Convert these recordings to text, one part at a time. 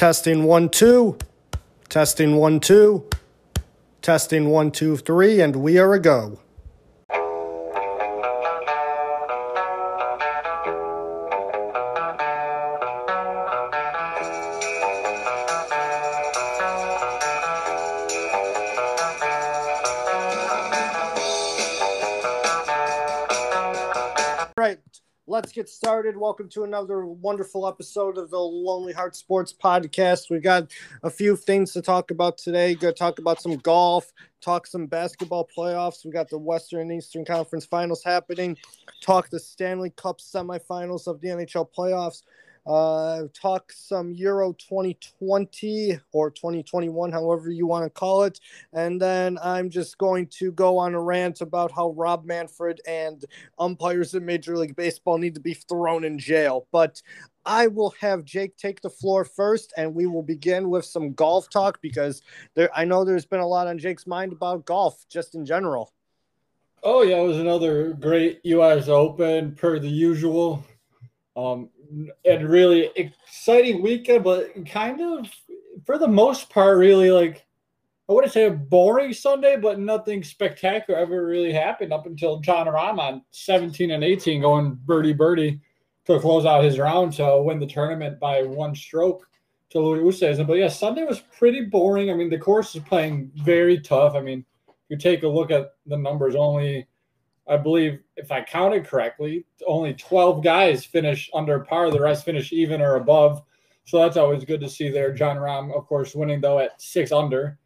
Testing one, two. Testing one, two. Testing one, two, three, and we are a go. Get started. Welcome to another wonderful episode of the Lonely Heart Sports Podcast. We got a few things to talk about today. Going to talk about some golf, talk some basketball playoffs. We got the Western and Eastern Conference Finals happening. Talk the Stanley Cup semifinals of the NHL playoffs uh, talk some Euro 2020 or 2021, however you want to call it. And then I'm just going to go on a rant about how Rob Manfred and umpires in Major League Baseball need to be thrown in jail. But I will have Jake take the floor first, and we will begin with some golf talk because there I know there's been a lot on Jake's mind about golf just in general. Oh yeah, it was another great U.S. Open per the usual. Um, and really exciting weekend, but kind of for the most part, really like I wouldn't say a boring Sunday, but nothing spectacular ever really happened up until Jon Rahm on 17 and 18 going birdie birdie to close out his round to win the tournament by one stroke to Louis Oosthuizen. But yeah, Sunday was pretty boring. I mean, the course is playing very tough. I mean, if you take a look at the numbers, only I believe, if I counted correctly, only 12 guys finish under par. The rest finish even or above. So that's always good to see there. Jon Rahm, of course, winning though at six under.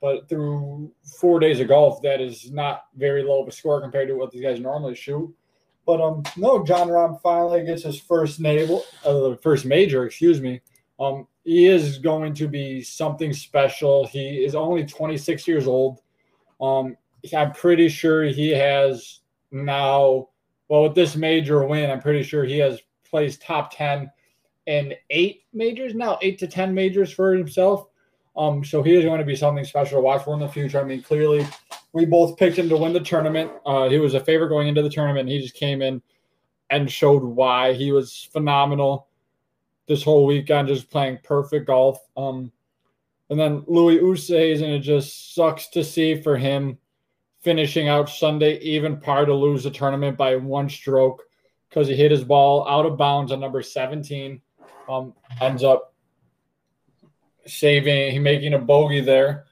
But through four days of golf, that is not very low of a score compared to what these guys normally shoot. But um, no, Jon Rahm finally gets his first naval, uh, first major, excuse me. Um, he is going to be something special. He is only 26 years old. Um, I'm pretty sure he has now, well, with this major win, I'm pretty sure he has placed top 10 in eight majors now, eight to 10 majors for himself. Um, so he is going to be something special to watch for in the future. I mean, clearly, we both picked him to win the tournament. Uh, he was a favorite going into the tournament. he just came in and showed why he was phenomenal this whole weekend, just playing perfect golf. Um, and then Louis Oosthuizen, and it just sucks to see for him finishing out Sunday even par to lose the tournament by one stroke because he hit his ball out of bounds on number 17. Um, ends up saving, he making a bogey there.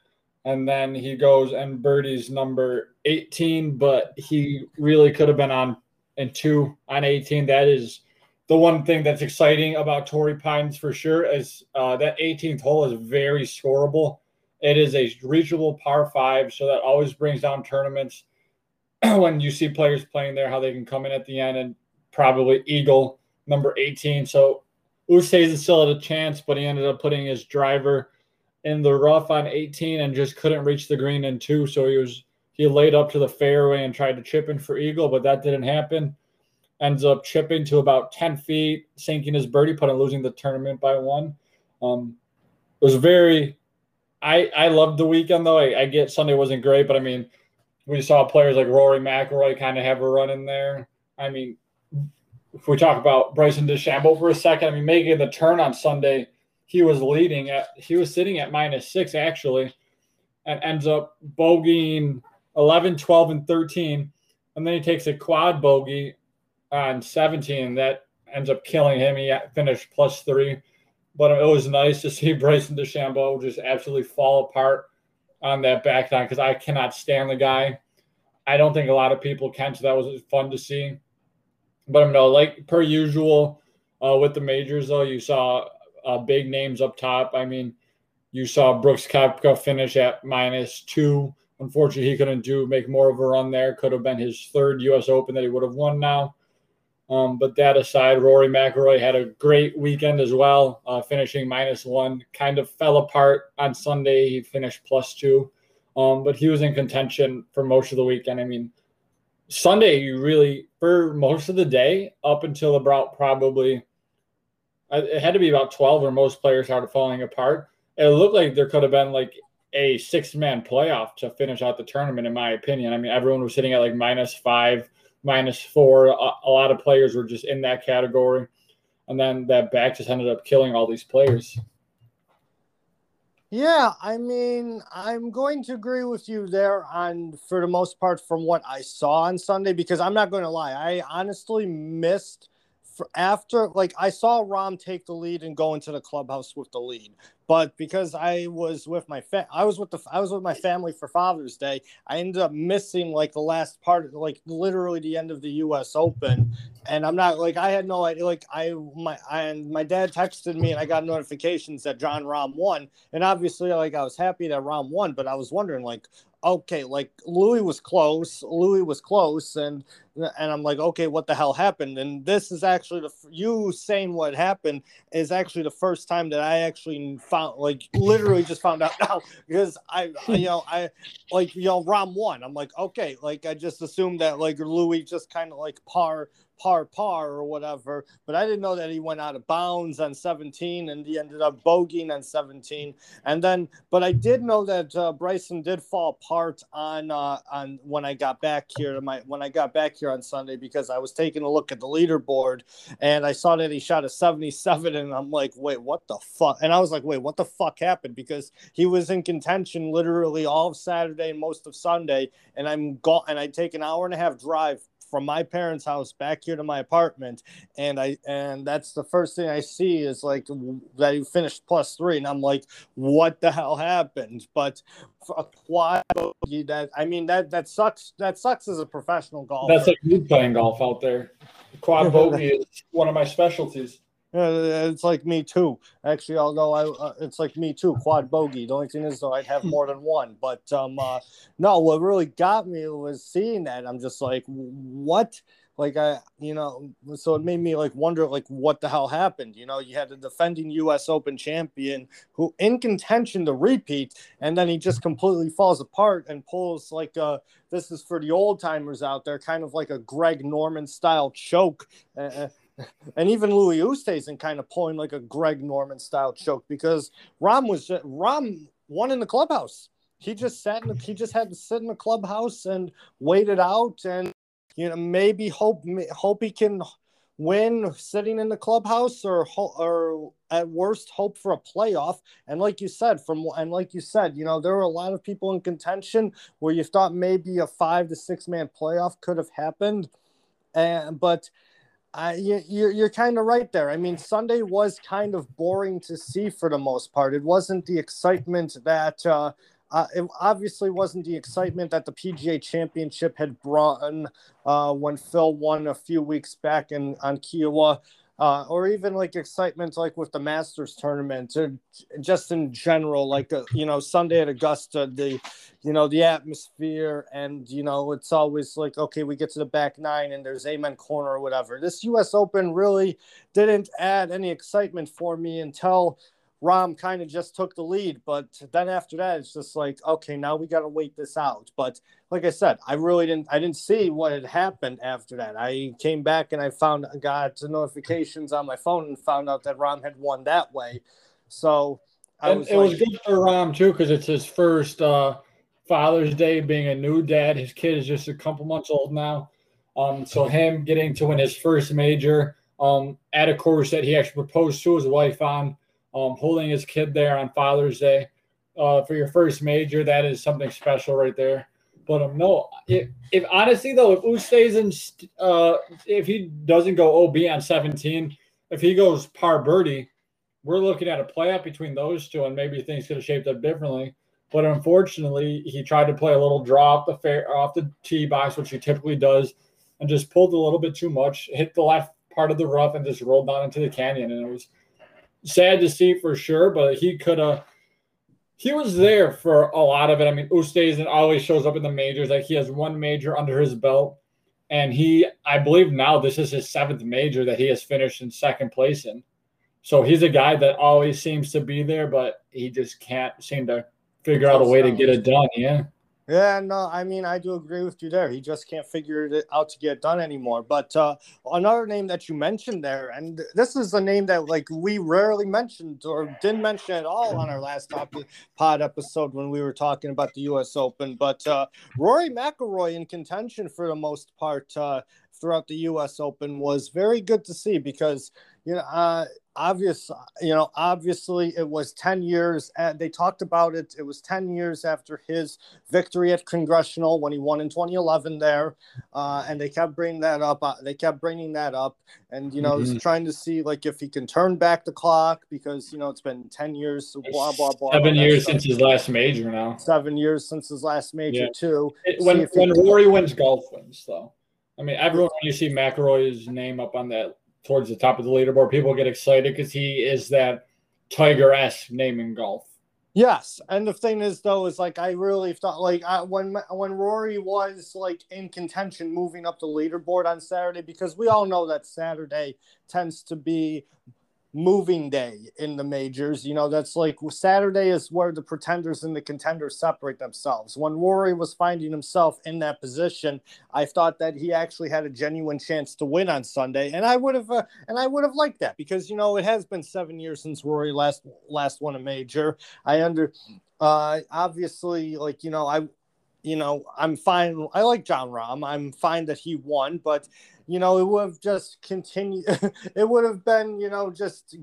And then he goes and birdies number 18, but he really could have been on in two on 18. That is the one thing that's exciting about Torrey Pines for sure is uh, that 18th hole is very scoreable. It is a reachable par five, so that always brings down tournaments when you see players playing there, how they can come in at the end and probably eagle number 18. So Oosthuizen still had a chance, but he ended up putting his driver in the rough on 18 and just couldn't reach the green in two. So he was he laid up to the fairway and tried to chip in for eagle, but that didn't happen. Ends up chipping to about 10 feet, sinking his birdie putt and losing the tournament by one. Um, it was very I I loved the weekend though. I, I get Sunday wasn't great, but I mean, we saw players like Rory McIlroy kind of have a run in there. I mean, if we talk about Bryson DeChambeau for a second, I mean, making the turn on Sunday, he was leading at he was sitting at minus six actually, and ends up bogeying 11, 12, and 13. And then he takes a quad bogey on 17 that ends up killing him. He finished plus three but it was nice to see Bryson DeChambeau just absolutely fall apart on that back nine because I cannot stand the guy. I don't think a lot of people can, so that was fun to see. But I'm no like per usual uh, with the majors though. You saw uh, big names up top. I mean, you saw Brooks Koepka finish at minus two. Unfortunately, he couldn't do make more of a run there. Could have been his third U.S. Open that he would have won now. Um, but that aside, Rory McIlroy had a great weekend as well, uh, finishing minus one. Kind of fell apart on Sunday. He finished plus two, um, but he was in contention for most of the weekend. I mean, Sunday, you really, for most of the day, up until about probably, uh, it had to be about 12 where most players started falling apart. It looked like there could have been like a six man playoff to finish out the tournament, in my opinion. I mean, everyone was sitting at like minus five minus four. A, a, lot of players were just in that category. And then that back just ended up killing all these players. Yeah, I mean, I'm going to agree with you there on for the most part from what I saw on Sunday because I'm not going to lie, I honestly missed after like I saw Rahm take the lead and go into the clubhouse with the lead, but because I was with my fa- I was with the I was with my family for Father's Day, I ended up missing like the last part, like literally the end of the U.S. Open, and I'm not like I had no idea. Like I my I, and my dad texted me and I got notifications that Jon Rahm won, and obviously like I was happy that Rahm won, but I was wondering like okay, like Louis was close, Louis was close, and and I'm like, okay, what the hell happened? And this is actually the you saying what happened is actually the first time that I actually found, like, literally just found out now because I, you know, I like you know, Rahm won. I'm like, okay, like I just assumed that like Louis just kind of like par par par or whatever. But I didn't know that he went out of bounds on 17 and he ended up bogeying on 17. And then, but I did know that uh, Bryson did fall apart on uh, on when I got back here to my when I got back here on Sunday because I was taking a look at the leaderboard and I saw that he shot a 77 and I'm like, wait, what the fuck? And I was like, wait, what the fuck happened? Because he was in contention literally all of Saturday and most of Sunday, and I'm gone and I take an hour and a half drive from my parents' house back here to my apartment, and I and that's the first thing I see is like that he finished plus three, and I'm like, what the hell happened? But a quad bogey, that I mean that that sucks. That sucks as a professional golfer. That's like you playing golf out there. Quad bogey is one of my specialties. It's like me too. Actually, although I, uh, it's like me too. Quad bogey. The only thing is, though, I'd have more than one. But um, uh, no, what really got me was seeing that. I'm just like, what? Like I, you know, so it made me like wonder, like what the hell happened. You know, you had a defending U.S. Open champion who in contention to repeat, and then he just completely falls apart and pulls like uh this is for the old timers out there, kind of like a Greg Norman style choke. Uh, and even Louis Oosthuizen kind of pulling like a Greg Norman style choke because Rahm was just, Rahm won in the clubhouse. He just sat in the, he just had to sit in the clubhouse and wait it out and you know maybe hope hope he can win sitting in the clubhouse or or at worst hope for a playoff and like you said from and like you said you know there were a lot of people in contention where you thought maybe a 5 to 6 man playoff could have happened and but I, you, you're, you're kind of right there. I mean, Sunday was kind of boring to see for the most part. It wasn't the excitement that, uh, uh, it obviously wasn't the excitement that the PGA Championship had brought uh, when Phil won a few weeks back in on Kiawah uh, or even like excitement like with the Masters tournament, or just in general, like uh, you know Sunday at Augusta, the you know the atmosphere, and you know it's always like okay, we get to the back nine and there's Amen Corner or whatever. This U.S. Open really didn't add any excitement for me until Rahm kind of just took the lead. But then after that, it's just like, okay, now we got to wait this out. But like I said, I really didn't, I didn't see what had happened after that. I came back and I found, got notifications on my phone and found out that Rahm had won that way. So I was it like, was good for Rahm too because it's his first uh, Father's Day being a new dad. His kid is just a couple months old now. Um, so him getting to win his first major um, at a course that he actually proposed to his wife on um, holding his kid there on Father's Day uh, for your first major. That is something special right there. But um, no, if, if honestly though, if Oosthuizen, uh, if he doesn't go OB on 17, if he goes par birdie, we're looking at a playoff between those two, and maybe things could have shaped up differently. But unfortunately, he tried to play a little draw off the fair, off the tee box, which he typically does, and just pulled a little bit too much, hit the left part of the rough, and just rolled down into the canyon. And it was sad to see for sure, but he could have. He was there for a lot of it. I mean, Oosthuizen always shows up in the majors. Like he has one major under his belt, and he, I believe now this is his seventh major that he has finished in second place in. So he's a guy that always seems to be there, but he just can't seem to figure out a way to get it done. Yeah. Yeah, no, I mean, I do agree with you there. He just can't figure it out to get done anymore. But uh, another name that you mentioned there, and this is a name that like we rarely mentioned or didn't mention at all on our last pod episode when we were talking about the U.S. Open. But uh, Rory McIlroy in contention for the most part. Uh, throughout the U.S. Open was very good to see because you know, uh, obvious, you know, obviously it was 10 years. At, they talked about it. It was 10 years after his victory at Congressional when he won in 2011 there. Uh, and they kept bringing that up. Uh, they kept bringing that up. And, you know, mm-hmm. trying to see like if he can turn back the clock because, you know, it's been 10 years, blah, blah, blah. Seven years since his last major now. Seven years since his last major, yeah. too. It, when when Rory wins golf wins, though. I mean, everyone, when you see McIlroy's name up on that towards the top of the leaderboard, people get excited because he is that Tiger esque name in golf. Yes, and the thing is though is like I really thought like I, when when Rory was like in contention moving up the leaderboard on Saturday because we all know that Saturday tends to be moving day in the majors. You know, that's like Saturday is where the pretenders and the contenders separate themselves. When Rory was finding himself in that position, I thought that he actually had a genuine chance to win on Sunday, and I would have uh, and I would have liked that because you know it has been seven years since Rory last last won a major. I under uh obviously like you know I you know, I'm fine. I like John Rahm. I'm fine that he won, but you know, it would have just continued. it would have been, you know, just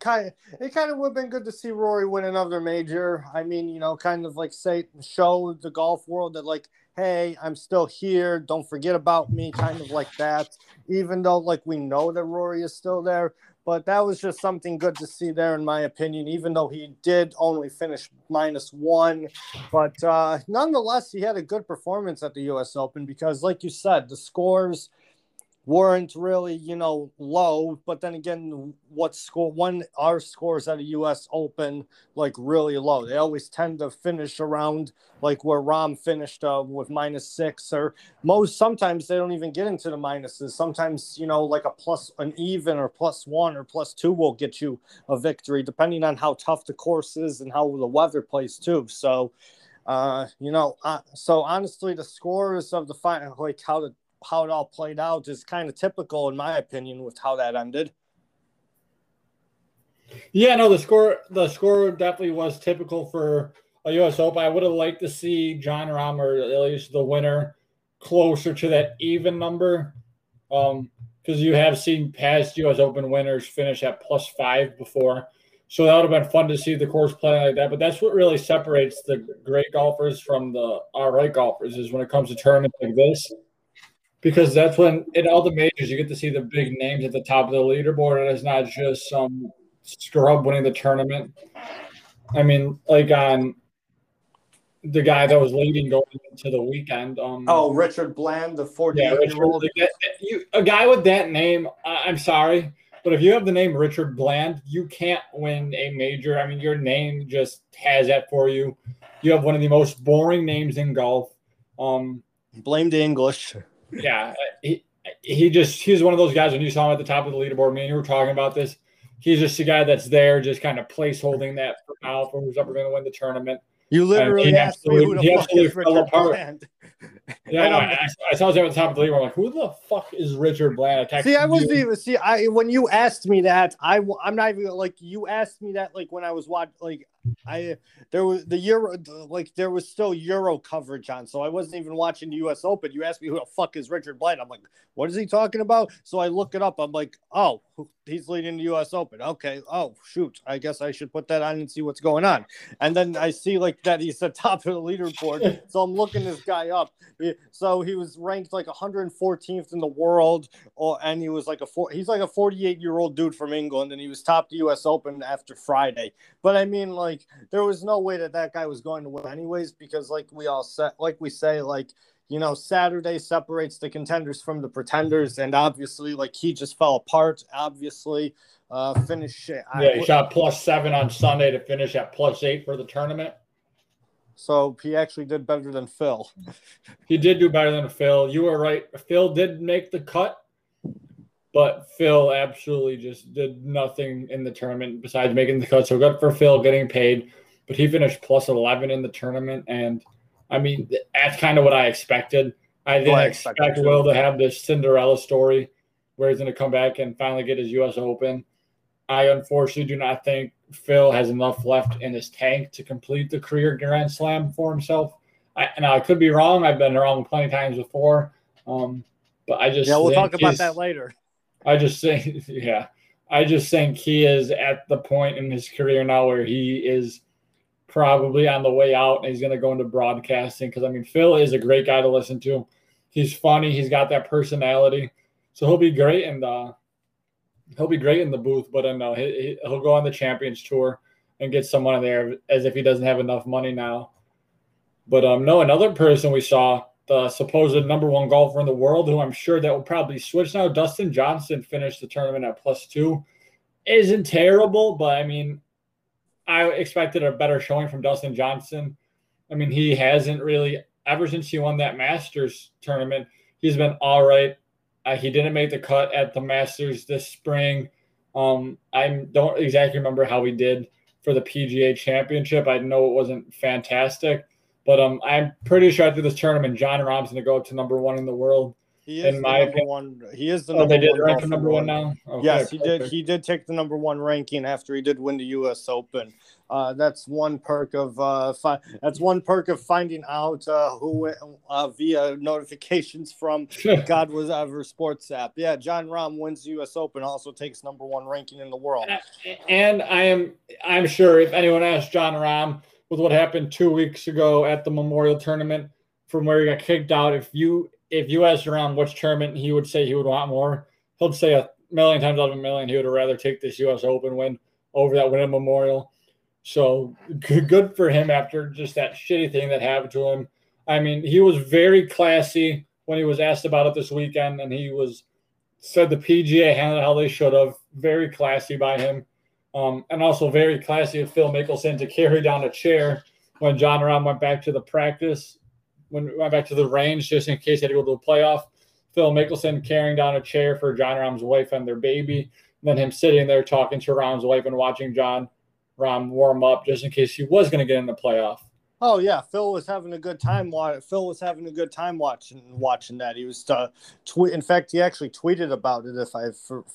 kind of, it kind of would have been good to see Rory win another major. I mean, you know, kind of like say, show the golf world that, like, hey, I'm still here. Don't forget about me, kind of like that. Even though, like, we know that Rory is still there. But that was just something good to see there, in my opinion, even though he did only finish minus one. But uh, nonetheless, he had a good performance at the U.S. Open because, like you said, the scores weren't really, you know, low. But then again, what score when our scores at a US Open like really low. They always tend to finish around like where Rahm finished uh, with minus six or most sometimes they don't even get into the minuses. Sometimes, you know, like a plus an even or plus one or plus two will get you a victory, depending on how tough the course is and how the weather plays too. So uh, you know, uh, so honestly, the scores of the final, like how the how it all played out is kind of typical, in my opinion, with how that ended. Yeah, no, the score the score definitely was typical for a U.S. Open. I would have liked to see Jon Rahm or at least the winner closer to that even number, because um, you have seen past U.S. Open winners finish at plus five before. So that would have been fun to see the course play like that. But that's what really separates the great golfers from the all right golfers is when it comes to tournaments like this because that's when in all the majors you get to see the big names at the top of the leaderboard, and it's not just some scrub winning the tournament. I mean, like on the guy that was leading going into the weekend. Um, oh, Richard Bland, the 48 yeah, year old. You, a guy with that name, I'm sorry, but if you have the name Richard Bland, you can't win a major. I mean, your name just has that for you. You have one of the most boring names in golf. Um, Blame the English yeah, he he just he's one of those guys when you saw him at the top of the leaderboard. Me and you were talking about this. He's just a guy that's there, just kind of place holding that for now for who's ever going to win the tournament. You literally asked me who the fuck is Richard Bland. Yeah, I, I, saw him at the top of the league. I'm like, who the fuck is Richard Bland? I see, I wasn't even see. I when you asked me that, I I'm not even like you asked me that like when I was watching like I there was the Euro like there was still Euro coverage on, so I wasn't even watching the U.S. Open. You asked me who the fuck is Richard Bland? I'm like, what is he talking about? So I look it up. I'm like, oh, he's leading the U.S. Open. Okay. Oh shoot, I guess I should put that on and see what's going on. And then I see like that he's the top of the leaderboard. so I'm looking this guy up. So he was ranked like 114th in the world, or and he was like a four. He's like a 48 year old dude from England, and he was top the U.S. Open after Friday. But I mean, like there was no way that that guy was going to win anyways, because like we all said, like we say, like you know, Saturday separates the contenders from the pretenders, and obviously, like he just fell apart. Obviously, uh, finish. Yeah, he shot plus seven on Sunday to finish at plus eight for the tournament. So he actually did better than Phil. he did do better than Phil. You were right. Phil did make the cut, but Phil absolutely just did nothing in the tournament besides making the cut. So good for Phil getting paid, but he finished plus eleven in the tournament and I mean, that's kind of what I expected. I didn't expect Will to have this Cinderella story where he's going to come back and finally get his U.S. Open. I unfortunately do not think Phil has enough left in his tank to complete the career Grand Slam for himself. I, and I could be wrong. I've been wrong plenty times before. Um, But I just yeah, we'll talk about that later. I just think, yeah, I just think he is at the point in his career now where he is probably on the way out and he's going to go into broadcasting. Because I mean, Phil is a great guy to listen to. He's funny. He's got that personality, so he'll be great and uh, he'll be great in the booth. But I know he, he'll go on the Champions Tour and get someone in there as if he doesn't have enough money now. But um, no, another person we saw the supposed number one golfer in the world, who I'm sure that will probably switch now. Dustin Johnson finished the tournament at plus two. Isn't terrible, but I mean, I expected a better showing from Dustin Johnson. I mean, he hasn't really ever since he won that Masters tournament. He's been all right. Uh, he didn't make the cut at the Masters this spring. Um, I don't exactly remember how he did for the PGA Championship. I know it wasn't fantastic, but um, I'm pretty sure after this tournament, Jon going to go up to number one in the world. He In is the my number opinion- one. He is the Oh, number they did one. rank him number one now. Okay, yes, he did. He did take the number one ranking after he did win the U.S. Open. Uh, that's one perk of uh, fi- that's one perk of finding out uh, who uh, via notifications from God was ever sports app. Yeah, Jon Rahm wins the U.S. Open, also takes number one ranking in the world. and I am I'm sure if anyone asked Jon Rahm with what happened two weeks ago at the Memorial Tournament from where he got kicked out, if you if you asked Rahm which tournament he would say he would want more, he'll say a million times out of a million he would rather take this U.S. Open win over that win Memorial. So good, for him after just that shitty thing that happened to him. I mean, he was very classy when he was asked about it this weekend, and he was said the PGA handled how they should have. Very classy by him. Um, and also very classy of Phil Mickelson to carry down a chair when Jon Rahm went back to the practice, when we went back to the range, just in case he had to go to a playoff. Phil Mickelson carrying down a chair for Jon Rahm's wife and their baby, and then him sitting there talking to Rahm's wife and watching Jon Rahm warm up just in case he was going to get in the playoff. Oh yeah, Phil was having a good time. Phil was having a good time watching watching that. He was uh, tweet. In fact, he actually tweeted about it, if I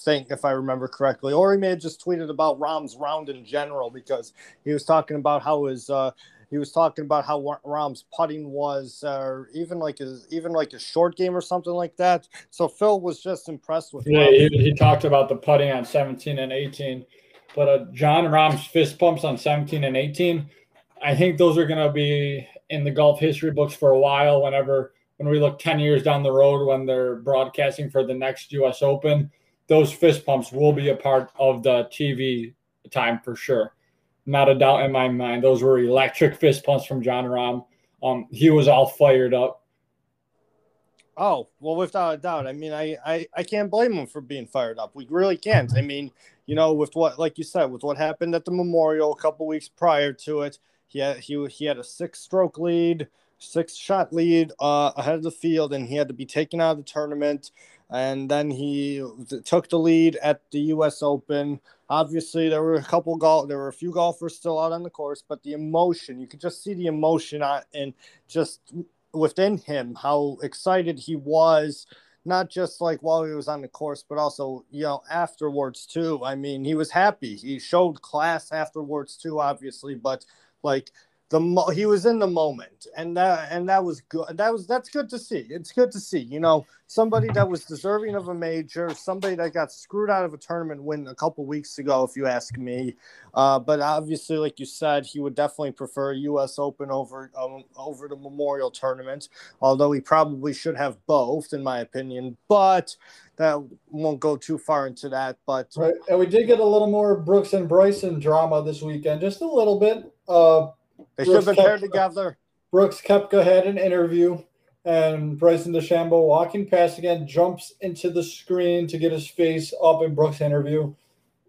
think, if I remember correctly, or he may have just tweeted about Rahm's round in general because he was talking about how his uh, he was talking about how Rahm's putting was, uh, even like his even like his short game or something like that. So Phil was just impressed with. Yeah, he, he talked about the putting on 17 and 18, but uh, Jon Rahm's fist pumps on 17 and 18, I think those are going to be in the golf history books for a while. Whenever when we look 10 years down the road when they're broadcasting for the next U.S. Open, those fist pumps will be a part of the TV time for sure. Not a doubt in my mind. Those were electric fist pumps from Jon Rahm. Um, he was all fired up. Oh well, without a doubt. I mean, I, I I can't blame him for being fired up. We really can't. I mean, you know, with what like you said, with what happened at the Memorial a couple weeks prior to it, he had he he had a six stroke lead, six shot lead uh, ahead of the field, and he had to be taken out of the tournament. And then he took the lead at the U.S. Open. Obviously, there were a couple golf, there were a few golfers still out on the course, but the emotion, you could just see the emotion on, and just within him how excited he was not just like while he was on the course but also you know afterwards too. I mean he was happy. He showed class afterwards too obviously but like the mo- he was in the moment and that and that was good that was that's good to see it's good to see you know somebody that was deserving of a major somebody that got screwed out of a tournament win a couple weeks ago if you ask me uh, but obviously like you said he would definitely prefer us open over um, over the memorial tournament although he probably should have both in my opinion but that won't go too far into that but Right, and we did get a little more Brooks and Bryson drama this weekend, just a little bit. Uh, they should have been paired together Brooks Koepka had an interview, and Bryson DeChambeau walking past again jumps into the screen to get his face up in Brooks' interview.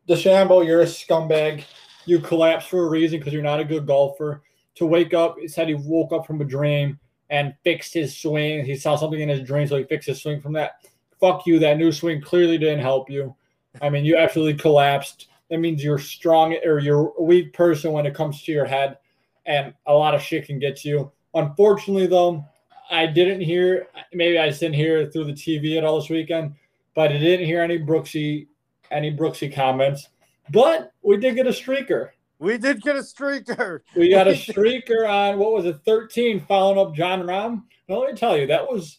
DeChambeau, you're a scumbag. You collapsed for a reason because you're not a good golfer. To wake up, he said he woke up from a dream and fixed his swing. He saw something in his dream, so he fixed his swing from that. Fuck you. That new swing clearly didn't help you. I mean, you absolutely collapsed. That means you're strong or you're a weak person when it comes to your head, and a lot of shit can get you. Unfortunately, though, I didn't hear. Maybe I didn't hear through the TV at all this weekend, but I didn't hear any Brooksy, any Brooksy comments. But we did get a streaker. we did get a streaker We got a streaker on what was it, 13, following up Jon Rahm. Now let me tell you, that was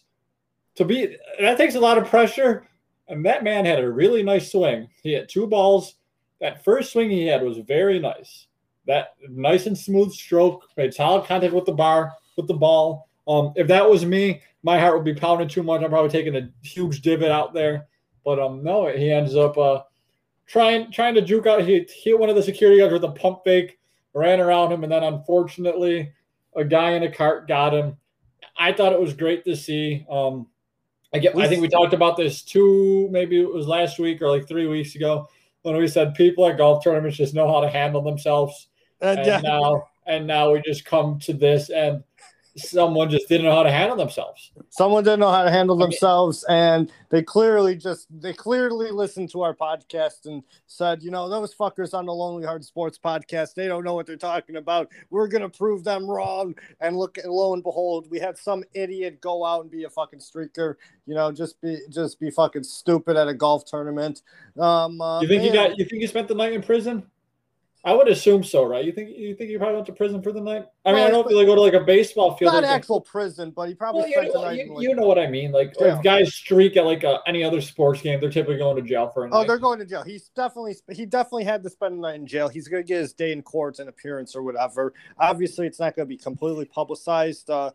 to be that takes a lot of pressure. And that man had a really nice swing. He had two balls. That first swing he had was very nice. That nice and smooth stroke, made solid contact with the bar, with the ball. Um, if that was me, my heart would be pounding too much. I'm probably taking a huge divot out there. But um, no, he ends up uh, trying trying to juke out. He hit one of the security guards with a pump fake, ran around him, and then unfortunately, a guy in a cart got him. I thought it was great to see. Um, I get. I think we talked about this too. Maybe it was last week or like three weeks ago when we said people at golf tournaments just know how to handle themselves. Uh, and yeah. now, and now we just come to this, and someone just didn't know how to handle themselves. Someone didn't know how to handle themselves, and they clearly just they clearly listened to our podcast and said, you know, those fuckers on the Lonely Heart Sports podcast, they don't know what they're talking about. We're gonna prove them wrong. And look, lo and behold, we had some idiot go out and be a fucking streaker. You know, just be just be fucking stupid at a golf tournament. Um, uh, you think man, you got? You think you spent the night in prison? I would assume so, right? You think you think he probably went to prison for the night? I mean, well, I don't feel like go to like a baseball field. Not like actual a, prison, but he probably well, spent the night. You, like, you, know what I mean? Like if guys streak at like a, any other sports game, they're typically going to jail for. A oh, they're going to jail. He's definitely he definitely had to spend the night in jail. He's going to get his day in court and appearance or whatever. Obviously, it's not going to be completely publicized. Uh,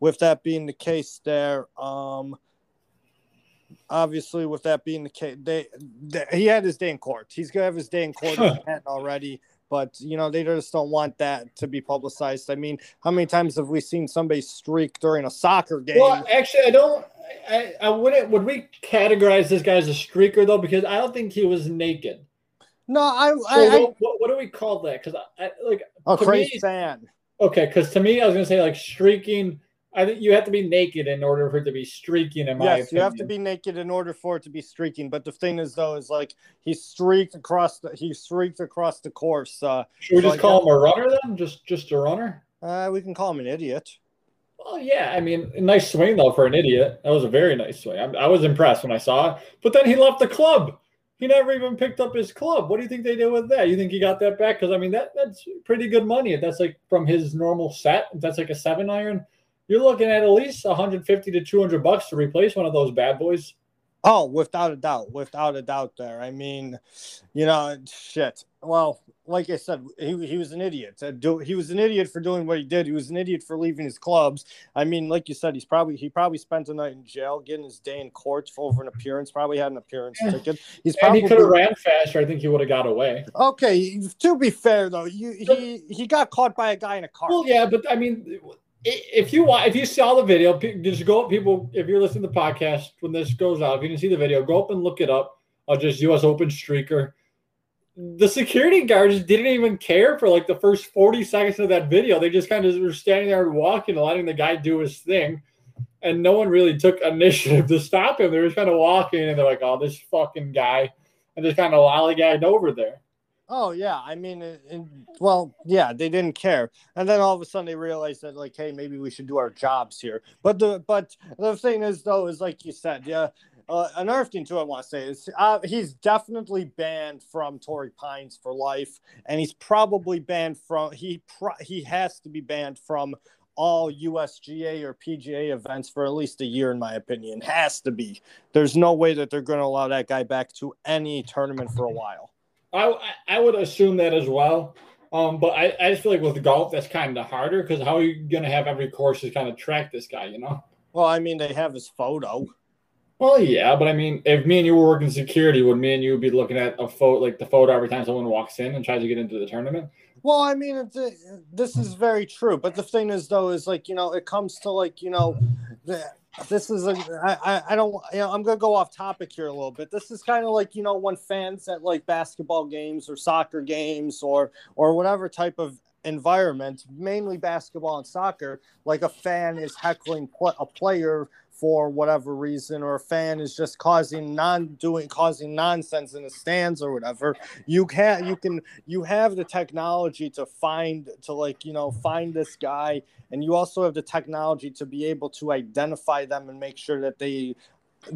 with that being the case, there. Um, obviously, with that being the case, they, they, he had his day in court. He's gonna have his day in court already. But you know, they just don't want that to be publicized. I mean, how many times have we seen somebody streak during a soccer game? Well, actually, I don't. I, I wouldn't. Would we categorize this guy as a streaker though? Because I don't think he was naked. No, I. So I, what, what, what, do we call that? Because I, I, like a crazy fan. Okay, because to me, I was gonna say like streaking I think you have to be naked in order for it to be streaking. In my yes, opinion. you have to be naked in order for it to be streaking. But the thing is, though, is like he streaked across the he streaked across the course. Uh, Should we just call him a runner then? Just just a runner? Uh, we can call him an idiot. Well, yeah. I mean, nice swing though for an idiot. That was a very nice swing. I, I was impressed when I saw it. But then he left the club. He never even picked up his club. What do you think they did with that? You think he got that back? Because I mean, that that's pretty good money. If that's like from his normal set, if that's like a seven iron you're looking at at least 150 to 200 bucks to replace one of those bad boys. Oh, without a doubt, without a doubt. There, I mean, you know, shit. Well, like I said, he, he was an idiot. He was an idiot for doing what he did. He was an idiot for leaving his clubs. I mean, like you said, he's probably he probably spent a night in jail, getting his day in court for over an appearance. Probably had an appearance ticket. He's and probably he could have ran faster. I think he would have got away. Okay, to be fair though, you, he he got caught by a guy in a car. Well, yeah, but I mean if you want, if you saw the video, just go up. People, if you're listening to the podcast when this goes out, if you didn't see the video, go up and look it up. I'll just U.S. Open streaker. The security guards didn't even care for like the first 40 seconds of that video. They just kind of were standing there and walking and letting the guy do his thing. And no one really took initiative to stop him. They were just kind of walking and they're like, oh, this fucking guy. And just kind of lollygagged over there. Oh yeah, I mean, well, yeah, they didn't care, and then all of a sudden they realized that like, hey, maybe we should do our jobs here. But the but the thing is though is like you said, yeah. Uh, another thing too, I want to say is uh, he's definitely banned from Torrey Pines for life, and he's probably banned from he pro- he has to be banned from all USGA or PGA events for at least a year, in my opinion. Has to be. There's no way that they're going to allow that guy back to any tournament for a while. I I would assume that as well. Um, but I, I just feel like with golf that's kind of harder because how are you gonna have every course to kind of track this guy, you know? Well, I mean they have his photo. Well, yeah, but I mean, if me and you were working security, would me and you be looking at a photo, like the photo every time someone walks in and tries to get into the tournament? Well, I mean, it's, this is very true, but the thing is, though, is like you know, it comes to like you know, the, this is a I, I don't you know I'm gonna go off topic here a little bit. This is kind of like you know when fans at like basketball games or soccer games or or whatever type of environment, mainly basketball and soccer, like a fan is heckling a player for whatever reason or a fan is just causing non doing causing nonsense in the stands or whatever you can you can you have the technology to find to like you know find this guy and you also have the technology to be able to identify them and make sure that they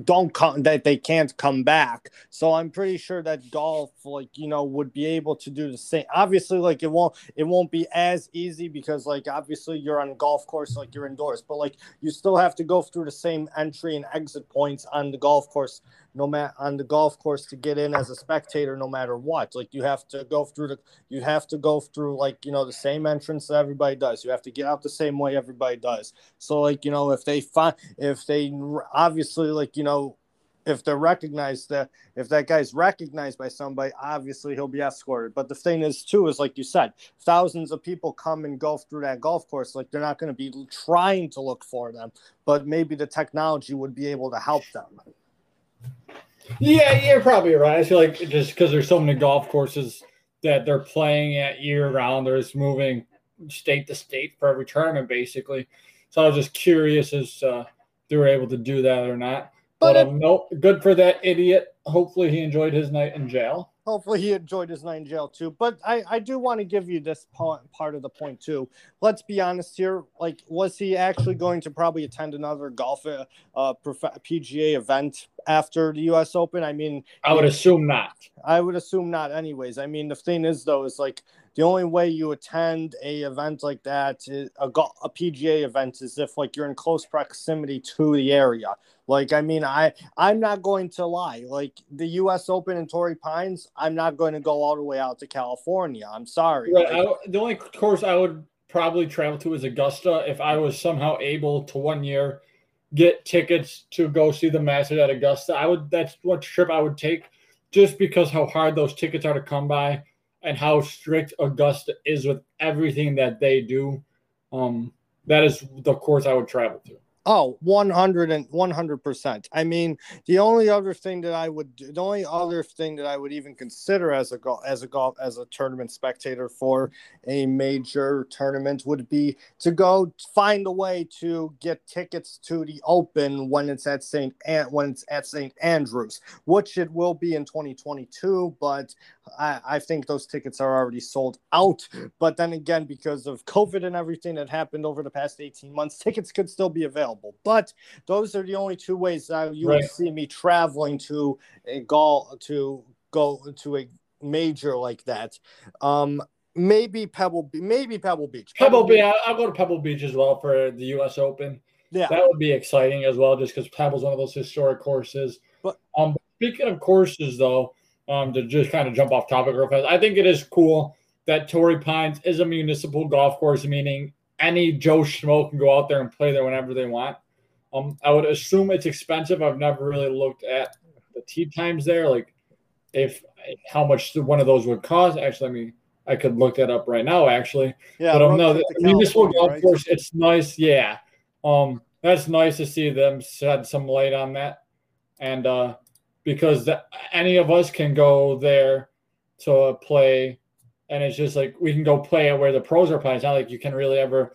don't come that they can't come back. So I'm pretty sure that golf, like you know, would be able to do the same. Obviously, like it won't it won't be as easy because like obviously you're on a golf course, like you're indoors, but like you still have to go through the same entry and exit points on the golf course no matter on the golf course to get in as a spectator no matter what. Like you have to go through the you have to go through like you know the same entrance that everybody does. You have to get out the same way everybody does. So like you know if they find if they obviously like you know if they're recognized that if that guy's recognized by somebody obviously he'll be escorted. But the thing is too is like you said thousands of people come and go through that golf course like they're not going to be trying to look for them but maybe the technology would be able to help them yeah, you're probably right. I feel like just because there's so many golf courses that they're playing at year round, they're just moving state to state for every tournament, basically. So I was just curious as uh, they were able to do that or not. But, but um, no, good for that idiot. Hopefully, he enjoyed his night in jail hopefully he enjoyed his night in jail too. But I, I do want to give you this part, part of the point too. Let's be honest here. Like, was he actually going to probably attend another golf uh, uh PGA event after the U.S. Open? I mean, I would assume not. I would assume not. Anyways, I mean, the thing is though, is like the only way you attend a event like that, is a, a PGA event, is if like you're in close proximity to the area. Like, I mean, I I'm not going to lie. Like the U.S. Open in Torrey Pines, I'm not going to go all the way out to California. I'm sorry. Right. Like, I, the only course I would probably travel to is Augusta if I was somehow able to one year get tickets to go see the Masters at Augusta. I would. That's what trip I would take, just because how hard those tickets are to come by and how strict Augusta is with everything that they do. Um, that is the course I would travel to. Oh, 100 and 100%. I mean, the only other thing that I would the only other thing that I would even consider as a golf as a golf as a tournament spectator for a major tournament would be to go find a way to get tickets to the Open when it's at St. when it's at St. Andrews, which it will be in 2022, but I, I think those tickets are already sold out. But then again, because of COVID and everything that happened over the past 18 months, tickets could still be available. But those are the only two ways that you right. would see me traveling to a golf to go to a major like that. Um, maybe Pebble, maybe Pebble Beach. Pebble, Pebble Beach. I'll go to Pebble Beach as well for the U.S. Open. Yeah, that would be exciting as well, just because Pebble's one of those historic courses. But um, speaking of courses, though um, to just kind of jump off topic real fast, I think it is cool that Torrey Pines is a municipal golf course, meaning any Joe Schmo can go out there and play there whenever they want. Um, I would assume it's expensive. I've never really looked at the tee times there, like if how much one of those would cost. Actually, I mean, I could look that up right now. Actually, yeah, but um, no, the municipal golf right? course, it's nice. Yeah, um, that's nice to see them shed some light on that, and uh, because the, any of us can go there to play and it's just like we can go play at where the pros are playing. It's not like you can really ever.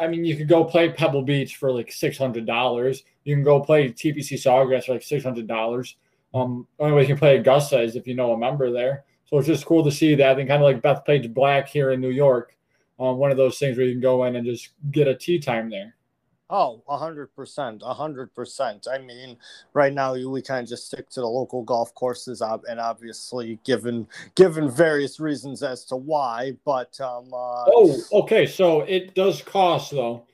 I mean, you could go play Pebble Beach for like six hundred dollars. You can go play TPC Sawgrass for like six hundred dollars. Um, only way you can play Augusta is if you know a member there. So it's just cool to see that, and kind of like Beth Bethpage Black here in New York. Um, one of those things where you can go in and just get a tee time there. Oh, a hundred percent, a hundred percent. I mean, right now we kind of just stick to the local golf courses, and obviously, given given various reasons as to why. But um, uh, oh, okay, so it does cost though.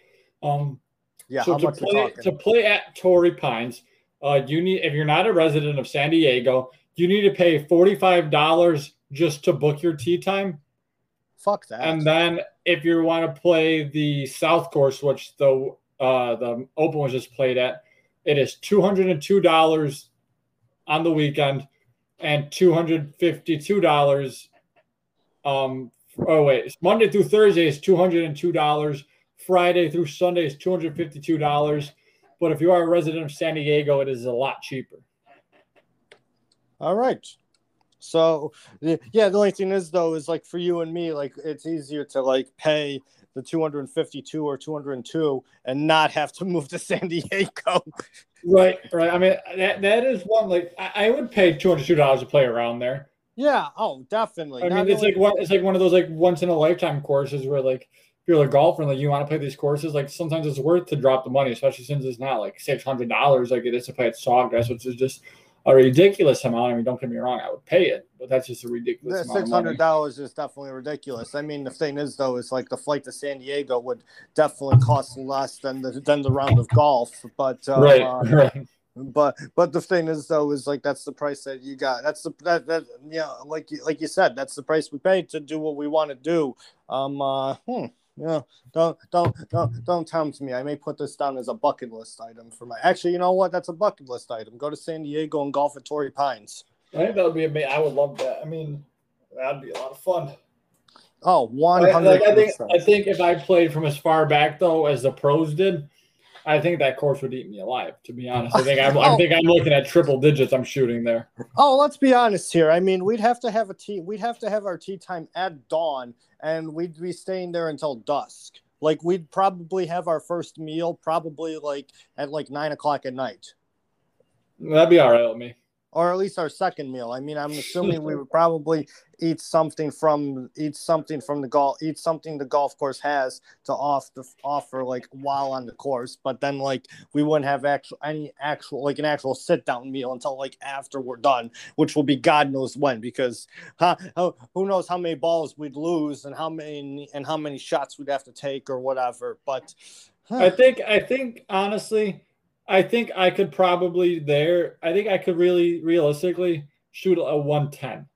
Um, yeah, so to play to play at Torrey Pines, uh, you need if you're not a resident of San Diego, you need to pay forty five dollars just to book your tee time. Fuck that. And then if you want to play the South Course, which the uh, the Open was just played at. It is two hundred and two dollars on the weekend, and two hundred fifty two dollars. Um, oh wait, Monday through Thursday is two hundred and two dollars. Friday through Sunday is two hundred fifty two dollars. But if you are a resident of San Diego, it is a lot cheaper. All right. So yeah, the only thing is though is like for you and me, like it's easier to like pay the 252 or 202 and not have to move to San Diego. right, right. I mean, that that is one like I, I would pay 202 dollars to play around there. Yeah. Oh, definitely. I mean, it's like one. It's like one of those like once in a lifetime courses where like if you're a golfer and like you want to play these courses, like sometimes it's worth to drop the money, especially since it's not like six hundred dollars like it is to play at Sawgrass, which is just a ridiculous amount. I mean, don't get me wrong, I would pay it, but that's just a ridiculous. Six hundred dollars is definitely ridiculous. I mean, the thing is though, is like the flight to San Diego would definitely cost less than the than the round of golf, but uh, right, uh, right. But but the thing is though is like that's the price that you got. That's the that that yeah like you like you said that's the price we paid to do what we want to do. Um uh hmm, yeah don't don't don't don't tempt me. I may put this down as a bucket list item for my. Actually, you know what? That's a bucket list item. Go to San Diego and golf at Torrey Pines. I think that would be amazing. I would love that. I mean, that'd be a lot of fun. Oh, one hundred. I think I think if I played from as far back though as the pros did, I think that course would eat me alive. To be honest, I think I'm, oh. I think I'm looking at triple digits. I'm shooting there. Oh, let's be honest here. I mean, we'd have to have a tea. We'd have to have our tea time at dawn, and we'd be staying there until dusk. Like we'd probably have our first meal probably like at like nine o'clock at night. That'd be all right with me or at least our second meal. I mean, I'm assuming we would probably eat something from eat something from the golf eat something the golf course has to off the offer like while on the course, but then like we wouldn't have actual any actual like an actual sit down meal until like after we're done, which will be God knows when because huh, who knows how many balls we'd lose and how many and how many shots we'd have to take or whatever. But huh. I think I think honestly I think I could probably there. I think I could really realistically shoot a 110.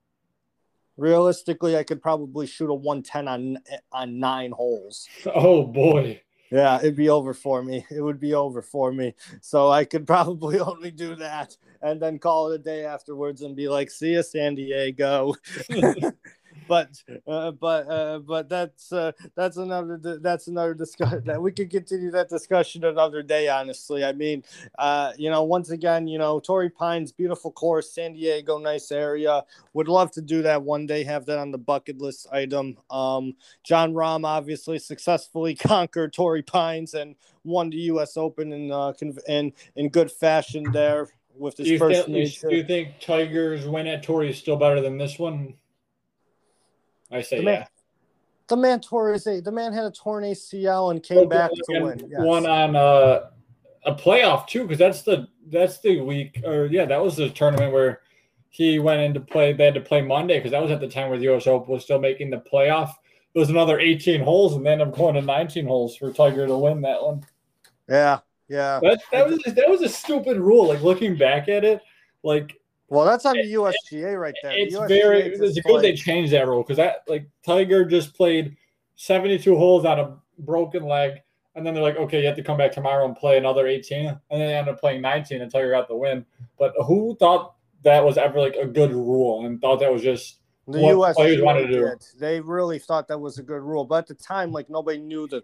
Realistically, I could probably shoot a 110 on on nine holes. Oh boy. Yeah, it'd be over for me. It would be over for me. So I could probably only do that and then call it a day afterwards and be like, "See you, San Diego." but uh, but uh, but that's uh, that's another that's another discussion that we could continue that discussion another day. Honestly, I mean, uh, you know, once again, you know, Torrey Pines, beautiful course, San Diego, nice area. Would love to do that one day. Have that on the bucket list item. Um, Jon Rahm obviously successfully conquered Torrey Pines and won the U.S. Open in uh, in in good fashion there with his do first. Think, do you think Tiger's win at Torrey is still better than this one? I say the man, yeah. The man tore his the man had a torn ACL and came back to win. Yes. One on uh, a playoff too, because that's the that's the week or yeah, that was the tournament where he went into play. They had to play Monday because that was at the time where the U.S. Open was still making the playoff. It was another 18 holes, and then I'm going to 19 holes for Tiger to win that one. Yeah, yeah. That, that was that was a stupid rule. Like looking back at it, like well, that's on the USGA right there. It's the very it's good play. they changed that rule because that like Tiger just played 72 holes on a broken leg, and then they're like, okay, you have to come back tomorrow and play another 18, and then they ended up playing 19 and Tiger got the win. But who thought that was ever like a good rule and thought that was just the what players wanted to do? They really thought that was a good rule, but at the time, like nobody knew the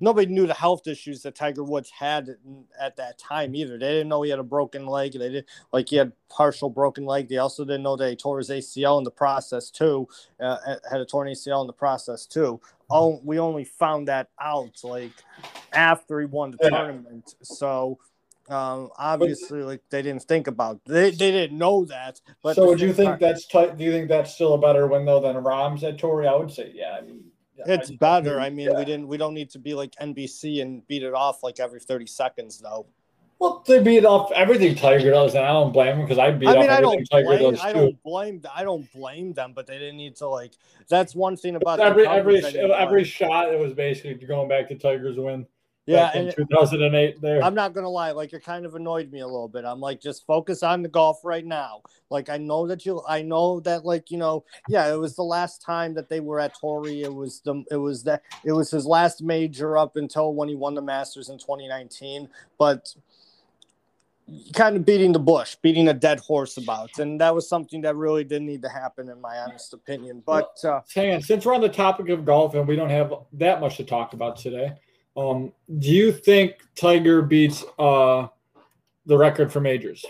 nobody knew the health issues that Tiger Woods had at that time either. They didn't know he had a broken leg. They did like he had partial broken leg. They also didn't know that he tore his ACL in the process too. Uh, had a torn ACL in the process too. Oh, we only found that out like after he won the yeah. tournament. So um, obviously, like they didn't think about they, they didn't know that. But so, would you think time, that's t- do you think that's still a better win though than Rahm's at Torrey? I would say, yeah. I mean, it's better. I mean, yeah. we didn't. We don't need to be like NBC and beat it off like every thirty seconds, though. Well, they beat off everything Tiger does, and I don't blame them because I beat I mean, off I everything Tiger blame, does I don't blame. I don't blame them, but they didn't need to like. That's one thing about every every every shot. It was basically going back to Tiger's win. Yeah, in 2008 there. I'm not gonna lie, like it kind of annoyed me a little bit. I'm like, just focus on the golf right now. Like I know that you, I know that like you know, yeah, it was the last time that they were at Torrey. It was the, it was that, it was his last major up until when he won the Masters in 2019. But kind of beating the bush, beating a dead horse about, and that was something that really didn't need to happen, in my honest opinion. But uh, since we're on the topic of golf and we don't have that much to talk about today. Um, do you think Tiger beats uh, the record for majors?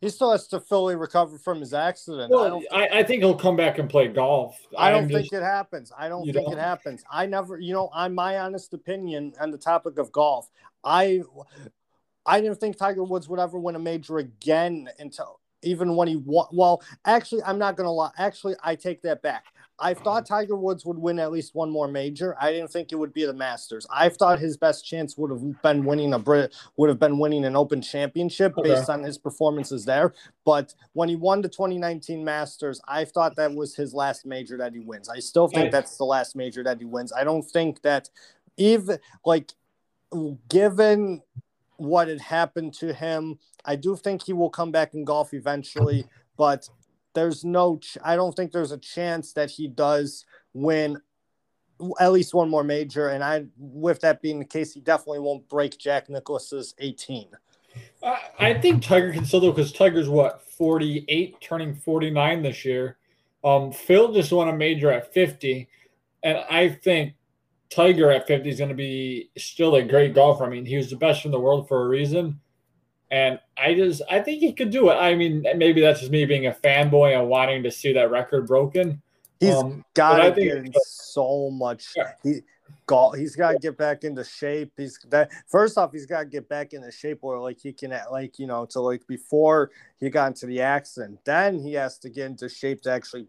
He still has to fully recover from his accident. Well, I, I, I think he'll come back and play golf. I don't think it happens. I don't think don't? it happens. I never, you know, on my honest opinion on the topic of golf, I I didn't think Tiger Woods would ever win a major again until even when he won. Well, actually, I'm not going to lie. Actually, I take that back. I thought Tiger Woods would win at least one more major. I didn't think it would be the Masters. I thought his best chance would have been winning a Brit would have been winning an Open Championship okay. based on his performances there. But when he won the 2019 Masters, I thought that was his last major that he wins. I still think that's the last major that he wins. I don't think that even like given what had happened to him, I do think he will come back in golf eventually, but there's no ch- I don't think there's a chance that he does win at least one more major and I with that being the case he definitely won't break Jack Nicklaus's 18. I think Tiger can still do because Tiger's what 48 turning 49 this year. Um Phil just won a major at 50 and I think Tiger at 50 is going to be still a great golfer. I mean, he was the best in the world for a reason. And I just, I think he could do it. I mean, maybe that's just me being a fanboy and wanting to see that record broken. He's um, got to get in so much. Yeah. He, golf. He's got to get back into shape. He's that first off, he's got to get back into shape where like he can like you know to like before he got into the accident. Then he has to get into shape to actually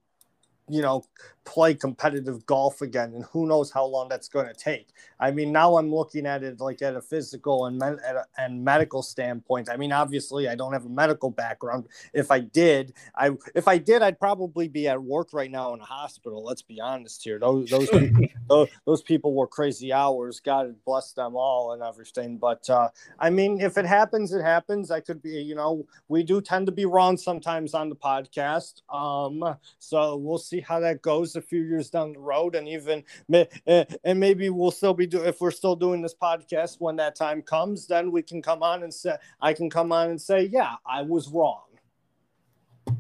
you know, play competitive golf again, and who knows how long that's going to take. I mean, now I'm looking at it like at a physical and a, and medical standpoint. I mean, obviously, I don't have a medical background. If I did, I if I did, I'd probably be at work right now in a hospital. Let's be honest here. Those those people, those, those people were crazy hours. God bless them all and everything. But uh, I mean, if it happens, it happens. I could be, you know, we do tend to be wrong sometimes on the podcast. Um, so we'll see how that goes a few years down the road, and even eh, and maybe we'll still be doing if we're still doing this podcast when that time comes. Then we can come on and say I can come on and say, yeah, I was wrong.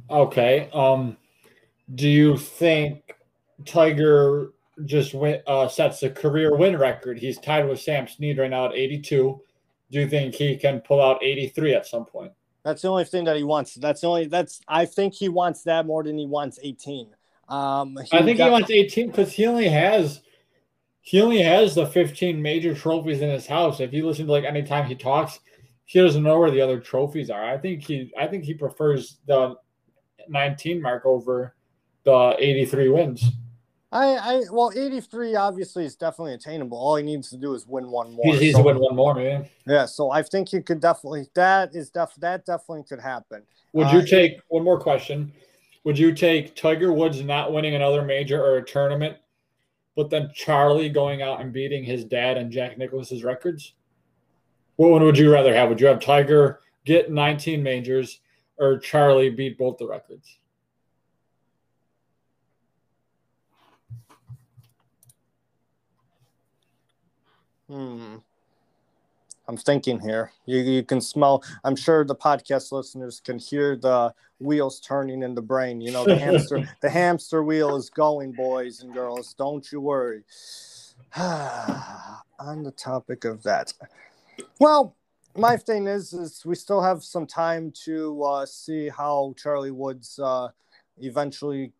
Okay. Um, do you think Tiger just win, uh, sets a career win record? He's tied with Sam Snead right now at 82. Do you think he can pull out 83 at some point? That's the only thing that he wants. That's the only that's I think he wants that more than he wants 18. Um, I think got, he wants 18 because he only has he only has the 15 major trophies in his house. If you listen to like anytime he talks, he doesn't know where the other trophies are. I think he I think he prefers the 19 mark over the 83 wins. I, I well, 83 obviously is definitely attainable. All he needs to do is win one more. He needs so, to win one more, man. Yeah, so I think he could definitely that is def that definitely could happen. Would you uh, take one more question? Would you take Tiger Woods not winning another major or a tournament, but then Charlie going out and beating his dad and Jack Nicklaus's records? What one would you rather have? Would you have Tiger get 19 majors or Charlie beat both the records? Hmm. I'm thinking here. You, you can smell. I'm sure the podcast listeners can hear the wheels turning in the brain. You know, the hamster, the hamster wheel is going, boys and girls. Don't you worry. On the topic of that, well, my thing is, is we still have some time to uh, see how Charlie Woods uh, eventually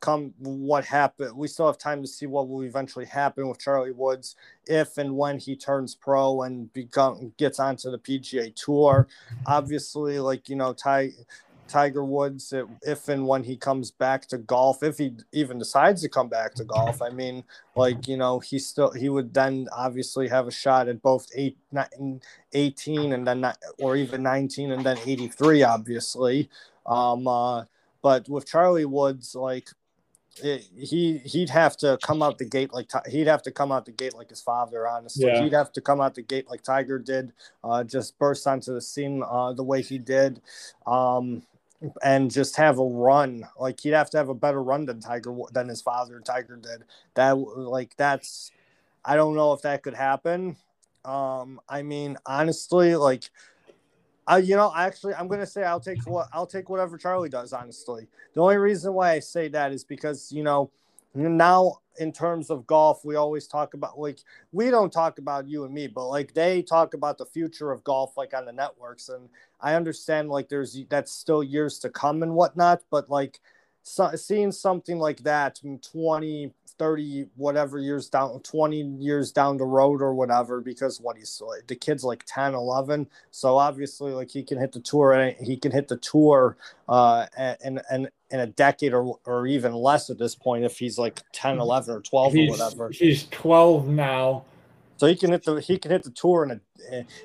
come what happened. We still have time to see what will eventually happen with Charlie Woods if and when he turns pro and become gets onto the PGA Tour. Obviously, like you know, Ty, Tiger Woods, if and when he comes back to golf, if he even decides to come back to golf, I mean, like you know, he still he would then obviously have a shot at both eight, 18 and then or even 19 and then 83, obviously. Um, uh, but with Charlie Woods, like he he'd have to come out the gate like he'd have to come out the gate like his father. Honestly, yeah. he'd have to come out the gate like Tiger did, uh, just burst onto the scene uh, the way he did, um, and just have a run. Like he'd have to have a better run than Tiger than his father Tiger did. That like that's I don't know if that could happen. Um, I mean, honestly, like I, you know, actually, I'm gonna say I'll take what I'll take whatever Charlie does. Honestly, the only reason why I say that is because you know, now in terms of golf, we always talk about like we don't talk about you and me, but like they talk about the future of golf, like on the networks, and I understand like there's that's still years to come and whatnot, but like so, seeing something like that 20 30 whatever years down 20 years down the road or whatever because what he's the kid's like 10 11 so obviously like he can hit the tour and he can hit the tour uh and and in a decade or, or even less at this point if he's like 10 11 or 12 he's, or whatever he's 12 now so he can hit the he can hit the tour in a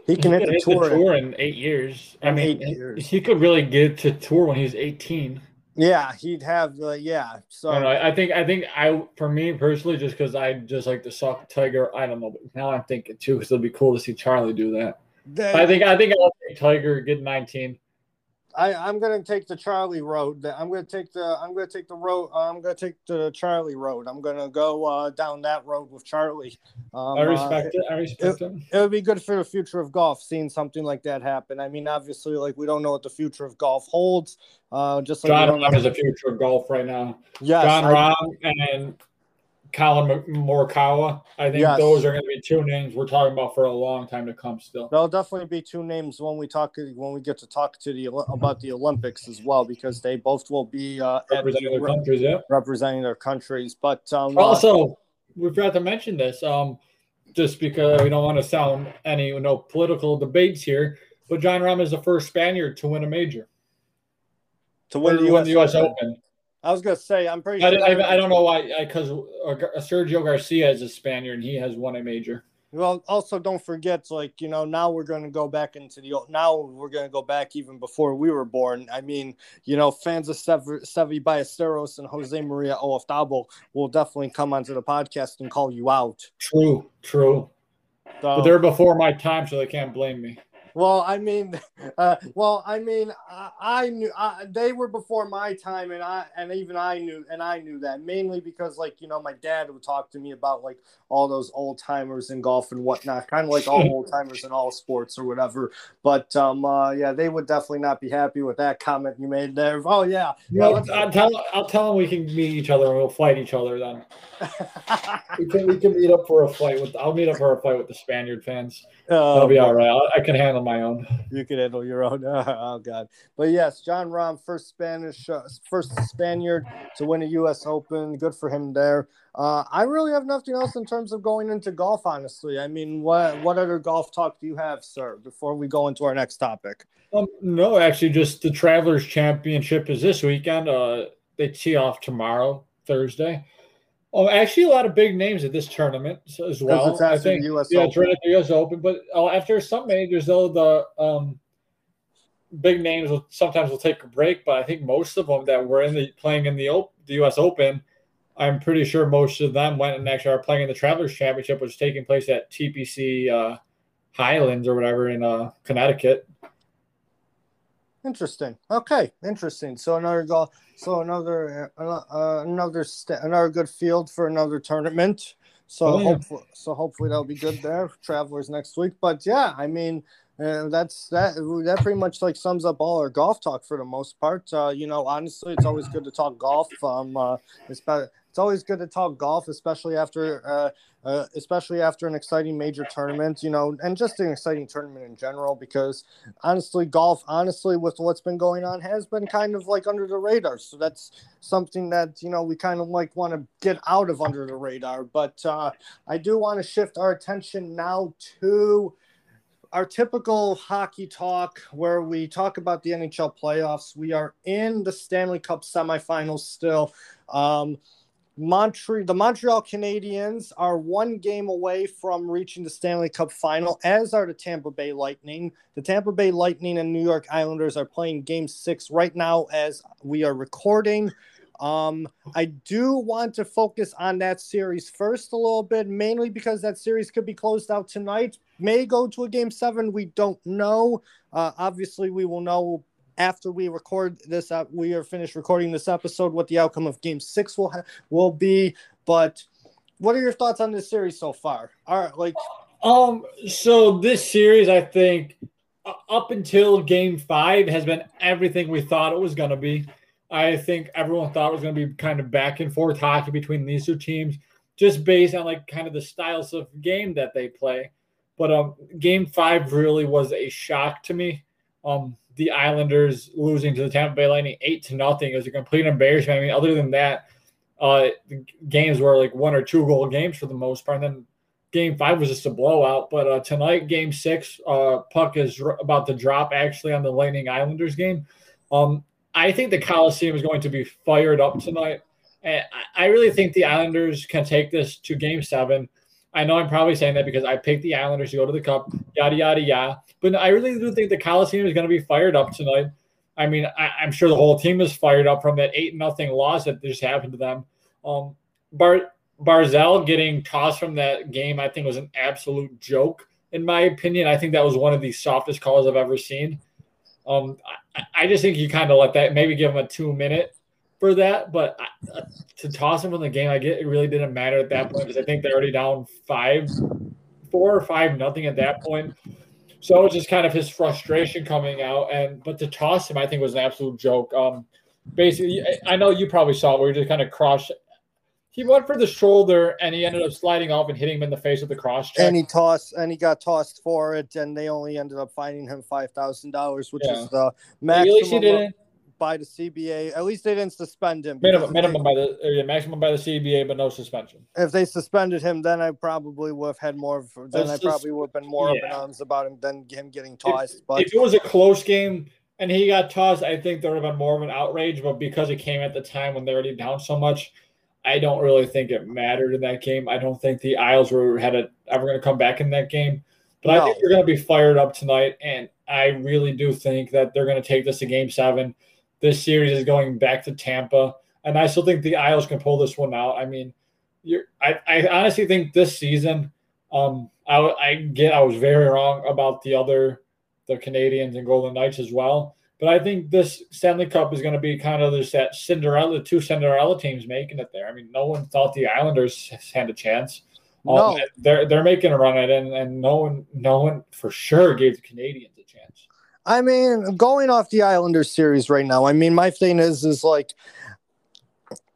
he can he hit, the, hit tour the tour in, in eight years. I mean, eight years. he could really get to tour when he's 18. Yeah he'd have uh, yeah so I, know, I think I think I for me personally, just because I just like to suck Tiger. I don't know, but now I'm thinking too because it'd be cool to see Charlie do that. the- I think I think I'll take Tiger get 19. I, I'm gonna take the Charlie road. I'm gonna take the I'm gonna take the road. I'm gonna take the Charlie road. I'm gonna go uh, down that road with Charlie. Um, I uh, respect it. I respect it. it would be good for the future of golf seeing something like that happen. I mean, obviously, like we don't know what the future of golf holds. Uh, just like Jon Rahm is the future of golf right now. yes, Jon I- Rahm and Collin Morikawa. I think Yes. those are going to be two names we're talking about for a long time to come. Still, There'll definitely be two names when we talk when we get to talk to the about the Olympics as well because they both will be uh, representing their countries. Yeah. representing their countries. But um, uh, Also, we forgot to mention this. Um, just because we don't want to sound any you know political debates here, but Jon Rahm is the first Spaniard to win a major. To Win win the, the US, U.S. Open. Open. I was gonna say I'm pretty I, sure. I, I don't know why, because uh, uh, Sergio Garcia is a Spaniard and he has won a major. Well, also don't forget, like you know, now we're going to go back into the old. now we're going to go back even before we were born. I mean, you know, fans of Sev- Seve Ballesteros and Jose Maria Olazabal will definitely come onto the podcast and call you out. True, true. So, But they're before my time, so they can't blame me. Well, I mean, uh, well, I mean, I, I knew I, they were before my time, and I and even I knew, and I knew that mainly because, like, you know, my dad would talk to me about like all those old timers in golf and whatnot, kind of like all old timers in all sports or whatever. But um, uh, yeah, they would definitely not be happy with that comment you made there. Oh yeah, yeah, Well, I'll tell, I'll tell them we can meet each other and we'll fight each other then. We can we can meet up for a fight with. I'll meet up for a fight with the Spaniard fans. That'll Oh, be all right. I'll, I can handle my own. You can handle your own. Oh God! But yes, Jon Rahm, first Spanish, uh, first Spaniard to win a U.S. Open. Good for him there. Uh, I really have nothing else in terms of going into golf. Honestly, I mean, what what other golf talk do you have, sir? Before we go into our next topic. Um, no, actually, just the Travelers Championship is this weekend. Uh, they tee off tomorrow, Thursday. Oh, actually, a lot of big names at this tournament as well. I think U.S. Yeah, Open. right the U.S. Open. But uh, after some majors, though, the um, big names will sometimes will take a break. But I think most of them that were in the playing in the op- the U.S. Open, I'm pretty sure most of them went and actually are playing in the Travelers Championship, which is taking place at TPC uh, Highlands or whatever in uh, Connecticut. Interesting. Okay, interesting. So another golf. So another uh, uh, another st- another good field for another tournament. So Oh, yeah. hopefully, so hopefully that'll be good there. Travelers next week. But yeah, I mean, uh, that's that. That pretty much like sums up all our golf talk for the most part. Uh, you know, honestly, it's always good to talk golf. Um, uh, it's about, it's always good to talk golf, especially after uh, uh, especially after an exciting major tournament. You know, and just an exciting tournament in general because honestly, golf, honestly, with what's been going on, has been kind of like under the radar. So that's something that you know we kind of like want to get out of under the radar. But uh, I do want to shift our attention now to our typical hockey talk, where we talk about the NHL playoffs. We are in the Stanley Cup semifinals still. Um, Montreal, the Montreal Canadiens are one game away from reaching the Stanley Cup final, as are the Tampa Bay Lightning. The Tampa Bay Lightning and New York Islanders are playing game six right now as we are recording. Um, I do want to focus on that series first a little bit, mainly because that series could be closed out tonight, may go to a game seven. We don't know. Uh, obviously, we will know after we record this uh, we are finished recording this episode what the outcome of game six will ha- will be but what are your thoughts on this series so far all right like Um, so this series, I think, up until game five, has been everything we thought it was going to be. I think everyone thought it was going to be kind of back and forth hockey between these two teams, just based on like kind of the styles of game that they play. But um, game five really was a shock to me. Um, the Islanders losing to the Tampa Bay Lightning eight to nothing. Was a complete embarrassment. I mean, other than that, uh, games were like one or two goal games for the most part. And then game five was just a blowout. But uh, tonight, game six, uh, puck is r- about to drop actually on the Lightning Islanders game. Um, I think the Coliseum is going to be fired up tonight. And I really think the Islanders can take this to game seven. I know I'm probably saying that because I picked the Islanders to go to the Cup, yada, yada, yada. But I really do think the Coliseum is going to be fired up tonight. I mean, I, am sure the whole team is fired up from that 8 nothing loss that just happened to them. Um, Bar- Barzal getting tossed from that game, I think, was an absolute joke, in my opinion. I think that was one of the softest calls I've ever seen. Um, I, I just think you kind of let that maybe give him a two minute for that, but I, uh, to toss him from the game, I get it really didn't matter at that point because I think they're already down five, four or five nothing at that point. So it was just kind of his frustration coming out, and but to toss him, I think was an absolute joke. Um, basically, I know you probably saw it where he just kind of crossed he went for the shoulder and he ended up sliding off and hitting him in the face with the cross check. And he tossed and he got tossed for it, and they only ended up finding him five thousand dollars, which yeah. is the maximum by the CBA. At least they didn't suspend him. Minimum, minimum by the uh, yeah, maximum by the CBA, but no suspension. If they suspended him, then I probably would have had more. Of, then I probably would have been more yeah. up in arms about him than him getting tossed. If, but if it was a close game and he got tossed, I think there would have been more of an outrage. But because it came at the time when they're already down so much I don't really think it mattered in that game. I don't think the Isles were had a, ever going to come back in that game. But no. I think they're going to be fired up tonight, and I really do think that they're going to take this to Game Seven. This series is going back to Tampa, and I still think the Isles can pull this one out. I mean, I, I honestly think this season, um, I, I get I was very wrong about the other, the Canadiens and Golden Knights as well. But I think this Stanley Cup is going to be kind of this that Cinderella, two Cinderella teams making it there. I mean, no one thought the Islanders had a chance. Um, no. Um, they're they're making a run at it, and, and no one no one for sure gave the chance. I mean, going off the Islanders series right now, I mean, my thing is is like,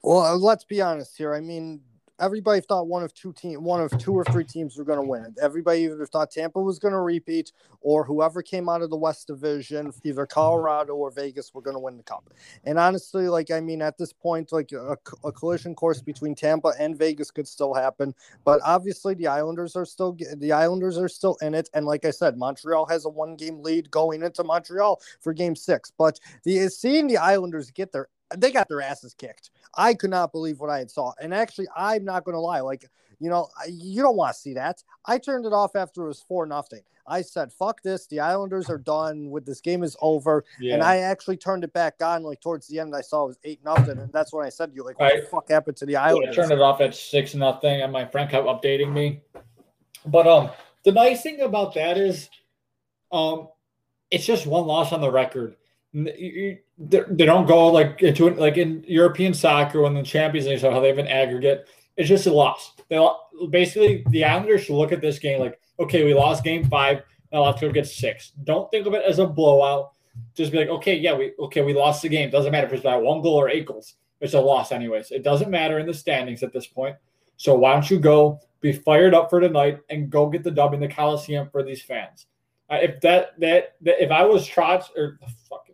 well, let's be honest here. I mean, everybody thought one of two team, one of two or three teams were going to win. Everybody either thought Tampa was going to repeat, or whoever came out of the West Division, either Colorado or Vegas, were going to win the cup. And honestly, like I mean, at this point, like a, a, collision course between Tampa and Vegas could still happen. But obviously, the Islanders are still the Islanders are still in it. And like I said, Montreal has a one game lead going into Montreal for Game Six. But the seeing the Islanders get their they got their asses kicked. I could not believe what I had saw. And actually, I'm not going to lie. Like, you know, you don't want to see that. I turned it off after it was four nothing. I said, "Fuck this! The Islanders are done. With this game is over." Yeah. And I actually turned it back on like towards the end. I saw it was eight nothing, and that's when I said to you, "Like, what I, the fuck happened to the Islanders?" I turned it off at six nothing, and my friend kept updating me. But um, the nice thing about that is, um, it's just one loss on the record they don't go like into it like in European soccer when the Champions League, so how they have an aggregate. It's just a loss. They basically the Islanders should look at this game like, okay, we lost game five. Now let's go get six. Don't think of it as a blowout. Just be like, okay, yeah, we okay, we lost the game. Doesn't matter if it's by one goal or eight goals. It's a loss, anyways. It doesn't matter in the standings at this point. So why don't you go be fired up for tonight and go get the dub in the Coliseum for these fans? Uh, if that, that that if I was Trotz or fucking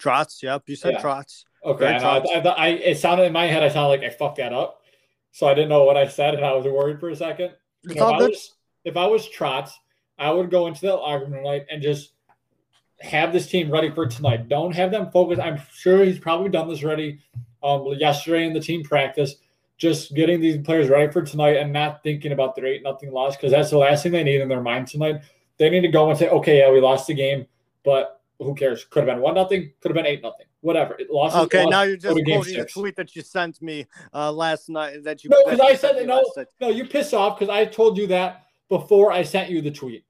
Trotz. Yep, you said yeah. Trotz. Okay, I, I, I, it sounded in my head. I sounded like I fucked that up, so I didn't know what I said, and I was worried for a second. if, I was, if I was Trotz, I would go into that argument tonight and just have this team ready for tonight. Don't have them focus. I'm sure he's probably done this already um, yesterday in the team practice. Just getting these players ready for tonight and not thinking about their eight nothing loss because that's the last thing they need in their mind tonight. They need to go and say, okay, yeah, we lost the game, but who cares? Could have been one nothing, could have been eight nothing, whatever. It lost. Okay, lost, now you're just quoting a tweet that you sent me uh, last night. That you no, because I said no, no. You piss off because I told you that before I sent you the tweet.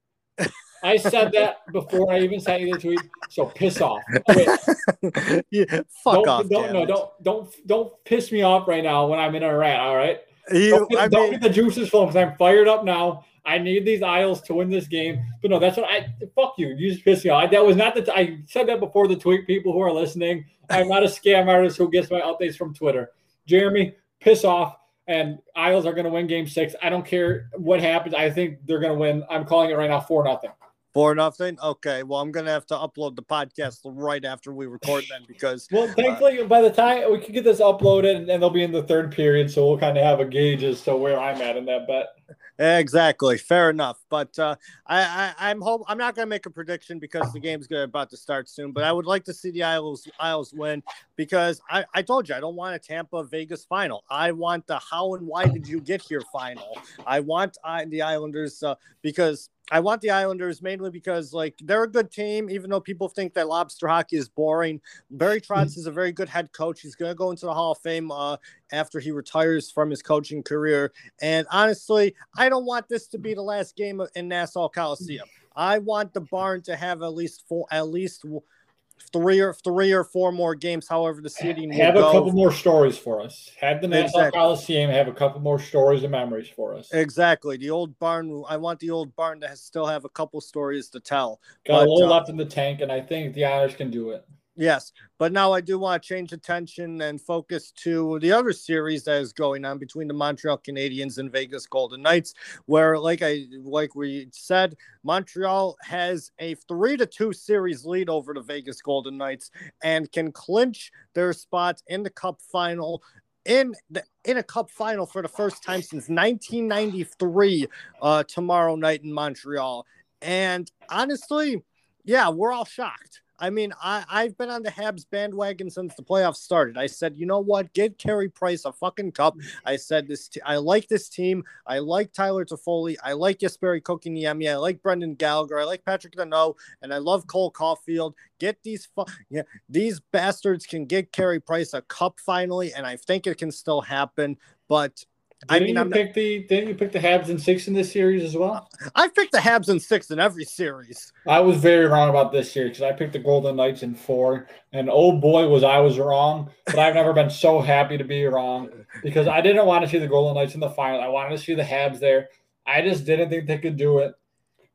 I said that before I even sent you the tweet. So piss off. yeah, fuck don't, off. Don't no, don't don't don't piss me off right now when I'm in a rant. All right. You, don't, get, don't get the juices flowing because I'm fired up now I need these Isles to win this game. But no, that's what I fuck you. You just pissed me off. That was not the. T- I said that before the tweet. People who are listening, I'm not a scam artist who gets my updates from Twitter. Jeremy, piss off. And Isles are going to win Game Six. I don't care what happens. I think they're going to win. I'm calling it right now, four nothing. Four nothing. Okay. Well, I'm gonna have to upload the podcast right after we record then because. well, thankfully, uh, by the time we can get this uploaded, and they'll be in the third period, so we'll kind of have a gauge as to where I'm at in that bet. Exactly. Fair enough. But uh, I, I, am hope I'm not going to make a prediction because the game's gonna, about to start soon. But I would like to see the Isles Isles win because I, I told you I don't want a Tampa Vegas final. I want the how and why did you get here final. I want uh, the Islanders uh, because I want the Islanders mainly because like they're a good team, even though people think that lobster hockey is boring. Barry Trotz mm-hmm. is a very good head coach. He's going to go into the Hall of Fame uh, after he retires from his coaching career. And honestly, I don't want this to be the last game in Nassau Coliseum. I want the barn to have at least four, at least three or three or four more games. However, the seeding have a go. couple more stories for us. Have the Nassau exactly. Coliseum have a couple more stories and memories for us. Exactly. The old barn. I want the old barn to still have a couple stories to tell. Got but, a little uh, left in the tank, and I think the Irish can do it. Yes, but now I do want to change attention and focus to the other series that is going on between the Montreal Canadiens and Vegas Golden Knights, where, like I like we said, Montreal has a three to two series lead over the Vegas Golden Knights and can clinch their spot in the Cup final in the in a cup final for the first time since 1993 uh tomorrow night in Montreal. And honestly yeah we're all shocked I mean, I, I've been on the Habs bandwagon since the playoffs started. I said, you know what? Get Carey Price a fucking cup. I said this. T- I like this team. I like Tyler Toffoli. I like Jesperi Kotkaniemi. I like Brendan Gallagher. I like Patrick Danault, and I love Cole Caufield. Get these, fu- yeah, these bastards can get Carey Price a cup finally, and I think it can still happen. But didn't I mean, you I'm pick the didn't you pick the Habs in six in this series as well? I picked the Habs in six in every series. I was very wrong about this series because I picked the Golden Knights in four, and oh boy, was I was wrong. But I've never been so happy to be wrong because I didn't want to see the Golden Knights in the final. I wanted to see the Habs there. I just didn't think they could do it.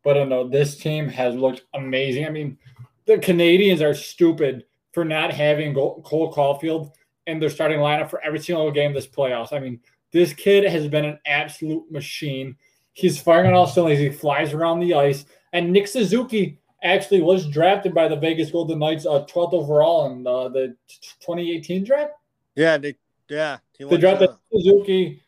But uh, I know this team has looked amazing. I mean, the Canadiens are stupid for not having Cole Caufield in their starting lineup for every single game this playoffs. I mean this kid has been an absolute machine. He's firing on all cylinders. He flies around the ice. And Nick Suzuki actually was drafted by the Vegas Golden Knights uh, 12th overall in uh, the 2018 draft. Yeah, they, yeah. They drafted Suzuki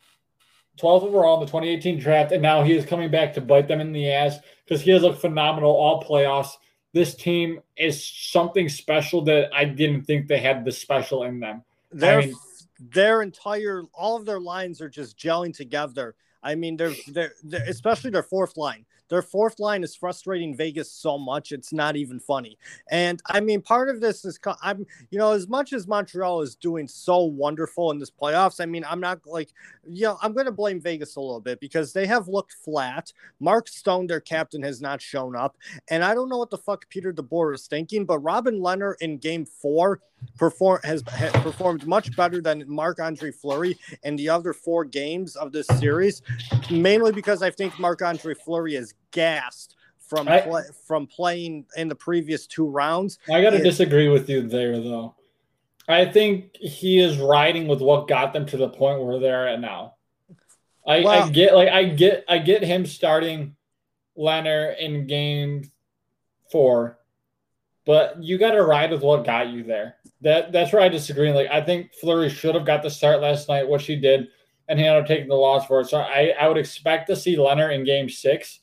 12th overall in the 2018 draft, and now he is coming back to bite them in the ass because he has looked phenomenal all playoffs. This team is something special that I didn't think they had the special in them. They're I mean, their entire all of their lines are just gelling together. I mean, they're, they're, they're, especially their fourth line. Their fourth line is frustrating Vegas so much it's not even funny. And I mean, part of this is I'm you know as much as Montreal is doing so wonderful in this playoffs. I mean, I'm not like you know I'm going to blame Vegas a little bit because they have looked flat. Mark Stone, their captain, has not shown up, and I don't know what the fuck Peter DeBoer is thinking. But Robin Lehner in Game Four perform has, has performed much better than Marc Andre Fleury in the other four games of this series, mainly because I think Marc Andre Fleury is gassed from I, play, from playing in the previous two rounds. I got to disagree with you there, though. I think he is riding with what got them to the point where they're at now. I, well, I get like I get I get him starting Lehner in game four, but you got to ride with what got you there. That that's where I disagree. Like I think Fleury should have got the start last night, what she did, and he ended up taking the loss for it. So I, I would expect to see Lehner in game six.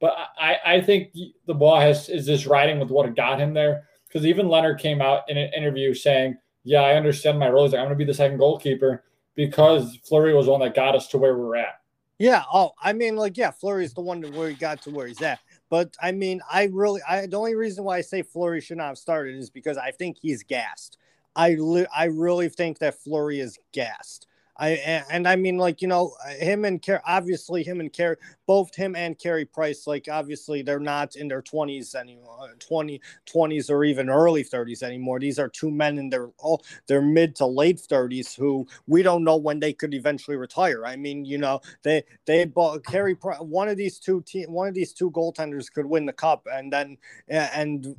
But I, I think the ball has is just riding with what got him there. Because even Lehner came out in an interview saying, Yeah, I understand my role. I'm gonna be the second goalkeeper because Fleury was the one that got us to where we're at. Yeah. Oh, I mean, like, yeah, Fleury's the one where he got to where he's at. But I mean, I really, I the only reason why I say Fleury should not have started is because I think he's gassed. I li- I really think that Fleury is gassed. I and I mean like you know him and Car- obviously him and Carey both him and Carey Price like obviously they're not in their 20s anymore uh, 20 20s or even early 30s anymore. These are two men in their oh their mid to late 30s who we don't know when they could eventually retire. I mean you know they they bought Carey Price one of these two team one of these two goaltenders could win the cup and then and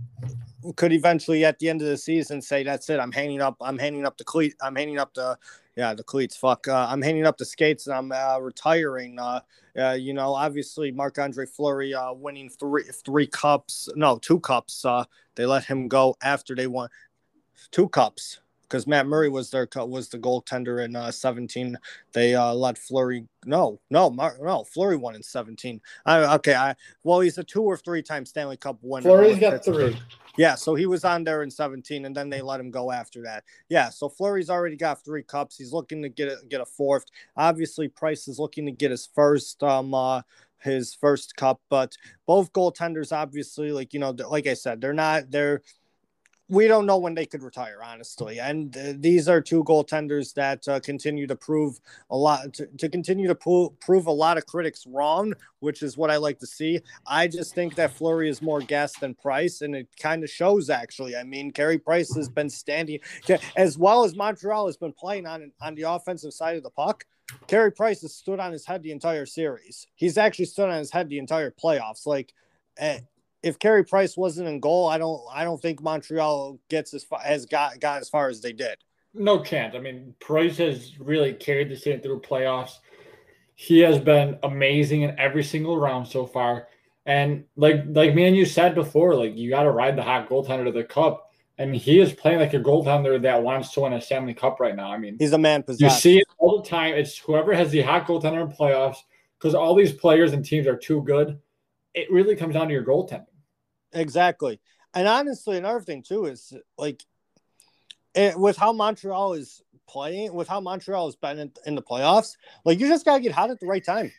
could eventually at the end of the season say that's it. I'm hanging up i'm hanging up the cleat i'm hanging up the Yeah, the cleats. Fuck. Uh, I'm hanging up the skates and I'm uh, retiring. Uh, uh, you know, obviously Marc Andre Fleury uh, winning three three cups. No, two cups. Uh, they let him go after they won two cups because Matt Murray was their was the goaltender in uh, 17. They uh, let Fleury no no Mar- no Fleury won in 17. I, okay, I well he's a two or three time Stanley Cup winner. Fleury's got three. Yeah, so he was on there in 17, and then they let him go after that. Yeah, so Fleury's already got three cups. He's looking to get a, get a fourth. Obviously, Price is looking to get his first um uh his first cup, but both goaltenders obviously like you know like I said, they're not they're we don't know when they could retire, honestly. And uh, these are two goaltenders that uh, continue to prove a lot, to, to continue to pro- prove a lot of critics wrong, which is what I like to see. I just think that Fleury is more gas than Price, and it kind of shows, actually. I mean, Carey Price has been standing, as well as Montreal has been playing on, on the offensive side of the puck. Carey Price has stood on his head the entire series. He's actually stood on his head the entire playoffs. Like, eh, if Carey Price wasn't in goal, I don't I don't think Montreal gets as far has got got as far as they did. No chance. I mean, Price has really carried the team through playoffs. He has been amazing in every single round so far. And like like me and you said before, like you got to ride the hot goaltender to the cup. And he is playing like a goaltender that wants to win a Stanley Cup right now. I mean, he's a man possessed. You see it all the time. It's whoever has the hot goaltender in playoffs because all these players and teams are too good. It really comes down to your goaltending. Exactly. And honestly, another thing too is like it, with how Montreal is playing, with how Montreal has been in, in, the playoffs, like you just gotta get hot at the right time.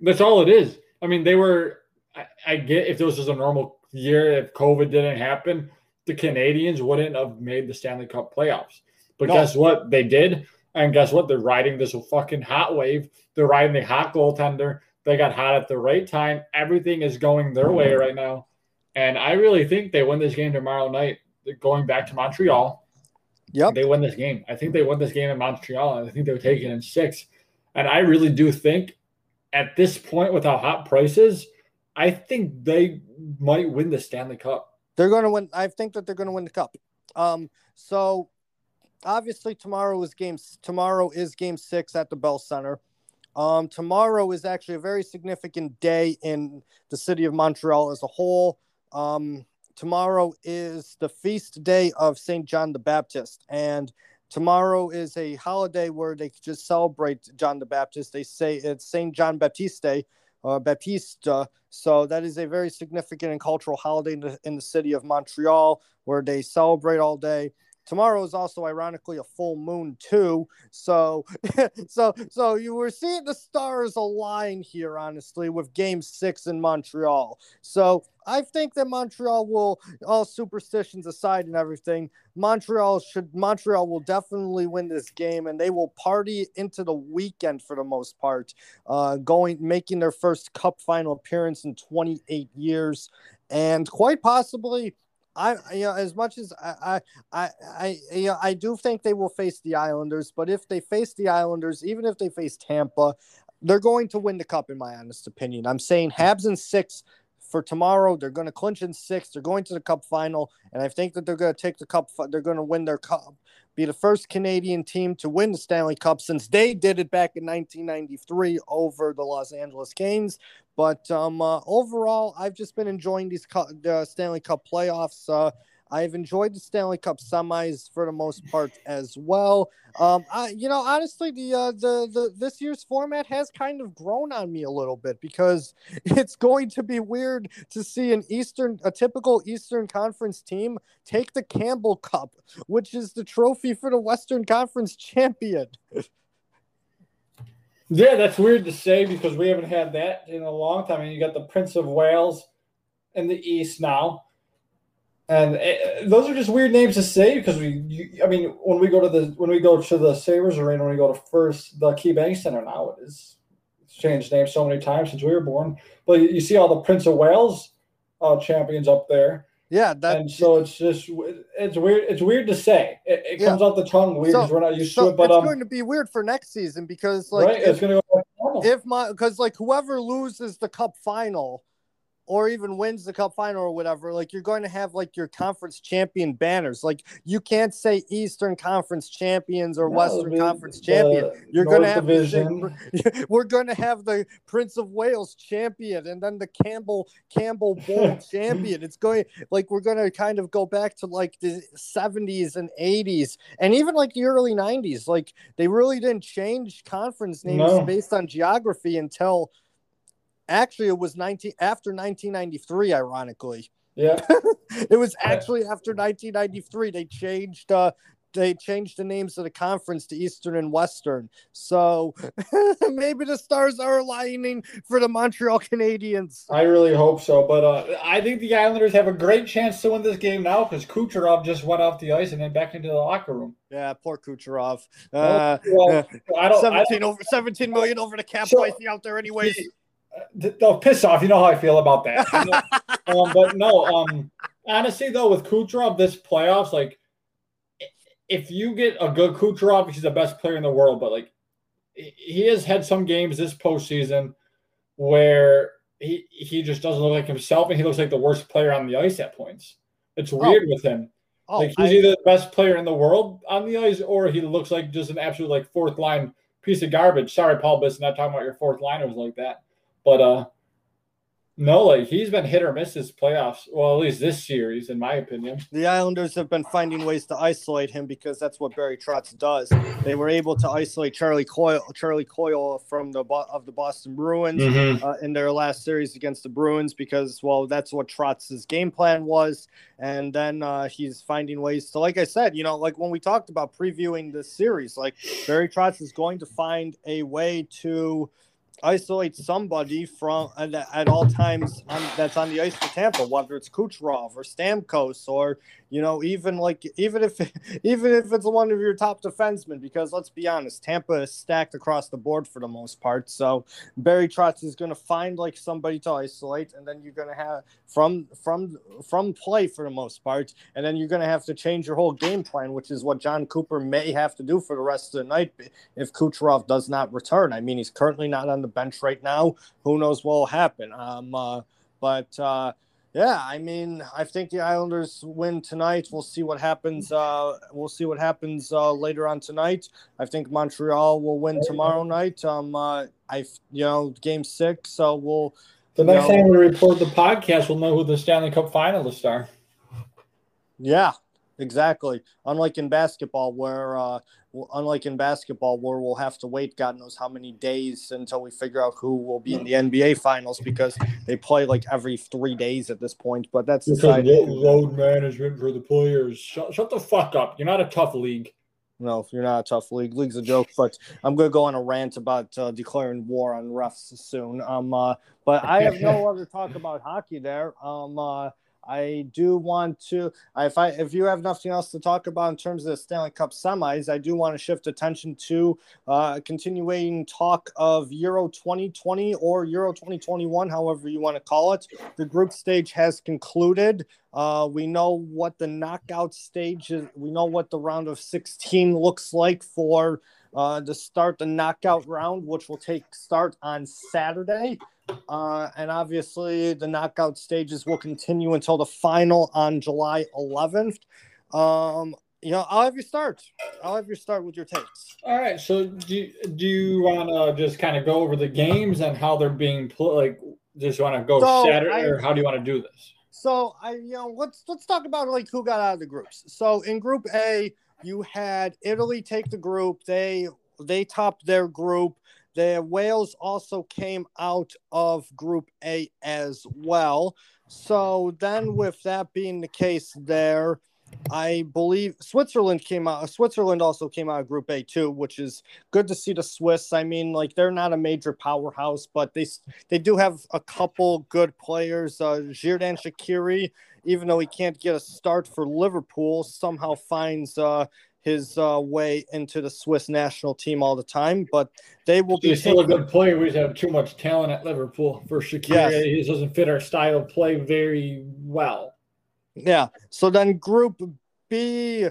That's all it is. I mean, they were. I, I get if this was a normal year, if COVID didn't happen, the Canadiens wouldn't have made the Stanley Cup playoffs. But no. guess what? They did. And guess what? They're riding this fucking hot wave. They're riding the hot goaltender. They got hot at the right time. Everything is going their way right now. And I really think they win this game tomorrow night, going back to Montreal. Yep. They win this game. I think they win this game in Montreal, and I think they're taking in six. And I really do think at this point, with how hot prices, I think they might win the Stanley Cup. They're going to win. I think that they're going to win the cup. Um, so obviously tomorrow is games. Tomorrow is game six at the Bell Center. Um, tomorrow is actually a very significant day in the city of Montreal as a whole. Um, tomorrow is the feast day of St. John the Baptist. And tomorrow is a holiday where they just celebrate John the Baptist. They say it's St. John Baptiste Day, uh, Baptiste. so that is a very significant and cultural holiday in the, in the city of Montreal where they celebrate all day tomorrow is also ironically a full moon too. So so so you were seeing the stars align here honestly with game six in montreal. So i think that montreal will all superstitions aside and everything montreal should montreal will definitely win this game and they will party into the weekend for the most part uh going making their first cup final appearance in 28 years. And quite possibly I you know as much as I I I you know, I do think they will face the Islanders, but if they face the Islanders, even if they face Tampa, they're going to win the cup in my honest opinion. I'm saying Habs in six for tomorrow. They're going to clinch in six. They're going to the cup final, and I think that they're going to take the cup. They're going to win their cup be the first Canadian team to win the Stanley Cup since they did it back in 1993 over the Los Angeles Canes. But um, uh, overall, I've just been enjoying these cu- the Stanley Cup playoffs. Uh, I've enjoyed the Stanley Cup semis for the most part as well. Um, I, you know, honestly, the, uh, the the this year's format has kind of grown on me a little bit because it's going to be weird to see an Eastern, a typical Eastern Conference team take the Campbell Cup, which is the trophy for the Western Conference champion. Yeah, that's weird to say because we haven't had that in a long time. I mean, you got the Prince of Wales in the East now and it, those are just weird names to say because we, you, I mean, when we go to the when we go to the Sabres arena, when we go to first the KeyBank Center now, it is it's changed names so many times since we were born. But you see all the Prince of Wales uh, champions up there. Yeah, that, and so it's just it's weird. It's weird to say. It, it comes yeah. off the tongue weird because so, we're not used so to it. But it's um, going to be weird for next season because like right, if, it's going to go if my because like whoever loses the cup final or even wins the cup final or whatever, like you're going to have like your conference champion banners. Like you can't say Eastern Conference champions or No, Western the- Conference champion. You're going to have Division. we're going to have the Prince of Wales champion and then the Campbell Campbell Bowl champion. It's going like we're going to kind of go back to like the 70s and 80s and even like the early 90s. Like they really didn't change conference names No. based on geography until actually it was 19 after 1993 ironically. Yeah. It was actually after 1993 they changed uh they changed the names of the conference to Eastern and Western. So maybe the stars are aligning for the Montreal Canadiens. I really hope so, but uh, I think the Islanders have a great chance to win this game now because Kucherov just went off the ice and then back into the locker room. Yeah, poor Kucherov. Uh, well, I don't. I 17 over 17 million over the cap So- price out there anyways. They'll piss off. You know how I feel about that. um, but no, um, honestly though, with Kucherov, this playoffs, like, if you get a good Kucherov, he's the best player in the world. But like, he has had some games this postseason where he he just doesn't look like himself, and he looks like the worst player on the ice at points. It's weird with him. Oh, like he's I- either the best player in the world on the ice, or he looks like just an absolute like fourth line piece of garbage. Sorry, Paul Biss, not talking about your fourth liners like that. But uh no, like he's been hit or miss this playoffs. Well, at least this series, in my opinion. the Islanders have been finding ways to isolate him because that's what Barry Trotz does. They were able to isolate Charlie Coyle, Charlie Coyle from the of the Boston Bruins uh, in their last series against the Bruins because, well, that's what Trotz's game plan was. And then uh, he's finding ways to, like I said, you know, like when we talked about previewing this series, like Barry Trotz is going to find a way to isolate somebody from at, at all times on, that's on the ice for Tampa, whether it's Kucherov or Stamkos or you know even like even if even if it's one of your top defensemen, because let's be honest, Tampa is stacked across the board for the most part. So Barry Trotz is going to find like somebody to isolate, and then you're going to have from from from play for the most part, and then you're going to have to change your whole game plan, which is what Jon Cooper may have to do for the rest of the night if Kucherov does not return. I mean, he's currently not on the bench right now. Who knows what will happen? Um, uh, but uh, yeah, I mean, I think the Islanders win tonight. We'll see what happens. Uh, we'll see what happens uh, later on tonight. I think Montreal will win tomorrow night. Um, uh, I, you know, game six. So we'll. The next No. time we report the podcast, we'll know who the Stanley Cup finalists are. Yeah, exactly. Unlike in basketball, where uh, unlike in basketball, where we'll have to wait God knows how many days until we figure out who will be in the NBA finals because they play like every three days at this point. But that's decided. load management for the players. Shut, shut the fuck up. You're not a tough league. No, you're not a tough league, league's a joke. But I'm gonna go on a rant about uh, declaring war on refs soon. Um, uh, but I have no other talk about hockey there. Um, uh, I do want to. If I if you have nothing else to talk about in terms of the Stanley Cup semis, I do want to shift attention to uh, continuing talk of Euro 2020 or Euro 2021, however you want to call it. The group stage has concluded. Uh, we know what the knockout stage is. We know what the round of 16 looks like for uh, to start the knockout round, which will take start on Saturday. Uh, and obviously, the knockout stages will continue until the final on July 11th. Um, you know, I'll have you start. I'll have you start with your takes. All right. So do you, do you want to just kind of go over the games and how they're being played? Like, just want to go So, Saturday, I- or how do you want to do this? So I, you know, let's let's talk about like who got out of the groups. So in Group A, you had Italy take the group. They they topped their group. The Wales also came out of Group A as well. So then, with that being the case, there, I believe Switzerland came out. Switzerland also came out of Group A too, which is good to see the Swiss. I mean, like they're not a major powerhouse, but they they do have a couple good players. Uh, Xherdan Shaqiri, even though he can't get a start for Liverpool, somehow finds uh, his uh, way into the Swiss national team all the time. But they will be He's still a good player. We just have too much talent at Liverpool for Shaqiri. Yes. He doesn't fit our style of play very well. Yeah. So then Group B,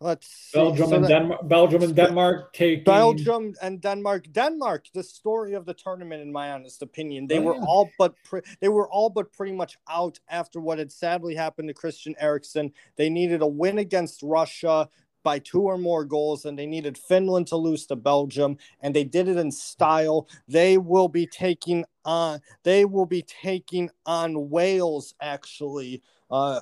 Let's see. Belgium So and that- Denmark. Belgium and Denmark taking Belgium and Denmark. Denmark, the story of the tournament, in my honest opinion, they were Yeah. all but pre- they were all but pretty much out after what had sadly happened to Christian Eriksen. They needed a win against Russia by two or more goals, and they needed Finland to lose to Belgium, and they did it in style. They will be taking on they will be taking on Wales actually uh,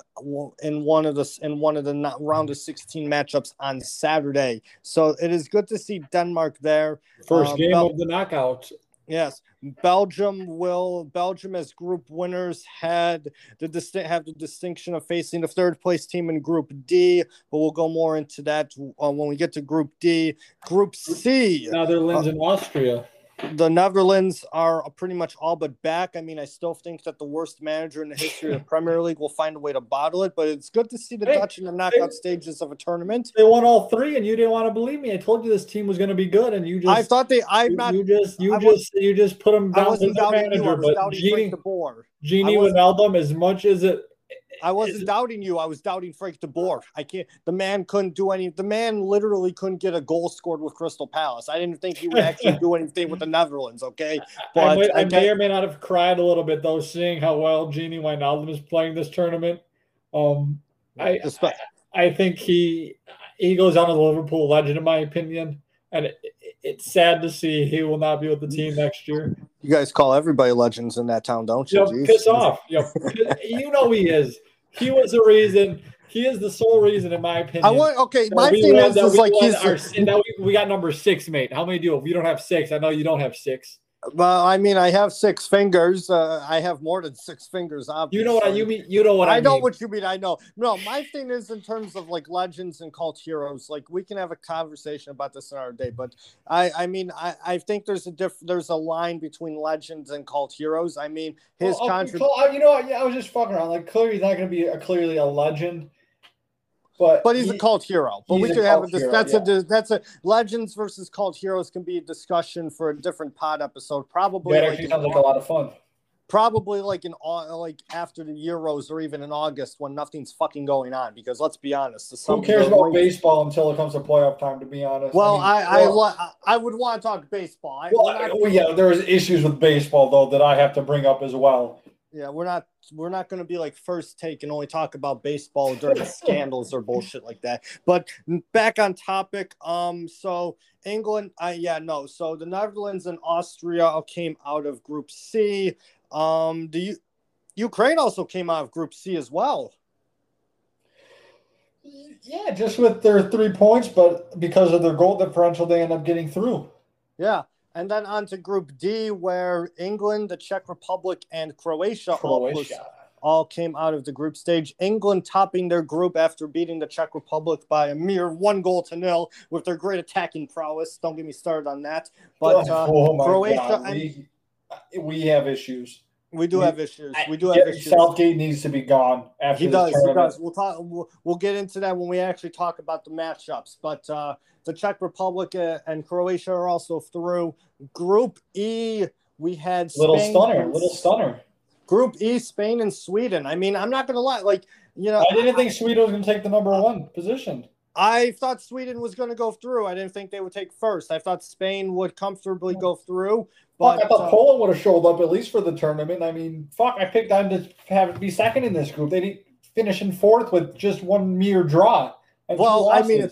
in one of the in one of the round of 16 matchups on Saturday. So it is good to see Denmark there. first uh, game Bel- of the knockout. Yes, Belgium will Belgium as group winners had the distinct have the distinction of facing the third place team in Group D, but we'll go more into that uh, when we get to Group D. Group C, Netherlands and Austria. The Netherlands are pretty much all but back. I mean, I still think that the worst manager in the history of the Premier League will find a way to bottle it, but it's good to see the Hey, Dutch in the knockout stages of a tournament. They won all three, and you didn't want to believe me. I told you this team was going to be good, and you just I thought they. I'm you, not. you just you I just you just put them down to wasn't the doubting you. I manager. But Gini, Gini Wijnaldum, as much as it, I wasn't doubting you. I was doubting Frank de Boer. I can't. The man couldn't do any. The man literally couldn't get a goal scored with Crystal Palace. I didn't think he would actually do anything with the Netherlands. Okay, I, But might, I I may or may not have cried a little bit though, seeing how well Gini Wijnaldum is playing this tournament. Um, I Espe- I think he he goes as a Liverpool legend in my opinion, and it's sad to see he will not be with the team next year. you guys call everybody legends in that town, don't you? You piss off. You know, you know he is. He was the reason. He is the sole reason, in my opinion. I want. Okay, my we thing won- is, we like he's. our, we, we got number six, mate. How many do you have? You don't have six. I know you don't have six. Well, I mean, I have six fingers. Uh, I have more than six fingers. Obviously. You know what I you mean? You know what I, I know mean. what you mean. I know. No, my thing is in terms of like legends and cult heroes. Like we can have a conversation about this another day, but I, I mean, I, I think there's a diff, there's a line between legends and cult heroes. I mean, his Well, contribution. You know, yeah, I was just fucking around. Like clearly, he's not going to be a, clearly a legend, but But he's he- a cult hero. But we could have a hero, that's yeah. a that's a legends versus cult heroes can be a discussion for a different pod episode. Probably That like in sounds like a lot of fun. probably like in like after the Euros or even in August when nothing's fucking going on. Because let's be honest, the Who cares are about baseball until it comes to playoff time? To be honest. Well, mean, I I well, I would want to talk baseball. I, well, well, yeah, there's issues with baseball though that I have to bring up as well. Yeah, we're not we're not going to be like first take and only talk about baseball during scandals or bullshit like that. But back on topic, um, so England, I yeah no, so the Netherlands and Austria came out of Group C. Um, the U- Ukraine also came out of Group C as well. Yeah, just with their three points, but because of their goal differential, they end up getting through. Yeah. And then on to Group D, where England, the Czech Republic, and Croatia, all Croatia. all came out of the group stage. England topping their group after beating the Czech Republic by a mere one goal to nil with their great attacking prowess. Don't get me started on that. But uh, oh Croatia God, and- we, we have issues. We do have issues. We do Yeah, have issues. Southgate needs to be gone after He does. He does. We'll talk. We'll, we'll get into that when we actually talk about the matchups. But uh, the Czech Republic uh, and Croatia are also through. Group E, we had Little stunner, little stunner. Group E, Spain and Sweden. I mean, I'm not gonna lie. Like you know, I didn't think Sweden was going to take the number one position. I thought Sweden was going to go through. I didn't think they would take first. I thought Spain would comfortably go through. Fuck, But I thought uh, Poland would have showed up at least for the tournament. I mean, fuck, I picked them to have it be second in this group. They didn't finish in fourth with just one mere draw. well, I mean.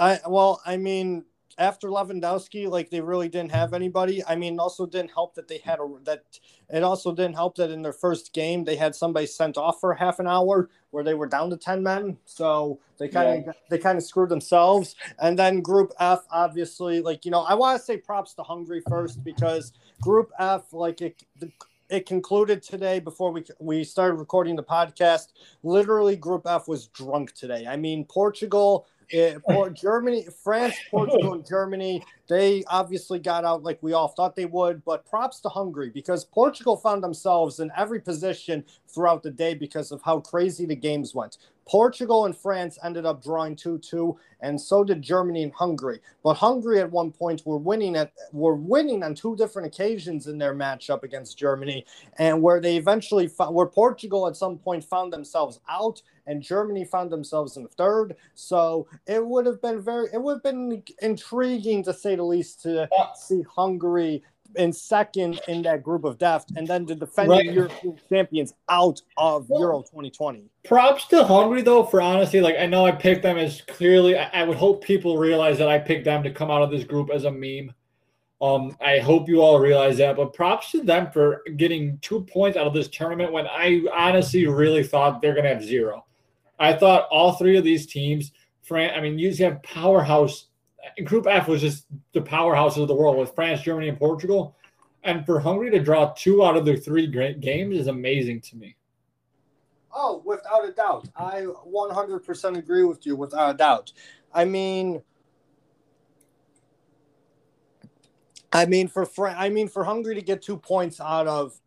I well, I mean, after Lewandowski, like they really didn't have anybody. I mean, also didn't help that they had a that. It also didn't help that in their first game they had somebody sent off for half an hour where they were down to ten men. So they kind of they kind of screwed themselves. And then Group F, obviously, like you know, I want to say props to Hungary first because Group F, like it. The, it concluded today before we we started recording the podcast. Literally, Group F was drunk today. I mean, Portugal, eh, Por- Germany, France, Portugal, and Germany. They obviously got out like we all thought they would. But props to Hungary because Portugal found themselves in every position throughout the day because of how crazy the games went. Portugal and France ended up drawing 2-2, and so did Germany and Hungary. But Hungary at one point were winning at were winning on two different occasions in their matchup against Germany, and where they eventually found, where Portugal at some point found themselves out and Germany found themselves in third. So it would have been very it would have been intriguing to say the least to see Hungary in second in that group of death, and then the defending right. European champions out of well, Euro 2020. Props to Hungary though for honestly, like I know I picked them as clearly. I, I, would hope people realize that I picked them to come out of this group as a meme. Um, I hope you all realize that. But props to them for getting two points out of this tournament when I honestly really thought they're gonna have zero. I thought all three of these teams, France. I mean, you have powerhouse Group F was just the powerhouses of the world with France, Germany, and Portugal. And for Hungary to draw two out of their three great games is amazing to me. Oh, without a doubt. I 100% agree with you without a doubt. I mean, I mean for I mean for Hungary to get two points out of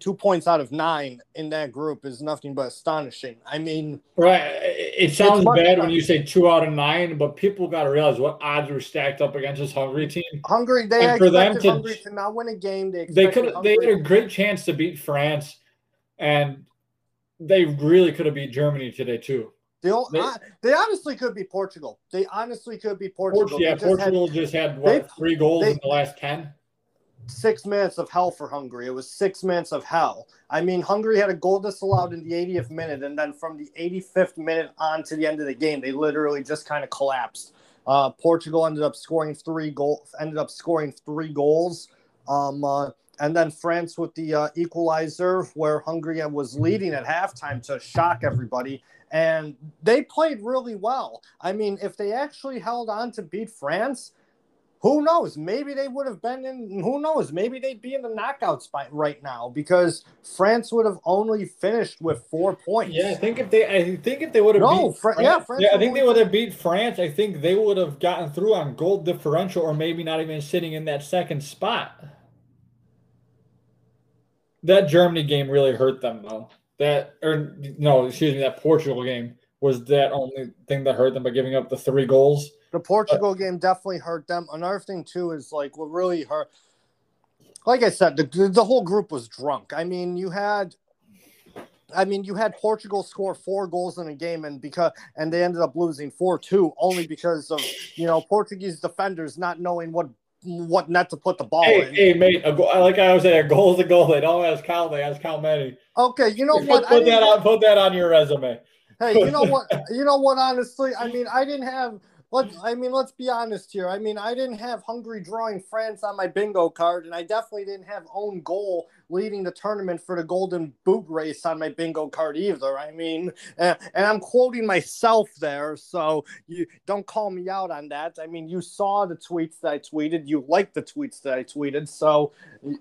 two points out of nine in that group is nothing but astonishing. I mean, right? It sounds bad when you say two out of nine, but people got to realize what odds were stacked up against this Hungary team. Hungary, they and for them to, Hungary to not win a game. They they could they had a great chance to beat France, and they really could have beat Germany today too. They, they, they honestly could be Portugal. They honestly could be Portugal. yeah, just Portugal had, just had what they, three goals they, in the last ten six minutes of hell for Hungary. It was six minutes of hell. I mean, Hungary had a goal disallowed in the 80th minute, and then from the 85th minute on to the end of the game, they literally just kind of collapsed. Uh, Portugal ended up scoring three goals. Ended up scoring three goals. Um, uh, and then France with the uh, equalizer, where Hungary was leading at halftime to shock everybody. And they played really well. I mean, if they actually held on to beat France, who knows? Maybe they would have been in. Who knows? Maybe they'd be in the knockout spot right now because France would have only finished with four points. Yeah, I think if they, I think if they would have no, beat, Fra- yeah, France yeah, I think they would have beat France. I think they would have gotten through on goal differential, or maybe not even sitting in that second spot. That Germany game really hurt them, though. That or no, excuse me, that Portugal game was that only thing that hurt them by giving up the three goals the Portugal game definitely hurt them. Another thing too is like what really hurt. Like I said, the the whole group was drunk. I mean, you had I mean, you had Portugal score four goals in a game, and because and they ended up losing four two only because of you know Portuguese defenders not knowing what what net to put the ball hey, in. Hey, mate, a like I was saying, a goal is a goal. They don't ask count; they ask count many. Okay, you know put, what? Put that on. Put that on your resume. Hey, you know what? You know what? Honestly, I mean, I didn't have let I mean, let's be honest here. I mean, I didn't have Hungary drawing France on my bingo card, and I definitely didn't have own goal leading the tournament for the golden boot race on my bingo card either. I mean, and, and I'm quoting myself there, so you don't call me out on that. I mean, you saw the tweets that I tweeted, you liked the tweets that I tweeted, so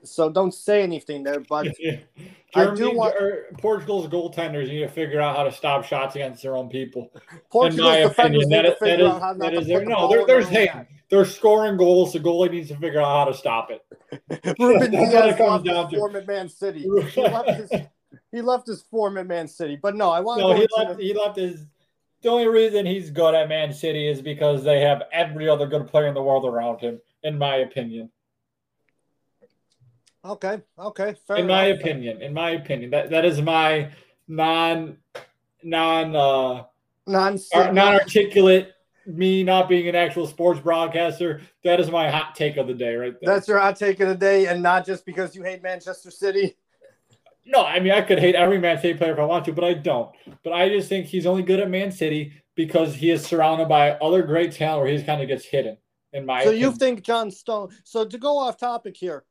so don't say anything there. But I do want er, Portugal's goaltenders need to figure out how to stop shots against their own people. Portugal's defenders need to figure out how not to put no, there, there's hey, they're scoring goals. The goalie needs to figure out how to stop it. Ruben Dias comes down to. form at Man City. He left, his, he left his form at Man City, but no, I want. No, he left. He left his. The only reason he's good at Man City is because they have every other good player in the world around him, in my opinion. Okay. Okay. in enough. my opinion, in my opinion, that that is my non non uh non non articulate me not being an actual sports broadcaster. That is my hot take of the day, right there. That's your hot take of the day, and not just because you hate Manchester City. No, I mean I could hate every Man City player if I want to, but I don't. But I just think he's only good at Man City because he is surrounded by other great talent where he kind of gets hidden. In my so opinion. you think John Stone? So to go off topic here,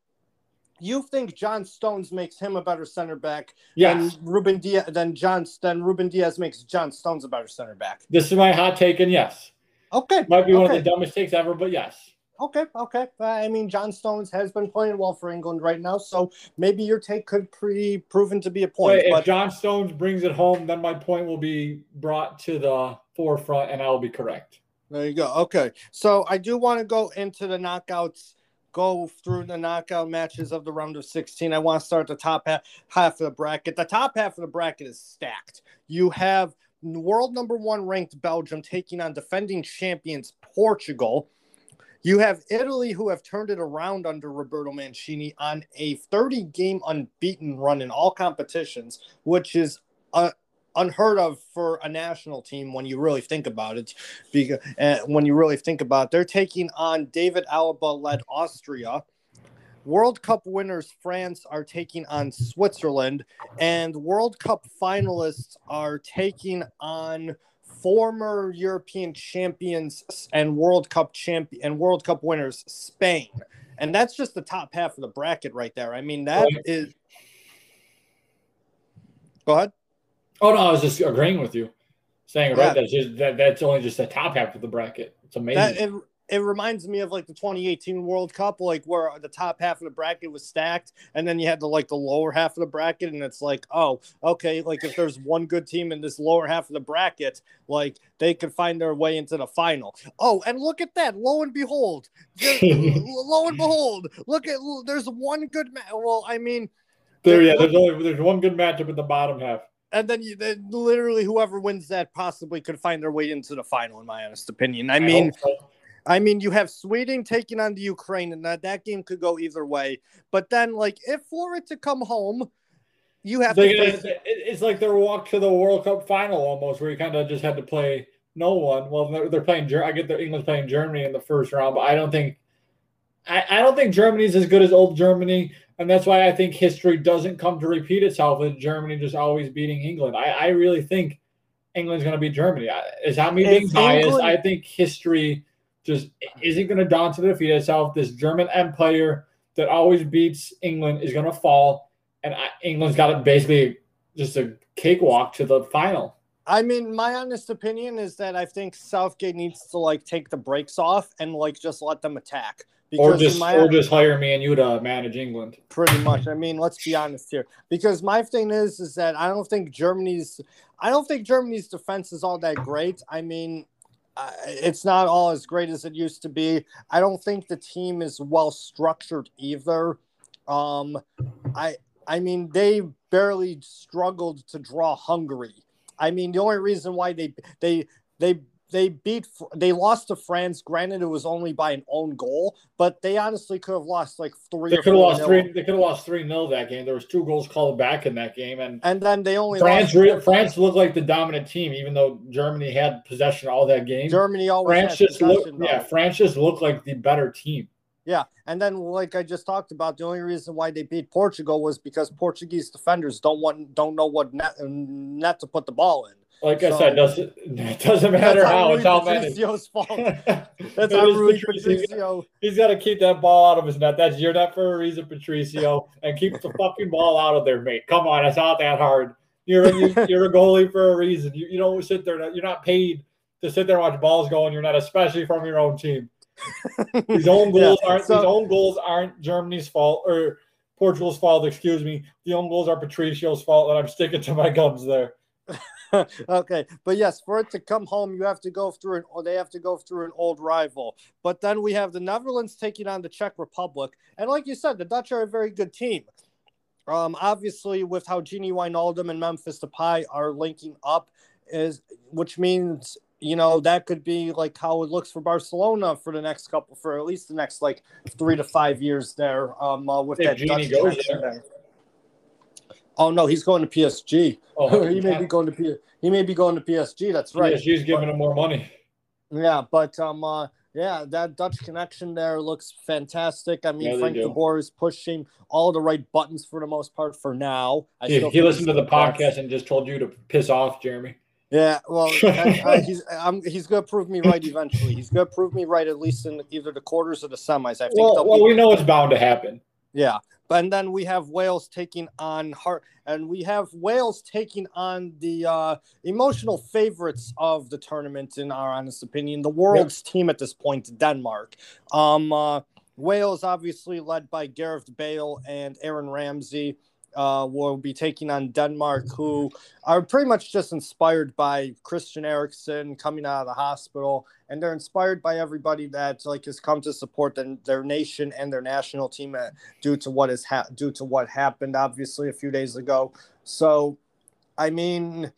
you think John Stones makes him a better center back yes. than Ruben Dias than John then Ruben Dias makes John Stones a better center back. This is my hot take, and yes. Okay. Might be okay. one of the dumbest takes ever, but yes. Okay, okay. Uh, I mean, John Stones has been playing well for England right now, so maybe your take could be proven to be a point. Wait, but... If John Stones brings it home, then my point will be brought to the forefront, and I'll be correct. There you go. Okay, so I do want to go into the knockouts go through the knockout matches of the round of 16. I want to start the top half, half of the bracket. The top half of the bracket is stacked. You have world number one ranked Belgium taking on defending champions Portugal. You have Italy, who have turned it around under Roberto Mancini on a 30 game unbeaten run in all competitions, which is uh, unheard of for a national team when you really think about it. Because uh, when you really think about it, they're taking on David Alaba led Austria. World Cup winners France are taking on Switzerland, and World Cup finalists are taking on former European champions and World Cup champion and World Cup winners Spain. And that's just the top half of the bracket right there. I mean, that right. is. Go ahead. Oh no, I was just agreeing with you, saying yeah. right. That's just that, that's only just the top half of the bracket. It's amazing. That, it reminds me of like the 2018 World Cup, like where the top half of the bracket was stacked, and then you had the like the lower half of the bracket, and it's like, oh, okay, like if there's one good team in this lower half of the bracket, like they could find their way into the final. Oh, and look at that! Lo and behold, lo and behold, look at there's one good match. Well, I mean, there, yeah, there's only there's one good matchup in the bottom half and then you, then literally whoever wins that possibly could find their way into the final, in my honest opinion. I, I mean, so. I mean, you have Sweden taking on the Ukraine, and that, that game could go either way. But then, like, if for it to come home, you have they, to. Face- it's like their walk to the World Cup final almost, where you kind of just had to play no one. Well, they're, they're playing. I get their England playing Germany in the first round, but I don't think. I, I don't think Germany's as good as old Germany, and that's why I think history doesn't come to repeat itself with Germany just always beating England. I, I really think England's going to beat Germany. Is that me being biased? I think history just isn't going to daunt to defeat itself. This German empire that always beats England is going to fall, and England's got it basically just a cakewalk to the final. I mean, my honest opinion is that I think Southgate needs to like take the brakes off and like just let them attack. Because or just my, or just hire me and you to manage England. Pretty much. I mean, let's be honest here. Because my thing is, is that I don't think Germany's, I don't think Germany's defense is all that great. I mean, it's not all as great as it used to be. I don't think the team is well structured either. Um, I I mean they barely struggled to draw Hungary. I mean the only reason why they they they they beat they lost to France. Granted, it was only by an own goal, but they honestly could have lost like three. They could have lost three. They could have lost three nil that game. There was two goals called back in that game, and and then they only France. Re- France looked like the dominant team, even though Germany had possession all that game. Germany always France just looked, yeah. France just looked like the better team. Yeah, and then like I just talked about, the only reason why they beat Portugal was because Portuguese defenders don't want don't know what net, net to put the ball in. Like so, I said, doesn't it doesn't matter how it's how Patricio's fault. That's Rui Patricio. He's got to keep that ball out of his net. That's your net for a reason, Patricio, and keep the fucking ball out of there, mate. Come on, it's not that hard. You're a, you're a goalie for a reason. You, you don't sit there. You're not paid to sit there and watch balls go in your net, especially from your own team. his own goals yeah, aren't so, these own goals aren't Germany's fault or Portugal's fault. Excuse me. The own goals are Patricio's fault, and I'm sticking to my guns there. okay, but yes, for it to come home, you have to go through an or they have to go through an old rival. But then we have the Netherlands taking on the Czech Republic, and like you said, the Dutch are a very good team. Um, obviously, with how Gini Wijnaldum and Memphis Depay are linking up, is which means you know that could be like how it looks for Barcelona for the next couple, for at least the next like three to five years there. Um, uh, with that Gini Dutch connection there. there. Oh no, he's going to PSG. Oh, he may be going to P- he may be going to PSG. That's right. She's giving but, him more money. Yeah, but um, uh, yeah, that Dutch connection there looks fantastic. I mean, yeah, Frank de Boer is pushing all the right buttons for the most part for now. I he, he listened to the podcast and just told you to piss off, Jeremy. Yeah, well, he's um, he's going to prove me right eventually. He's going to prove me right at least in either the quarters or the semis. I think. Well, well we know it's bound to happen. Yeah, and then we have Wales taking on heart, and we have Wales taking on the uh, emotional favorites of the tournament, in our honest opinion, the world's team at this point, Denmark. Um, uh, Wales, obviously led by Gareth Bale and Aaron Ramsey uh, will be taking on Denmark, who are pretty much just inspired by Christian Eriksen coming out of the hospital, and they're inspired by everybody that like has come to support the, their nation and their national team uh, due to what is ha- due to what happened, obviously a few days ago. So, I mean.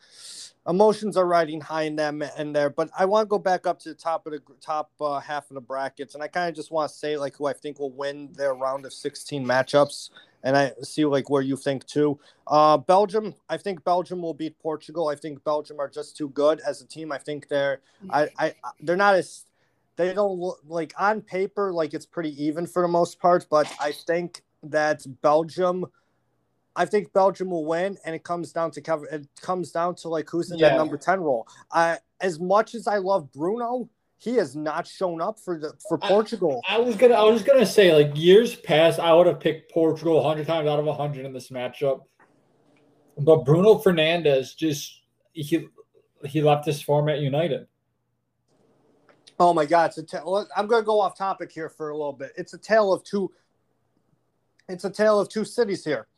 emotions are riding high in them and there. But I want to go back up to the top of the top uh, half of the brackets, and I kind of just want to say like who I think will win their round of 16 matchups, and I see like where you think too. Uh, Belgium, I think Belgium will beat Portugal. I think Belgium are just too good as a team. I think they're I, I they're not as they don't look like on paper like it's pretty even for the most part, but I think that Belgium I think Belgium will win, and it comes down to cover. It comes down to like who's in yeah. that number ten role. I, as much as I love Bruno, he has not shown up for the for Portugal. I, I, was gonna, I was gonna say like years past, I would have picked Portugal hundred times out of hundred in this matchup, but Bruno Fernandes just he he left his form at United. Oh my God! It's a ta- I'm going to go off topic here for a little bit. It's a tale of two. It's a tale of two cities here.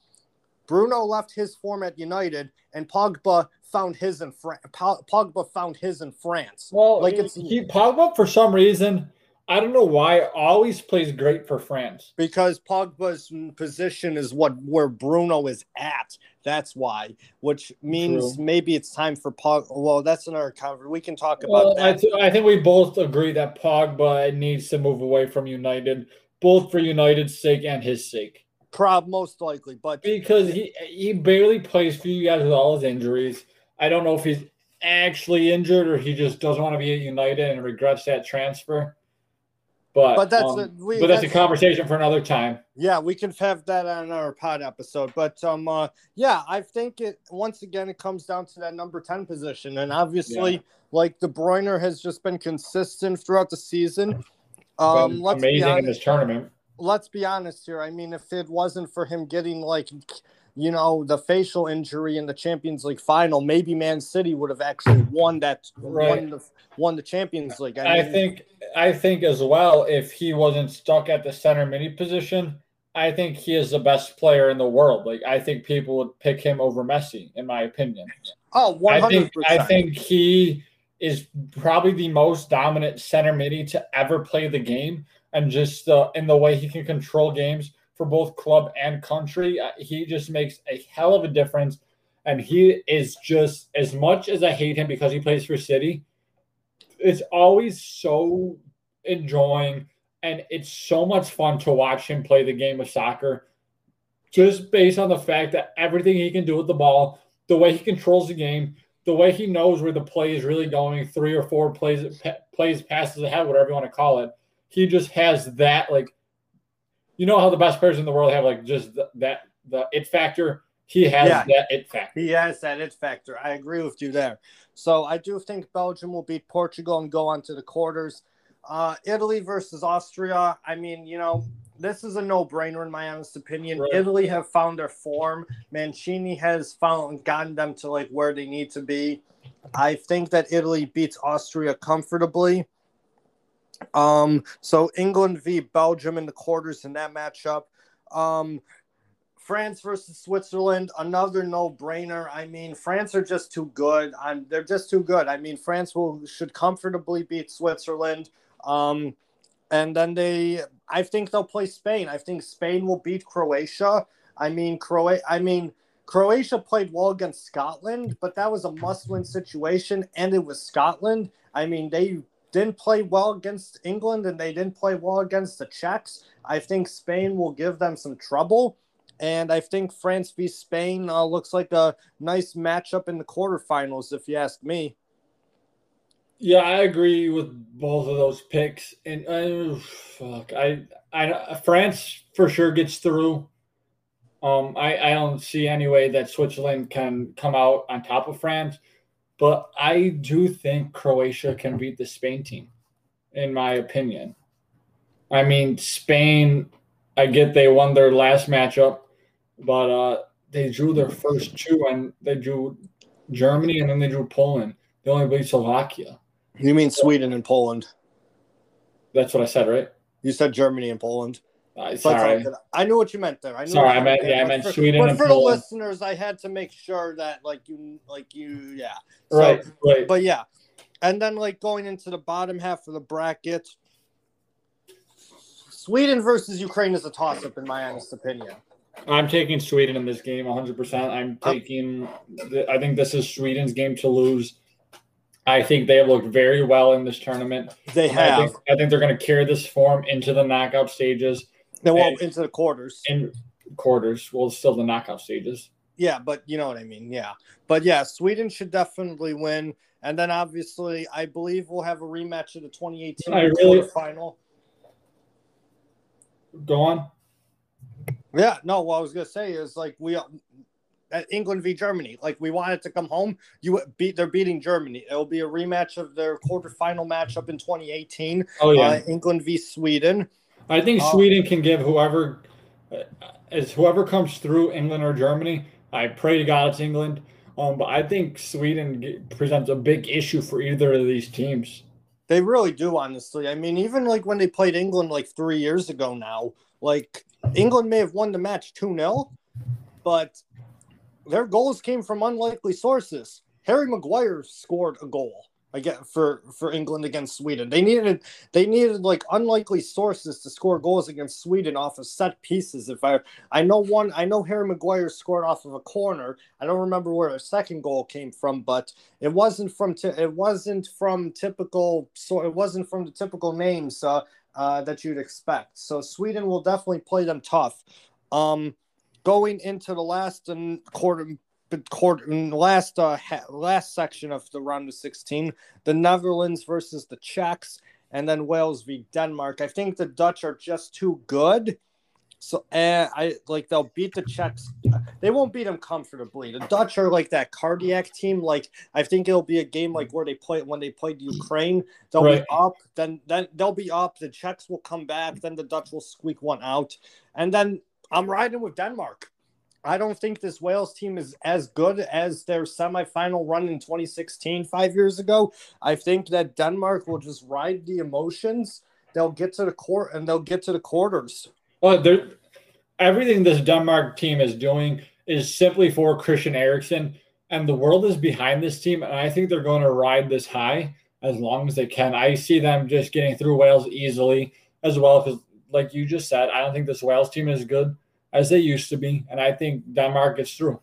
Bruno left his form at United, and Pogba found his in France. Pogba found his in France. Well, like it's he Pogba for some reason. I don't know why always plays great for France. Because Pogba's position is what where Bruno is at. That's why, which means True. maybe it's time for Pog. Well, that's another cover. We can talk about that. I, th- I think we both agree that Pogba needs to move away from United, both for United's sake and his sake. Prob most likely, but because he he barely plays for you guys with all his injuries. I don't know if he's actually injured or he just doesn't want to be at United and regrets that transfer. But, but that's um, a, we, but that's, that's, a conversation for another time. Yeah, we can have that on our pod episode. But um, uh, yeah, I think it once again it comes down to that number ten position, and obviously, yeah. like De Bruyne has just been consistent throughout the season. Um, amazing in this tournament let's be honest here. I mean, if it wasn't for him getting like, you know, the facial injury in the Champions League final, maybe Man City would have actually won that, right. won the won the Champions League. I, mean, I think, I think as well, if he wasn't stuck at the center mini position, I think he is the best player in the world. Like I think people would pick him over Messi, in my opinion. Oh, 100%. I think, I think he is probably the most dominant center midi to ever play the game and just uh, in the way he can control games for both club and country. Uh, he just makes a hell of a difference. And he is just as much as I hate him because he plays for City, it's always so enjoying and it's so much fun to watch him play the game of soccer just based on the fact that everything he can do with the ball, the way he controls the game, the way he knows where the play is really going, three or four plays plays passes ahead, whatever you want to call it he just has that like you know how the best players in the world have like just the, that the it factor? He has yeah, that it factor. He has that it factor. I agree with you there. So i do think belgium will beat portugal and go on to the quarters uh, italy versus austria i mean you know this is a no-brainer in my honest opinion right. italy have found their form mancini has found gotten them to like where they need to be i think that italy beats austria comfortably um, so England v Belgium in the quarters in that matchup. Um, France versus Switzerland, another no-brainer. I mean, France are just too good. I'm, they're just too good. I mean, France will should comfortably beat Switzerland. Um, and then they, I think they'll play Spain. I think Spain will beat Croatia. I mean, Croatia. I mean, Croatia played well against Scotland, but that was a must-win situation, and it was Scotland. I mean, they didn't play well against England and they didn't play well against the Czechs. I think Spain will give them some trouble. And I think France v Spain uh, looks like a nice matchup in the quarterfinals, if you ask me. Yeah, I agree with both of those picks. And uh, fuck, I, I, France for sure gets through. Um, I, I don't see any way that Switzerland can come out on top of France. But I do think Croatia can beat the Spain team, in my opinion. I mean, Spain, I get they won their last matchup, but uh, they drew their first two and they drew Germany and then they drew Poland. They only beat Slovakia. You mean Sweden and Poland? That's what I said, right? You said Germany and Poland. Uh, sorry. I knew what you meant there. I knew sorry, I meant yeah, I meant for, Sweden. But for Poland. the listeners, I had to make sure that like you, like you, yeah. So, right, right. But yeah, and then like going into the bottom half of the bracket, Sweden versus Ukraine is a toss-up in my honest opinion. I'm taking Sweden in this game 100%. I'm taking, I think this is Sweden's game to lose. I think they have looked very well in this tournament. They have. I think, I think they're going to carry this form into the knockout stages. They well, into the quarters. In quarters. Well, still the knockout stages. Yeah, but you know what I mean. Yeah. But yeah, Sweden should definitely win. And then obviously, I believe we'll have a rematch of the 2018 I really, final. Go on. Yeah, no. What I was gonna say is like we England v Germany. Like we wanted to come home. You beat. They're beating Germany. It'll be a rematch of their quarterfinal matchup in 2018. Oh yeah, uh, England v Sweden. I think um, Sweden can give whoever uh, is whoever comes through England or Germany. I pray to God it's England. Um, but I think Sweden presents a big issue for either of these teams. They really do, honestly. I mean, even like when they played England like three years ago now, like England may have won the match 2 0, but their goals came from unlikely sources. Harry Maguire scored a goal again for for England against Sweden. They needed they needed like unlikely sources to score goals against Sweden off of set pieces. If I I know one, I know Harry Maguire scored off of a corner. I don't remember where the second goal came from, but it wasn't from t- it wasn't from typical so it wasn't from the typical names uh, uh, that you'd expect. So Sweden will definitely play them tough. Um, going into the last and quarter quarter last uh ha- last section of the round of 16 the netherlands versus the czechs and then wales v denmark. I think the dutch are just too good. So uh, i like they'll beat the czechs. They won't beat them comfortably. The dutch are like that cardiac team. Like i think it'll be a game like where they play when they played ukraine they'll right. be up then then they'll be up. The czechs will come back then the dutch will squeak one out. And then i'm riding with denmark I don't think this Wales team is as good as their semifinal run in 2016, five years ago. I think that Denmark will just ride the emotions. They'll get to the court and they'll get to the quarters. Well, everything this Denmark team is doing is simply for Christian Eriksen, and the world is behind this team. And I think they're going to ride this high as long as they can. I see them just getting through Wales easily as well because, like you just said, I don't think this Wales team is good as they used to be, and I think Denmark gets through.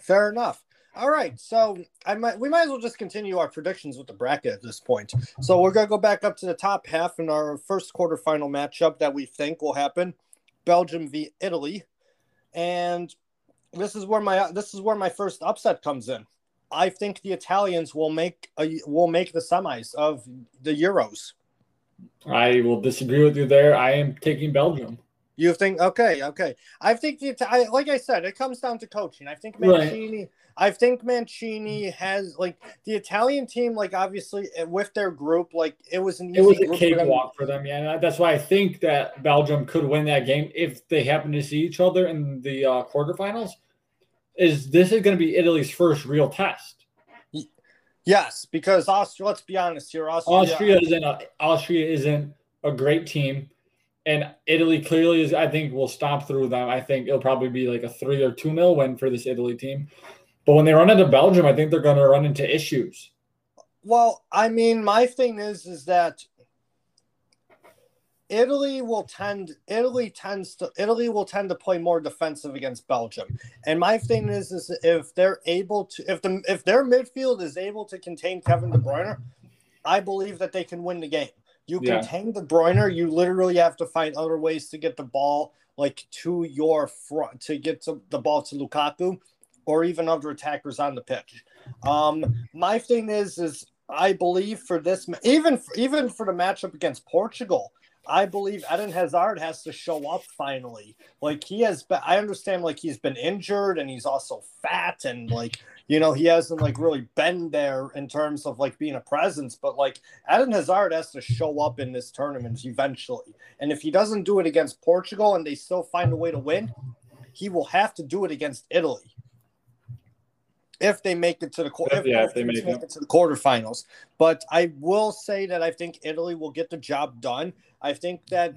Fair enough. All right, so I might we might as well just continue our predictions with the bracket at this point. So we're gonna go back up to the top half in our first quarterfinal matchup that we think will happen: Belgium v Italy, and this is where my this is where my first upset comes in. I think the Italians will make a, will make the semis of the Euros. I will disagree with you there. I am taking Belgium. You think okay, okay. I think the I, like I said, it comes down to coaching. I think Mancini. Right. I think Mancini has like the Italian team, like obviously eh, with their group, like it was an it was a cakewalk for, for them. Yeah, that's why I think that Belgium could win that game if they happen to see each other in the uh, quarterfinals. Is this is going to be Italy's first real test? Yes, because Austria. Let's be honest here. Austria, Austria isn't a, Austria isn't a great team and Italy clearly is, I think, will stop through them. I think it'll probably be like a three or two nil win for this Italy team. But when they run into Belgium, I think they're going to run into issues. Well, I mean, my thing is, is that Italy will tend Italy tends to Italy will tend to play more defensive against Belgium. And my thing is is if they're able to if the if their midfield is able to contain Kevin De Bruyne, I believe that they can win the game. You yeah. contain De Bruyne. You literally have to find other ways to get the ball like to your front to get to the ball to Lukaku or even other attackers on the pitch. Um, my thing is, is I believe for this, even for, even for the matchup against Portugal, I believe Eden Hazard has to show up finally. Like he has been, I understand like he's been injured and he's also fat and like you know, he hasn't like really been there in terms of like being a presence, but like Eden Hazard has to show up in this tournament eventually. And if he doesn't do it against Portugal and they still find a way to win, he will have to do it against Italy. If they make it to the if, yeah, if, they make, make it to the quarterfinals, but I will say that I think Italy will get the job done. I think that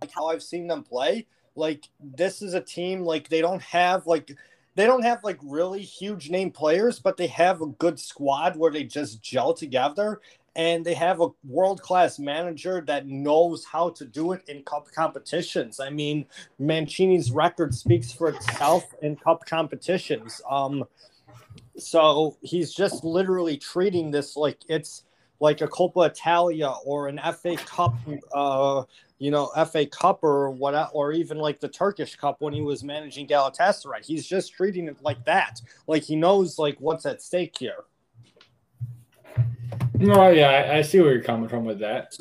like how I've seen them play, like this is a team like they don't have like they don't have like really huge name players, but they have a good squad where they just gel together. and they have a world class manager that knows how to do it in cup competitions. I mean, Mancini's record speaks for itself in cup competitions. Um, so he's just literally treating this like it's like a Coppa Italia or an FA Cup, uh, you know, FA Cup or what, or even like the Turkish Cup when he was managing Galatasaray. He's just treating it like that, like he knows like what's at stake here. No, yeah, I, I see where you're coming from with that.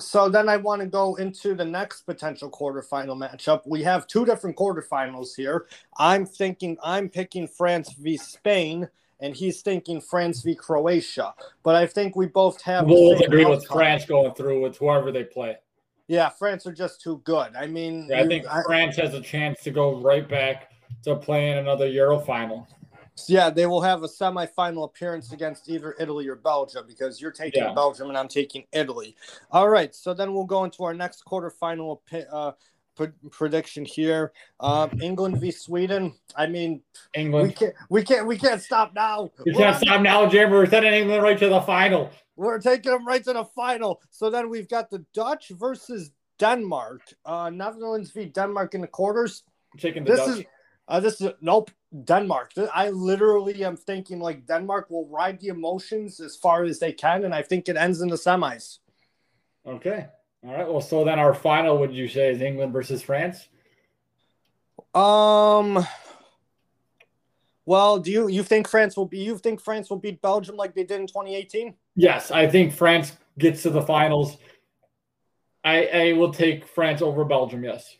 So then I want to go into the next potential quarterfinal matchup. We have two different quarterfinals here. I'm thinking I'm picking France v Spain, and he's thinking France v Croatia. But I think we both have. We'll agree outcome. with France going through with whoever they play. Yeah, France are just too good. I mean, yeah, I think I, France has a chance to go right back to playing another Euro final. Yeah, they will have a semifinal appearance against either Italy or Belgium because you're taking yeah. Belgium and I'm taking Italy. All right, so then we'll go into our next quarterfinal uh, prediction here. Um, England v Sweden. I mean, England. We can't. We can't. We can't stop now. We can't stop now, Jim. We're sending England right to the final. We're taking them right to the final. So then we've got the Dutch versus Denmark. Uh, Netherlands v Denmark in the quarters. I'm taking the this Dutch. is uh, this is nope. Denmark. I literally am thinking like Denmark will ride the emotions as far as they can, and I think it ends in the semis. Okay. All right. Well, so then our final, would you say, is England versus France? Um. Well, do you you think France will be? You think France will beat Belgium like they did in 2018? Yes, I think France gets to the finals. I I will take France over Belgium. Yes.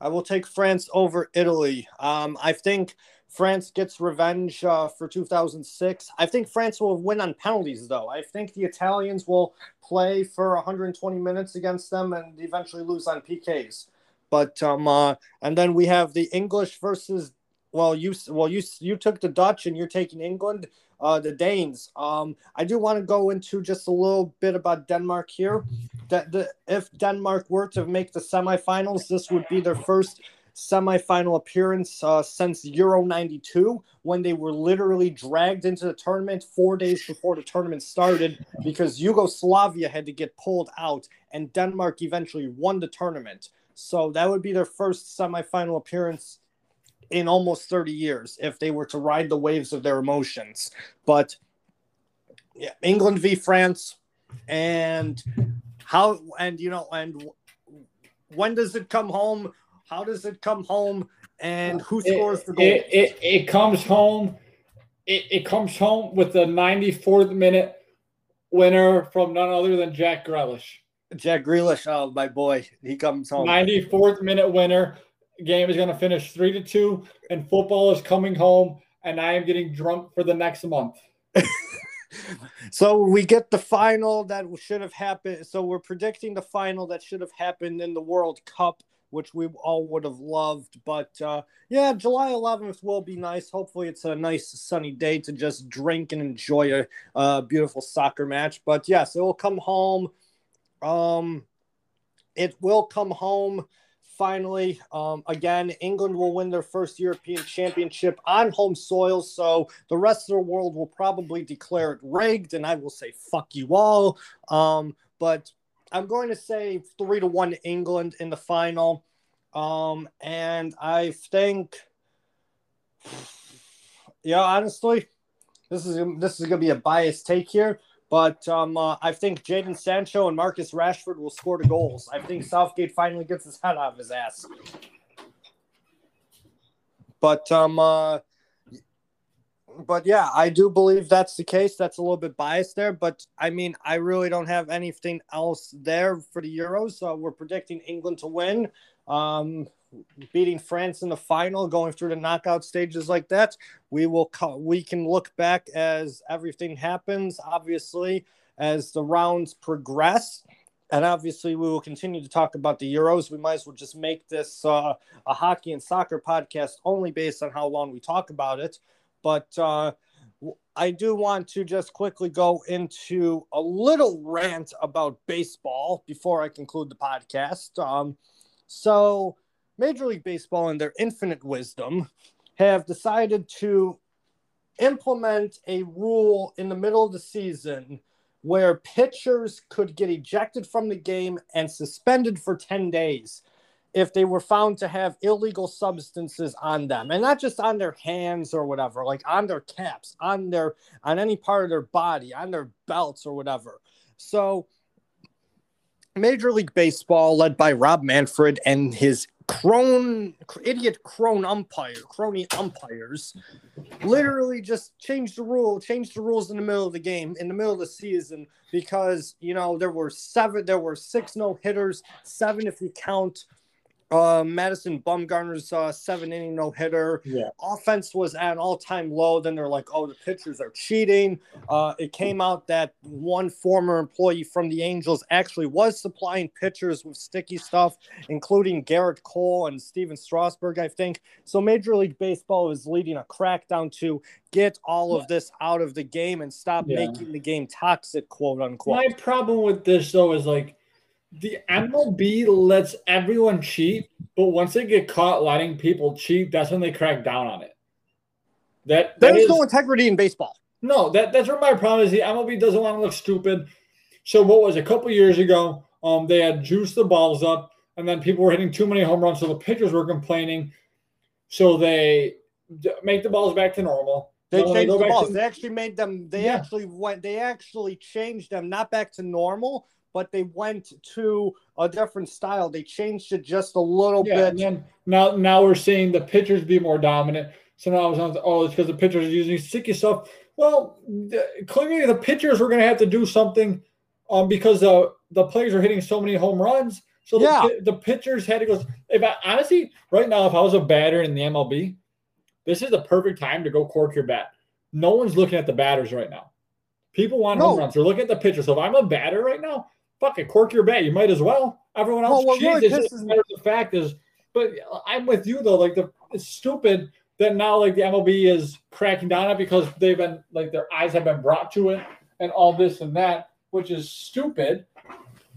I will take France over Italy. Um, I think France gets revenge uh, for 2006. I think France will win on penalties, though. I think the Italians will play for 120 minutes against them and eventually lose on PKs. But um, uh, and then we have the English versus well, you well you you took the Dutch and you're taking England, uh, the Danes. Um, I do want to go into just a little bit about Denmark here. That the if Denmark were to make the semifinals, this would be their first semifinal appearance uh, since Euro 92 when they were literally dragged into the tournament four days before the tournament started because Yugoslavia had to get pulled out and Denmark eventually won the tournament. So that would be their first semifinal appearance in almost 30 years if they were to ride the waves of their emotions. But yeah, England v France and how and you know and when does it come home? How does it come home? And who scores it, the goal? It, it, it comes home. It, it comes home with the 94th minute winner from none other than Jack Grealish. Jack Grealish, oh my boy, he comes home. 94th minute winner. Game is going to finish three to two, and football is coming home, and I am getting drunk for the next month. so we get the final that should have happened. So we're predicting the final that should have happened in the World Cup which we all would have loved. But uh, yeah, July 11th will be nice. Hopefully, it's a nice sunny day to just drink and enjoy a, a beautiful soccer match. But yes, it will come home. Um, it will come home finally. Um, again, England will win their first European championship on home soil. So the rest of the world will probably declare it rigged, and I will say, fuck you all. Um, but I'm going to say three to one England in the final. Um, and I think, yeah, honestly, this is this is going to be a biased take here, but um, uh, I think Jadon Sancho and Marcus Rashford will score the goals. I think Southgate finally gets his head out of his ass. But um, uh, but yeah, I do believe that's the case. That's a little bit biased there, but I mean, I really don't have anything else there for the Euros. So we're predicting England to win, um, beating France in the final, going through the knockout stages like that. We will co- we can look back as everything happens, obviously, as the rounds progress. And obviously, we will continue to talk about the Euros. We might as well just make this uh, a hockey and soccer podcast only based on how long we talk about it. But uh, I do want to just quickly go into a little rant about baseball before I conclude the podcast. Um, so, Major League Baseball, in their infinite wisdom, have decided to implement a rule in the middle of the season where pitchers could get ejected from the game and suspended for 10 days if they were found to have illegal substances on them. And not just on their hands or whatever like on their caps on their on any part of their body on their belts or whatever. So major league baseball led by rob manfred and his crone idiot crone umpire crony umpires literally just changed the rule changed the rules in the middle of the game in the middle of the season because you know there were seven there were six no hitters seven if you count uh, Madison Bumgarner's uh, seven inning no hitter. Yeah. Offense was at an all time low. Then they're like, oh, the pitchers are cheating. Uh, it came out that one former employee from the Angels actually was supplying pitchers with sticky stuff, including Gerrit Cole and Stephen Strasburg, I think. So Major League Baseball is leading a crackdown to get all of this out of the game and stop Yeah. making the game toxic, quote unquote. My problem with this though is like the MLB lets everyone cheat, but once they get caught letting people cheat, that's when they crack down on it. That, that There's is- no integrity in baseball. No, that, that's where my problem is. The MLB doesn't want to look stupid. So what was a couple years ago? Um, they had juiced the balls up, and then people were hitting too many home runs, so the pitchers were complaining. So they d- make the balls back to normal. They when changed go the balls. to- they actually made them. They Yeah. actually went. They actually changed them not back to normal, but they went to a different style. They changed it just a little Yeah, and bit. then now now we're seeing the pitchers be more dominant. So now I was on, oh, it's because the pitchers are using sticky stuff. Well, the, clearly the pitchers were going to have to do something, um, because the the players are hitting so many home runs. So the, Yeah. the pitchers had to go. If I honestly, right now, if I was a batter in the MLB, this is the perfect time to go cork your bat. No one's looking at the batters right now. People want home runs. They're looking at the pitcher. So if I'm a batter right now, fuck it, cork your bat. You might as well. Everyone else Well, cheats. really It's just a matter of the fact is, but I'm with you though. Like the it's stupid that now like the MLB is cracking down on it because they've been like their eyes have been brought to it and all this and that, which is stupid.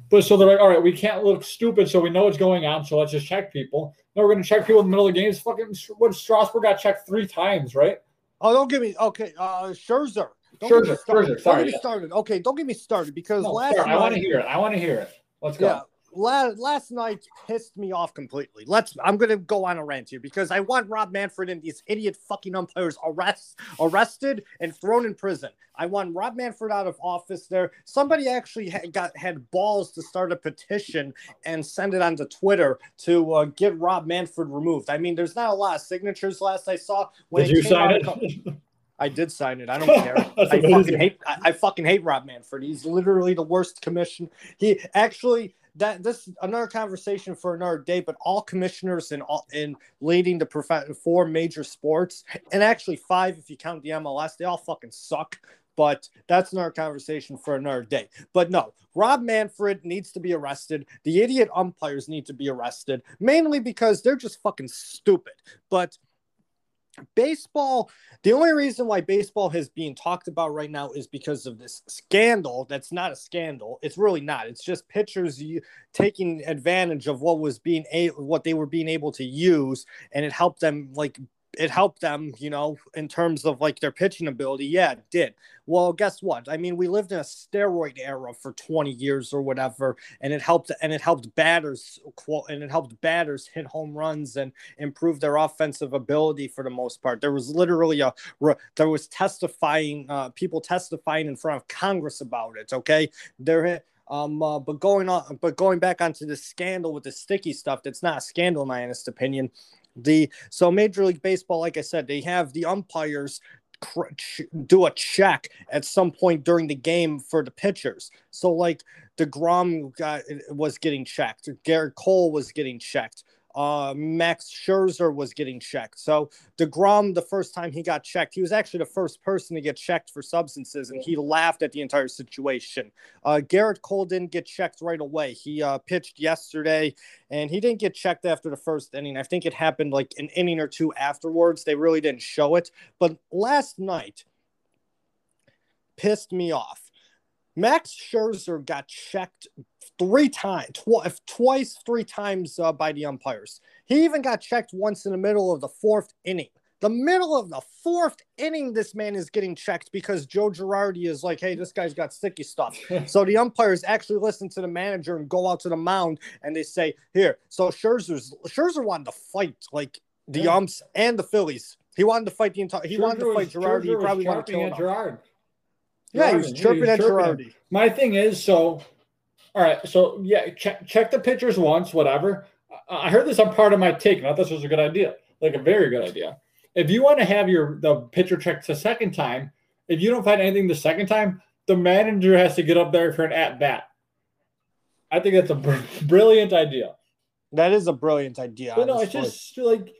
But so they're like, all right, we can't look stupid, so we know what's going on. So let's just check people. No, we're going to check people in the middle of the games. Fucking what Strasburg got checked three times, right? Oh, don't give me. Okay, uh, Scherzer. Don't Scherzer. Scherzer, sorry, don't get me yeah. started. Okay, don't get me started because No, last sorry, I want to hear it. I want to hear it. Let's go. yeah, la- last night pissed me off completely. Let's. I'm gonna go on a rant here because I want Rob Manfred and these idiot fucking umpires arrest, arrested and thrown in prison. I want Rob Manfred out of office. There, somebody actually had, got had balls to start a petition and send it onto Twitter to uh, get Rob Manfred removed. I mean, there's not a lot of signatures. Last I saw when Did you sign it? I did sign it. I don't care. I fucking hate. I, I fucking hate Rob Manfred. He's literally the worst commission. He actually that this another conversation for another day. But all commissioners in all in leading the prof- four major sports, and actually five if you count the MLS, they all fucking suck. But that's another conversation for another day. But no, Rob Manfred needs to be arrested. The idiot umpires need to be arrested, mainly because they're just fucking stupid. But baseball the only reason why baseball is being talked about right now is because of this scandal that's not a scandal. It's really not. It's just pitchers taking advantage of what was being a what they were being able to use and it helped them like it helped them you know in terms of like their pitching ability yeah it did well guess what i mean we lived in a steroid era for 20 years or whatever and it helped and it helped batters and it helped batters hit home runs and improve their offensive ability for the most part. There was literally a there was testifying uh, people testifying in front of Congress about it. Okay, there. Um, uh, but going on, but going back onto the scandal with the sticky stuff, that's not a scandal, in my honest opinion. The so Major League Baseball, like I said, they have the umpires do a check at some point during the game for the pitchers. So like Degrom got was getting checked, Gerrit Cole was getting checked uh, Max Scherzer was getting checked. So DeGrom, the first time he got checked, he was actually the first person to get checked for substances, and he laughed at the entire situation. Uh, Gerrit Cole didn't get checked right away. He uh, pitched yesterday, and he didn't get checked after the first inning. I think it happened like an inning or two afterwards. They really didn't show it. But last night pissed me off. Max Scherzer got checked three times, tw- twice, three times uh, by the umpires. He even got checked once in the middle of the fourth inning. The middle of the fourth inning, this man is getting checked because Joe Girardi is like, hey, this guy's got sticky stuff. so the umpires actually listen to the manager and go out to the mound and they say, here. So Scherzer's Scherzer wanted to fight like the Yeah. umps and the Phillies. He wanted to fight the entire. He wanted to fight was- Girardi. He Scherzer was probably wanted to kill him. Gerard. Yeah, he was chirping at. Girardi. My thing is, so all right, so yeah, check check the pitchers once, whatever. I I heard this on part of my take, and I thought this was a good idea, like a very good idea. If you want to have your the pitcher checked the second time, if you don't find anything the second time, the manager has to get up there for an at bat. I think that's a br- brilliant idea. That is a brilliant idea. But no, it's just like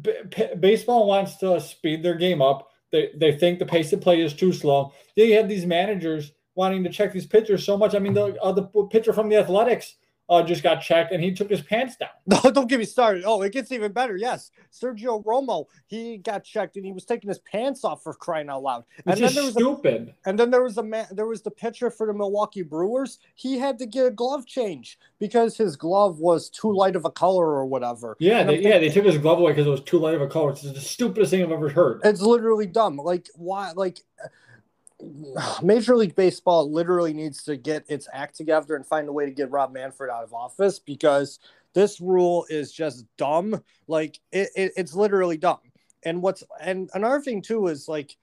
b- p- baseball wants to speed their game up. They they think the pace of play is too slow. Then you have these managers wanting to check these pitchers so much. I mean, the uh, the pitcher from the Athletics uh, just got checked and he took his pants down. No, don't get me started. Oh, it gets even better. Yes, Sergio Romo, he got checked and he was taking his pants off for crying out loud. It's And then there was a, stupid. and then there was a man, there was the pitcher for the Milwaukee Brewers. He had to get a glove change because his glove was too light of a color or whatever. yeah, And I'm yeah, they took his glove away because it was too light of a color. It's the stupidest thing I've ever heard. It's literally dumb. Like why? Like Major League Baseball literally needs to get its act together and find a way to get Rob Manfred out of office because this rule is just dumb. Like it, it, it's literally dumb. And what's and another thing too is like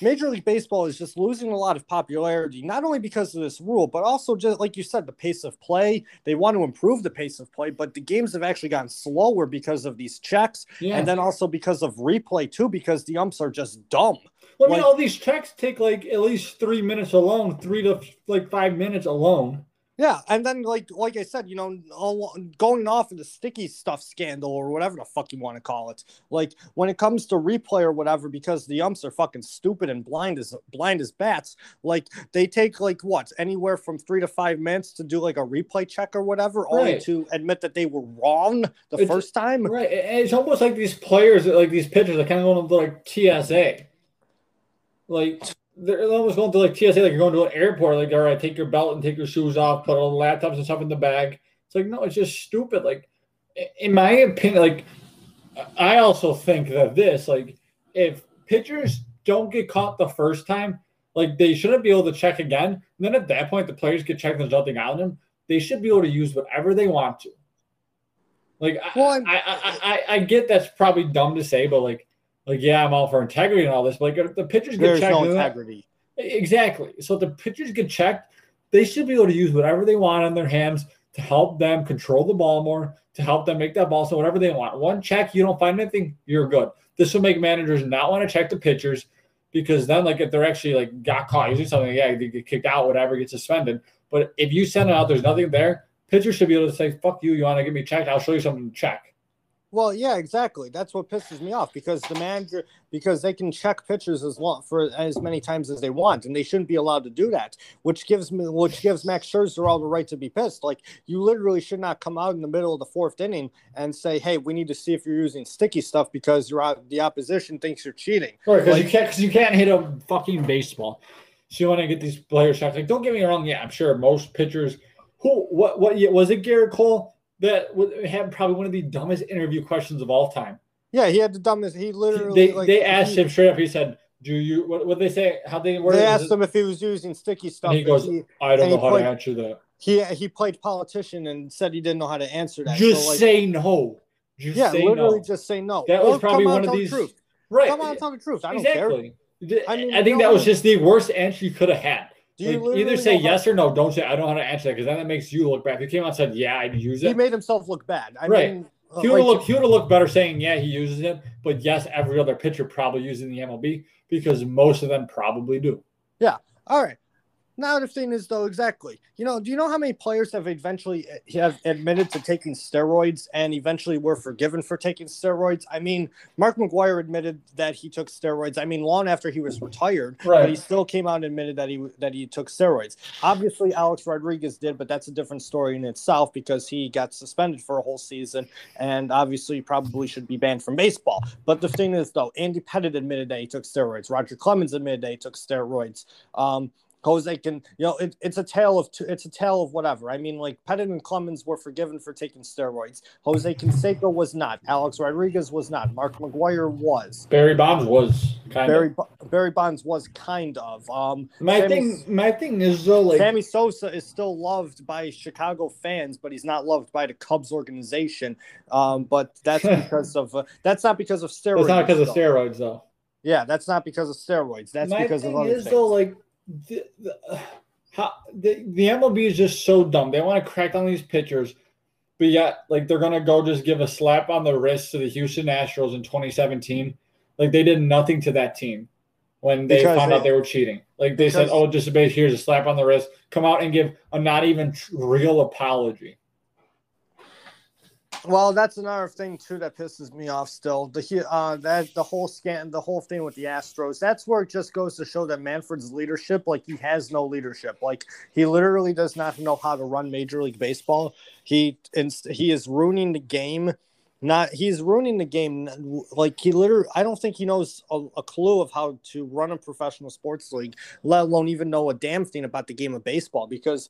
Major League Baseball is just losing a lot of popularity, not only because of this rule, but also just like you said, the pace of play. They want to improve the pace of play, but the games have actually gotten slower because of these checks, Yeah, and then also because of replay too, because the umps are just dumb. Well, I mean, like- all these checks take like at least three minutes alone, three to like five minutes alone. Yeah, and then like like I said, you know, all, going off of the sticky stuff scandal or whatever the fuck you want to call it. Like when it comes to replay or whatever, because the umps are fucking stupid and blind as blind as bats. Like they take like what anywhere from three to five minutes to do like a replay check or whatever, only to admit that they were wrong the It's- first time. Right. It's almost like these players, like these pitchers, are kind of going to like TSA. Like they're almost going to like TSA, like you're going to an airport. Like, all right, take your belt and take your shoes off, put all the laptops and stuff in the bag. It's like no, it's just stupid. Like, in my opinion, like I also think that this, like, if pitchers don't get caught the first time, like they shouldn't be able to check again. And then at that point, the players get checked. There's nothing on them. They should be able to use whatever they want to. Like Well, I'm- I, I, I, I get that's probably dumb to say, but like, like yeah, I'm all for integrity and all this. But like, if the pitchers get There's checked, no integrity. exactly. So if the pitchers get checked, they should be able to use whatever they want on their hands to help them control the ball more, to help them make that ball. So whatever they want. One check, you don't find anything, you're good. This will make managers not want to check the pitchers because then, like, if they're actually like got caught using something, yeah, they get kicked out, whatever, get suspended. But if you send it out, there's nothing there. Pitchers should be able to say, "Fuck you! You want to get me checked? I'll show you something to check." Well, yeah, exactly. That's what pisses me off because the manager because they can check pitchers as long for as many times as they want, and they shouldn't be allowed to do that. Which gives me which gives Max Scherzer all the right to be pissed. Like you literally should not come out in the middle of the fourth inning and say, "Hey, we need to see if you're using sticky stuff because you're out, the opposition thinks you're cheating." Right, because Like- you can't because you can't hit a fucking baseball. So you want to get these players checked. Like, don't get me wrong. Yeah, I'm sure most pitchers. Who? What? What? Was it Gerrit Cole that had probably one of the dumbest interview questions of all time? Yeah, he had the dumbest. He literally They like, they asked he- him straight up. He said, "Do you? What? What they say? How they were?" They asked him if he was using sticky stuff. he and goes, he, "I don't know how played- to answer that. he he played politician and said he didn't know how to answer that. Just so, like, say no. Just yeah, say literally no. just say no. That was probably one of these. truth. Right. Come on, tell the truth. I don't care. I mean, I think no that was just the worst answer you could have had. Do you Like, either say yes or no. Don't say I don't know how to answer that because then that makes you look bad. If you came out and said yeah, I'd use it. He made himself look bad. I Right. mean, He would like, look. He would looked better saying yeah, he uses it. But yes, every other pitcher probably using the MLB because most of them probably do. Yeah. All right. Now the thing is though, exactly. You know, do you know how many players have eventually uh, have admitted to taking steroids and eventually were forgiven for taking steroids? I mean, Mark McGwire admitted that he took steroids. I mean, long after he was retired, but he still came out and admitted that he that he took steroids. Obviously, Alex Rodriguez did, but that's a different story in itself because he got suspended for a whole season and obviously probably should be banned from baseball. But the thing is, though, Andy Pettitte admitted that he took steroids. Roger Clemens admitted that he took steroids. Um, Jose can, you know, it, it's a tale of two, it's a tale of whatever. I mean, like Pettitte and Clemens were forgiven for taking steroids. Jose Canseco was not. Alex Rodriguez was not. Mark McGwire was. Barry Bonds was kind Barry of. Barry Bonds was kind of. Um, My Sammy- thing, my thing is though, like Sammy Sosa is still loved by Chicago fans, but he's not loved by the Cubs organization. Um, but that's because of uh, that's not because of steroids. it's not because of steroids though. Yeah, that's not because of steroids. That's My because of other is things. though, like the, the, uh, how the, the MLB is just so dumb. They want to crack on these pitchers, but yet like they're gonna go just give a slap on the wrist to the Houston Astros in 2017. Like they did nothing to that team when they Because found they- out they were cheating. Like they said, "Oh, just a base here's a slap on the wrist." Come out and give a not even real apology. Well, that's another thing too that pisses me off. Still, the uh, that the whole scan, the whole thing with the Astros. That's where it just goes to show that Manfred's leadership, like he has no leadership. Like he literally does not know how to run Major League Baseball. He inst- he is ruining the game. Not he's ruining the game. Like he literally, I don't think he knows a, a clue of how to run a professional sports league, let alone even know a damn thing about the game of baseball. Because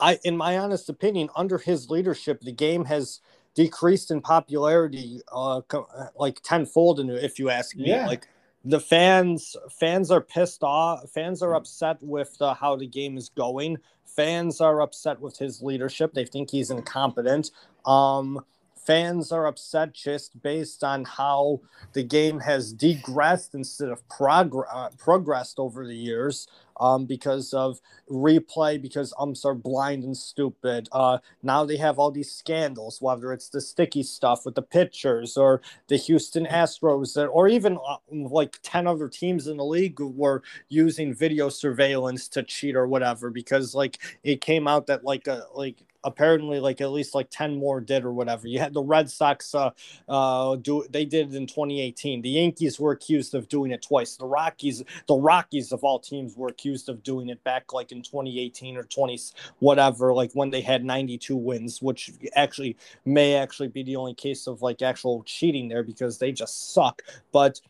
I, in my honest opinion, under his leadership, the game has decreased in popularity uh co- like tenfold in if you ask me. Yeah. like the fans fans are pissed off fans are upset with uh, how the game is going. Fans are upset with his leadership. They think he's incompetent. Um fans are upset just based on how the game has degressed instead of progr- uh, progressed over the years um, because of replay because umps are blind and stupid. Uh, now they have all these scandals, whether it's the sticky stuff with the pitchers or the Houston Astros, or even uh, like 10 other teams in the league were using video surveillance to cheat or whatever, because like it came out that like a, like apparently like at least like 10 more did or whatever. You had the Red Sox uh, uh, do they did it in 2018. The Yankees were accused of doing it twice. The Rockies, the Rockies of all teams were accused of doing it back like in 2018 or 20 whatever, like when they had 92 wins, which actually may actually be the only case of like actual cheating there because they just suck. But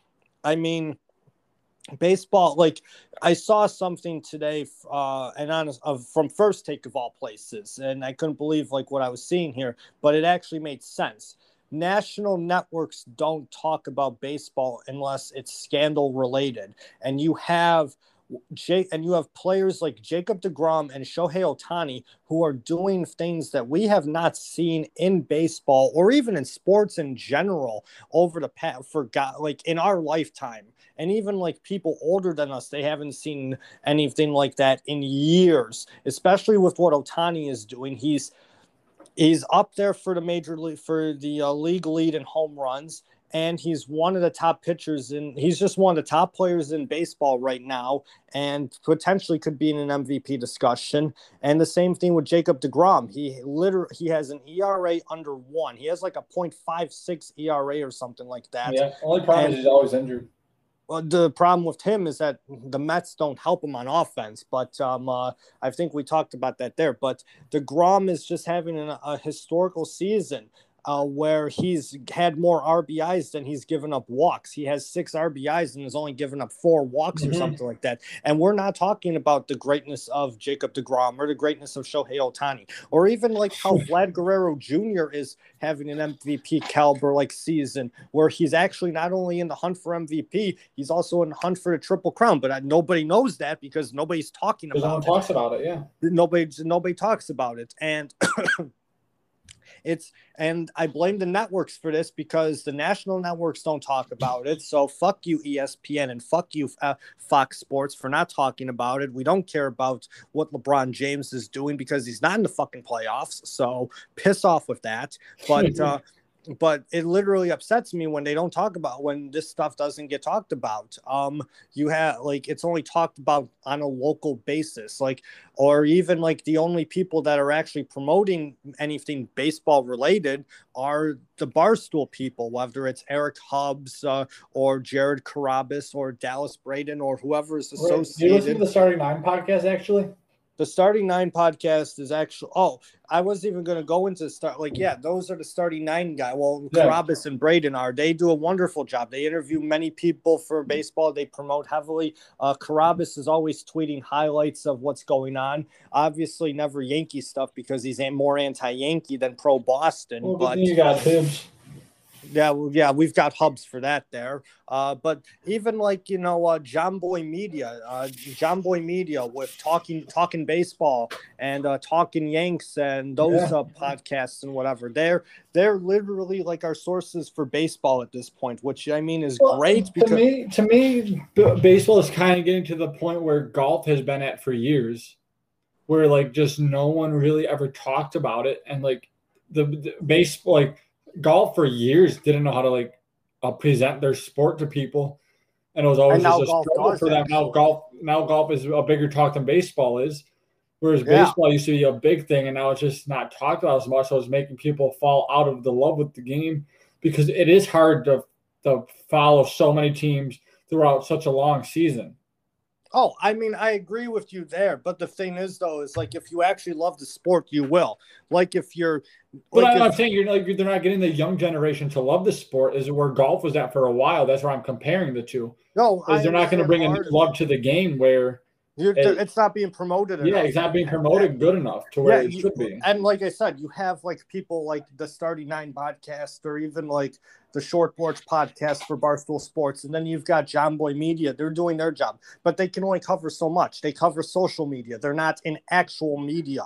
I mean, baseball, like I saw something today, uh, and honest of from first take of all places, and I couldn't believe like what I was seeing here, but it actually made sense. National networks don't talk about baseball unless it's scandal related, and you have Jake, and you have players like Jacob DeGrom and Shohei Ohtani who are doing things that we have not seen in baseball or even in sports in general over the past for God, like in our lifetime. And even like people older than us, they haven't seen anything like that in years, especially with what Ohtani is doing. He's he's up there for the major league for the uh, league lead in home runs and he's one of the top pitchers and he's just one of the top players in baseball right now and potentially could be in an MVP discussion. And the same thing with Jacob DeGrom. He literally he has an ERA under 1. He has like a 0.56 ERA or something like that. Yeah, only problem and- is he's always injured. Well, the problem with him is that the Mets don't help him on offense. But um, uh, I think we talked about that there. But DeGrom is just having an, a historical season uh, where he's had more RBIs than he's given up walks. He has six RBIs and has only given up four walks or Mhm. something like that. And we're not talking about the greatness of Jacob DeGrom or the greatness of Shohei Ohtani or even like how Vlad Guerrero Jr. is having an MVP caliber like season where he's actually not only in the hunt for MVP, he's also in the hunt for the triple crown. But uh, nobody knows that because nobody's talking Because no one about it talks about it. Yeah. nobody nobody talks about it and it's and i blame the networks for this because the national networks don't talk about it. So fuck you espn and fuck you uh, fox sports for not talking about it. We don't care about what lebron james is doing because he's not in the fucking playoffs. So piss off with that. But uh but it literally upsets me when they don't talk about when this stuff doesn't get talked about um you have like it's only talked about on a local basis like or even like the only people that are actually promoting anything baseball related are the barstool people whether it's eric hubbs uh, or jared carrabis or dallas braden or whoever is. Do you listen to the Starting Nine podcast actually? The starting nine podcast is actually oh i wasn't even going to go into start like yeah those are the starting nine guy well Yeah. Carrabis and braden are. They do a wonderful job. They interview many people for baseball. They promote heavily. Uh Carrabis is always tweeting highlights of what's going on. Obviously never yankee stuff because he's more anti-yankee than pro boston Well, but you got Tibbs. Yeah, well, yeah, we've got Hubbs for that there. Uh, but even like you know, uh, Jomboy Media, uh, Jomboy Media with talking talking baseball and uh, talking Yanks and those Yeah. uh, podcasts and whatever. They're they're literally like our sources for baseball at this point, which I mean is Well, great to me, to me, baseball is kind of getting to the point where golf has been at for years, where like just no one really ever talked about it, and like the, the base like golf for years didn't know how to like uh, present their sport to people, and it was always just a struggle for them. Now golf, now golf is a bigger talk than baseball is. Whereas Yeah. baseball used to be a big thing, and now it's just not talked about as much. So it's making people fall out of the love with the game because it is hard to to follow so many teams throughout such a long season. Oh, I mean, I agree with you there. But the thing is, though, is like if you actually love the sport, you will. Like if you're, But like I'm not saying you're like they're not getting the young generation to love the sport. Is where golf was at for a while. That's where I'm comparing the two. no, Is they're not going to bring a new love to the game where You're, it- it's not being promoted. yeah, enough. it's not being promoted good enough to where it you- should be. And like I said, you have like people like the Starting Nine podcast or even like the Short Porch podcast for Barstool Sports. And then you've got Jomboy Media. They're doing their job, but they can only cover so much. They cover social media. They're not in actual media.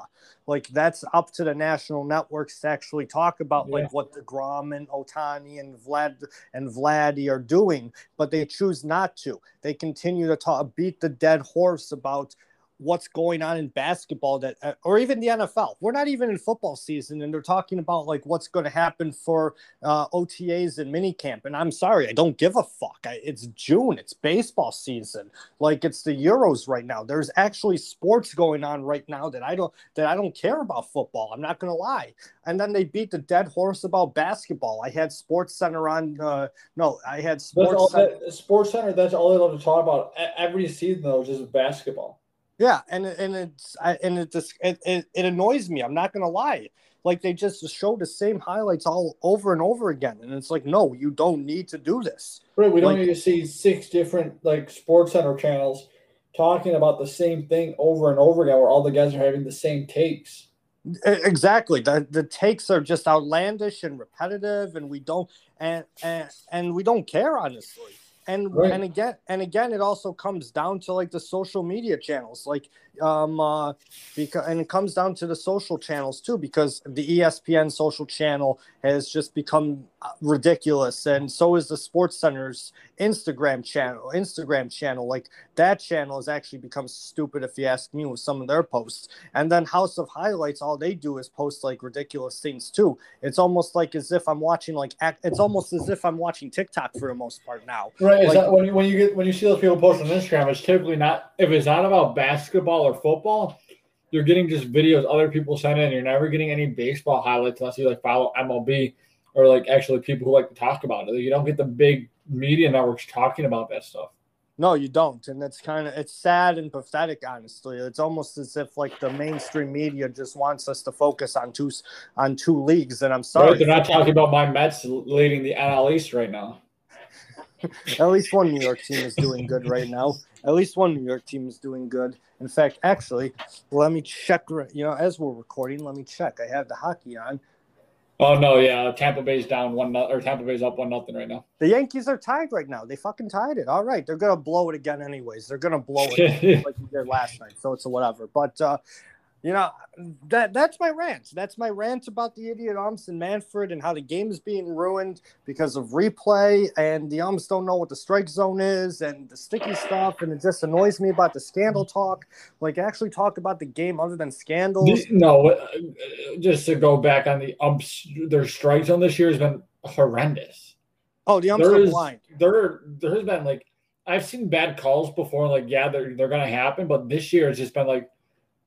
Like that's up to the national networks to actually talk about Yeah. like what DeGrom and Ohtani and Vlad and Vladdy are doing, but they choose not to. They continue to talk beat the dead horse about what's going on in basketball that uh, or even the NFL. We're not even in football season and they're talking about like what's going to happen for uh, OTAs and minicamp. And I'm sorry, I don't give a fuck. I, it's June, it's baseball season. Like it's the Euros right now. There's actually sports going on right now that I don't that I don't care about football. I'm not going to lie. And then they beat the dead horse about basketball. I had Sports Center on uh no, I had Sports Center. that Sports Center. That's all they love to talk about every season though, is just basketball. Yeah, and it- and it's I, and it just it, it it annoys me. I'm not gonna lie. Like they just show the same highlights all over and over again, and it's like, no, you don't need to do this. Right, we don't Like- need to see six different like Sports Center channels talking about the same thing over and over again, where all the guys are having the same takes. Exactly. The the takes are just outlandish and repetitive, and we don't and and, and we don't care honestly. And Right. and again and again, it also comes down to like the social media channels, like um uh because and it comes down to the social channels too, because the ESPN social channel has just become uh, ridiculous, and so is the Sports Center's Instagram channel. Instagram channel, like that channel, has actually become stupid if you ask me with some of their posts. And then House of Highlights, all they do is post like ridiculous things too. It's almost like as if I'm watching like it's almost as if I'm watching TikTok for the most part now. Right, is Like- that when you when you get when you see those people post on Instagram, it's typically not if it's not about basketball or football, you're getting just videos other people send in. You're never getting any baseball highlights unless you like follow MLB or like actually people who like to talk about it. You don't get the big media networks talking about that stuff. No, you don't, and it's kind of it's sad and pathetic. Honestly, it's almost as if like the mainstream media just wants us to focus on two on two leagues. And I'm sorry, Right? They're not talking about my Mets leading the NL East right now. At least one New York team is doing good right now. At least one New York team is doing good. In fact, actually, let me check. You know, as we're recording, let me check. I have the hockey on. Oh no, yeah, Tampa Bay's down one no- or Tampa Bay's up one nothing right now. The Yankees are tied right now. They fucking tied it. All right, they're gonna blow it again, anyways. They're gonna blow it like you did last night. So it's a whatever. But uh, you know that that's my rant. That's my rant about the idiot umps and Manfred and how the game is being ruined because of replay and the umps don't know what the strike zone is and the sticky stuff and it just annoys me about the scandal talk. Like actually talk about the game other than scandals. no, uh, just to go back on the umps, their strike zone this year has been horrendous. Oh, the umps There are is blind. there there has been like I've seen bad calls before. Like yeah, they're they're gonna happen, but this year it's just been like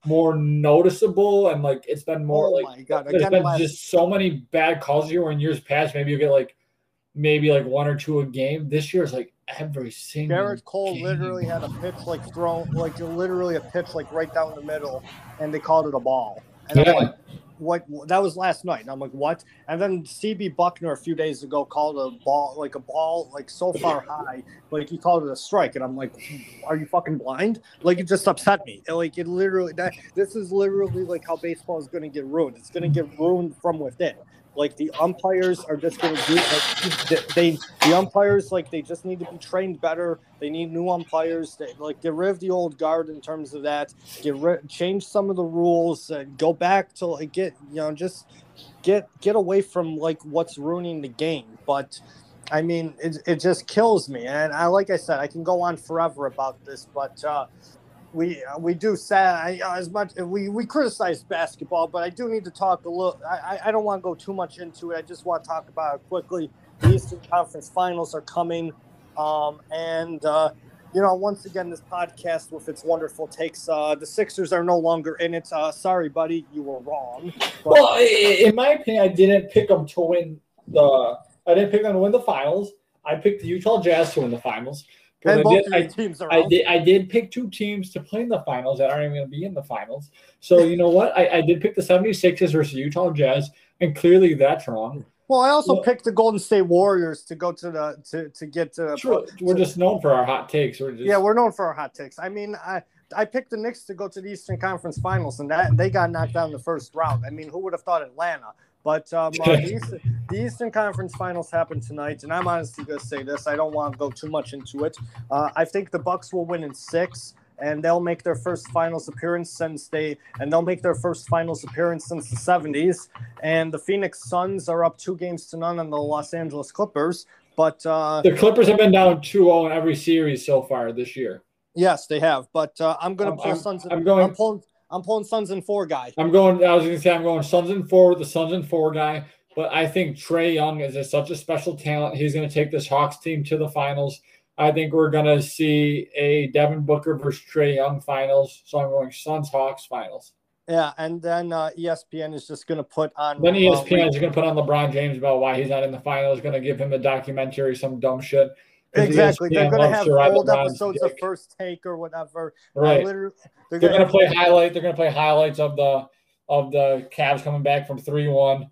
more noticeable and like it's been more Oh like again been last- just so many bad calls here. Where in years past, maybe you get like maybe like one or two a game. This year is like every single. Gerrit Cole game. literally had a pitch like thrown, like literally a pitch like right down the middle, and they called it a ball. And I'm Yeah. like, what? That was last night. And I'm like, what? And then CB Bucknor a few days ago called a ball like a ball like so far high, like he called it a strike, and I'm like, are you fucking blind? Like it just upset me. And, Like it literally that this is literally like how baseball is going to get ruined. It's going to get ruined from within. Like the umpires are just going to do like, they the umpires like they just need to be trained better. They need new umpires. They like get rid of the old guard in terms of that. Get rid, change some of the rules and go back to like get you know just get get away from like what's ruining the game. But I mean, it, it just kills me. And I like I said, I can go on forever about this, but uh, we uh, we do sad I, as much we we criticize basketball, but I do need to talk a little. I I- don't want to go too much into it. I just want to talk about it quickly. The Eastern Conference Finals are coming, um, and uh, you know, once again, this podcast with its wonderful takes, uh, the Sixers are no longer in it. Uh, sorry, buddy, you were wrong. But- Well, in my opinion, I didn't pick them to win the. I didn't pick them to win the finals. I picked the Utah Jazz to win the finals. I both did, I, teams are I did. I did pick two teams to play in the finals that aren't even going to be in the finals. So you know what? I, I did pick the 76ers versus Utah Jazz, and clearly that's wrong. Well, I also Well- picked the Golden State Warriors to go to the to, to get to. Sure, we're just known for our hot takes. We're just Yeah, we're known for our hot takes. I mean, I I picked the Knicks to go to the Eastern Conference Finals, and that they got knocked out in the first round. I mean, who would have thought Atlanta? But um, uh, the, Eastern, the Eastern Conference Finals happen tonight, and I'm honestly going to say this. I don't want to go too much into it. Uh, I think the Bucks will win in six, and they'll make their first Finals appearance since they, and they'll make their first Finals appearance since the '70s. And the Phoenix Suns are up two games to none on the Los Angeles Clippers. But uh, the Clippers have been down 2-0 in every series so far this year. Yes, they have. But uh, I'm going to pull I'm- Suns. I'm going- I'm pulling. I'm pulling Suns and four guy. I'm going. I was going to say I'm going Suns and four with the Suns and four guy, but I think Trae Young is a, such a special talent. He's going to take this Hawks team to the finals. I think we're going to see a Devin Booker versus Trae Young finals. So I'm going Suns Hawks finals. Yeah, and then uh, ESPN is just going to put on. Then E uh, ESPN is going to put on LeBron James about why he's not in the finals. Going to give him a documentary, some dumb shit. Exactly. They're going to have old episodes of. First Take or whatever. Right. literally, they're They're going to play highlight. They're going to play highlights of the of the Cavs coming back from three one.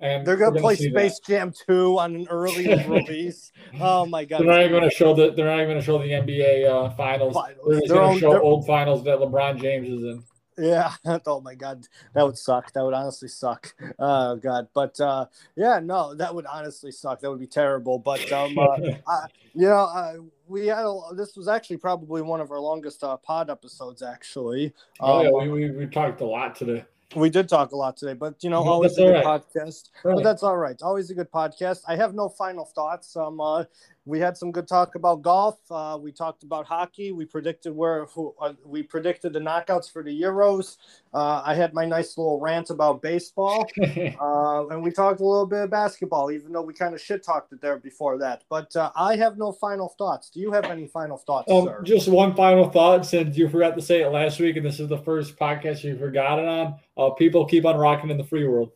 And They're going to play see that. Space Jam 2 on an early release. Oh my god. They're not even going to show the. They're not even going to show the NBA uh, finals. Finals. They're just Their going to show old finals that LeBron James is in. Yeah. Oh my god, that would suck. That would honestly suck. Oh god, but uh, yeah, no, that would honestly suck. That would be terrible. But um, uh, I, you know, uh, we had a, this was actually probably one of our longest uh, pod episodes. Actually, oh Um, yeah, we, we, we talked a lot today. we did talk a lot today, but you know, always that's a good right. podcast. Right. But that's all right. Always a good podcast. I have no final thoughts. Um, uh, we had some good talk about golf. Uh, we talked about hockey. We predicted where who, uh, we predicted the knockouts for the Euros. Uh, I had my nice little rant about baseball, uh, and we talked a little bit of basketball, even though we kind of shit talked it there before that. But uh, I have no final thoughts. Do you have any final thoughts, Um, sir? just one final thought, since you forgot to say it last week, and this is the first podcast you forgot it on. Uh, people keep on rocking in the free world.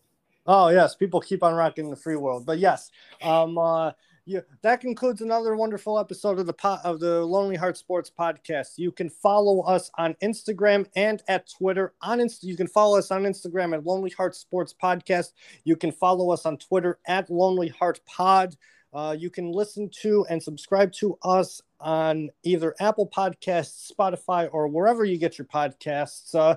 Oh yes, people keep on rocking in the free world. But yes, um, uh, yeah, that concludes another wonderful episode of the po- of the Lonely Heart Sports podcast. You can follow us on Instagram and at Twitter. On Inst- you can follow us on Instagram at Lonely Heart Sports Podcast. You can follow us on Twitter at Lonely Heart Pod. Uh, you can listen to and subscribe to us on either Apple Podcasts, Spotify, or wherever you get your podcasts. Uh,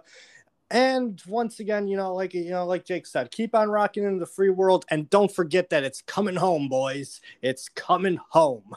and once again, you know, like you know, like Jake said, keep on rocking into the free world, and don't forget that it's coming home, boys. It's coming home.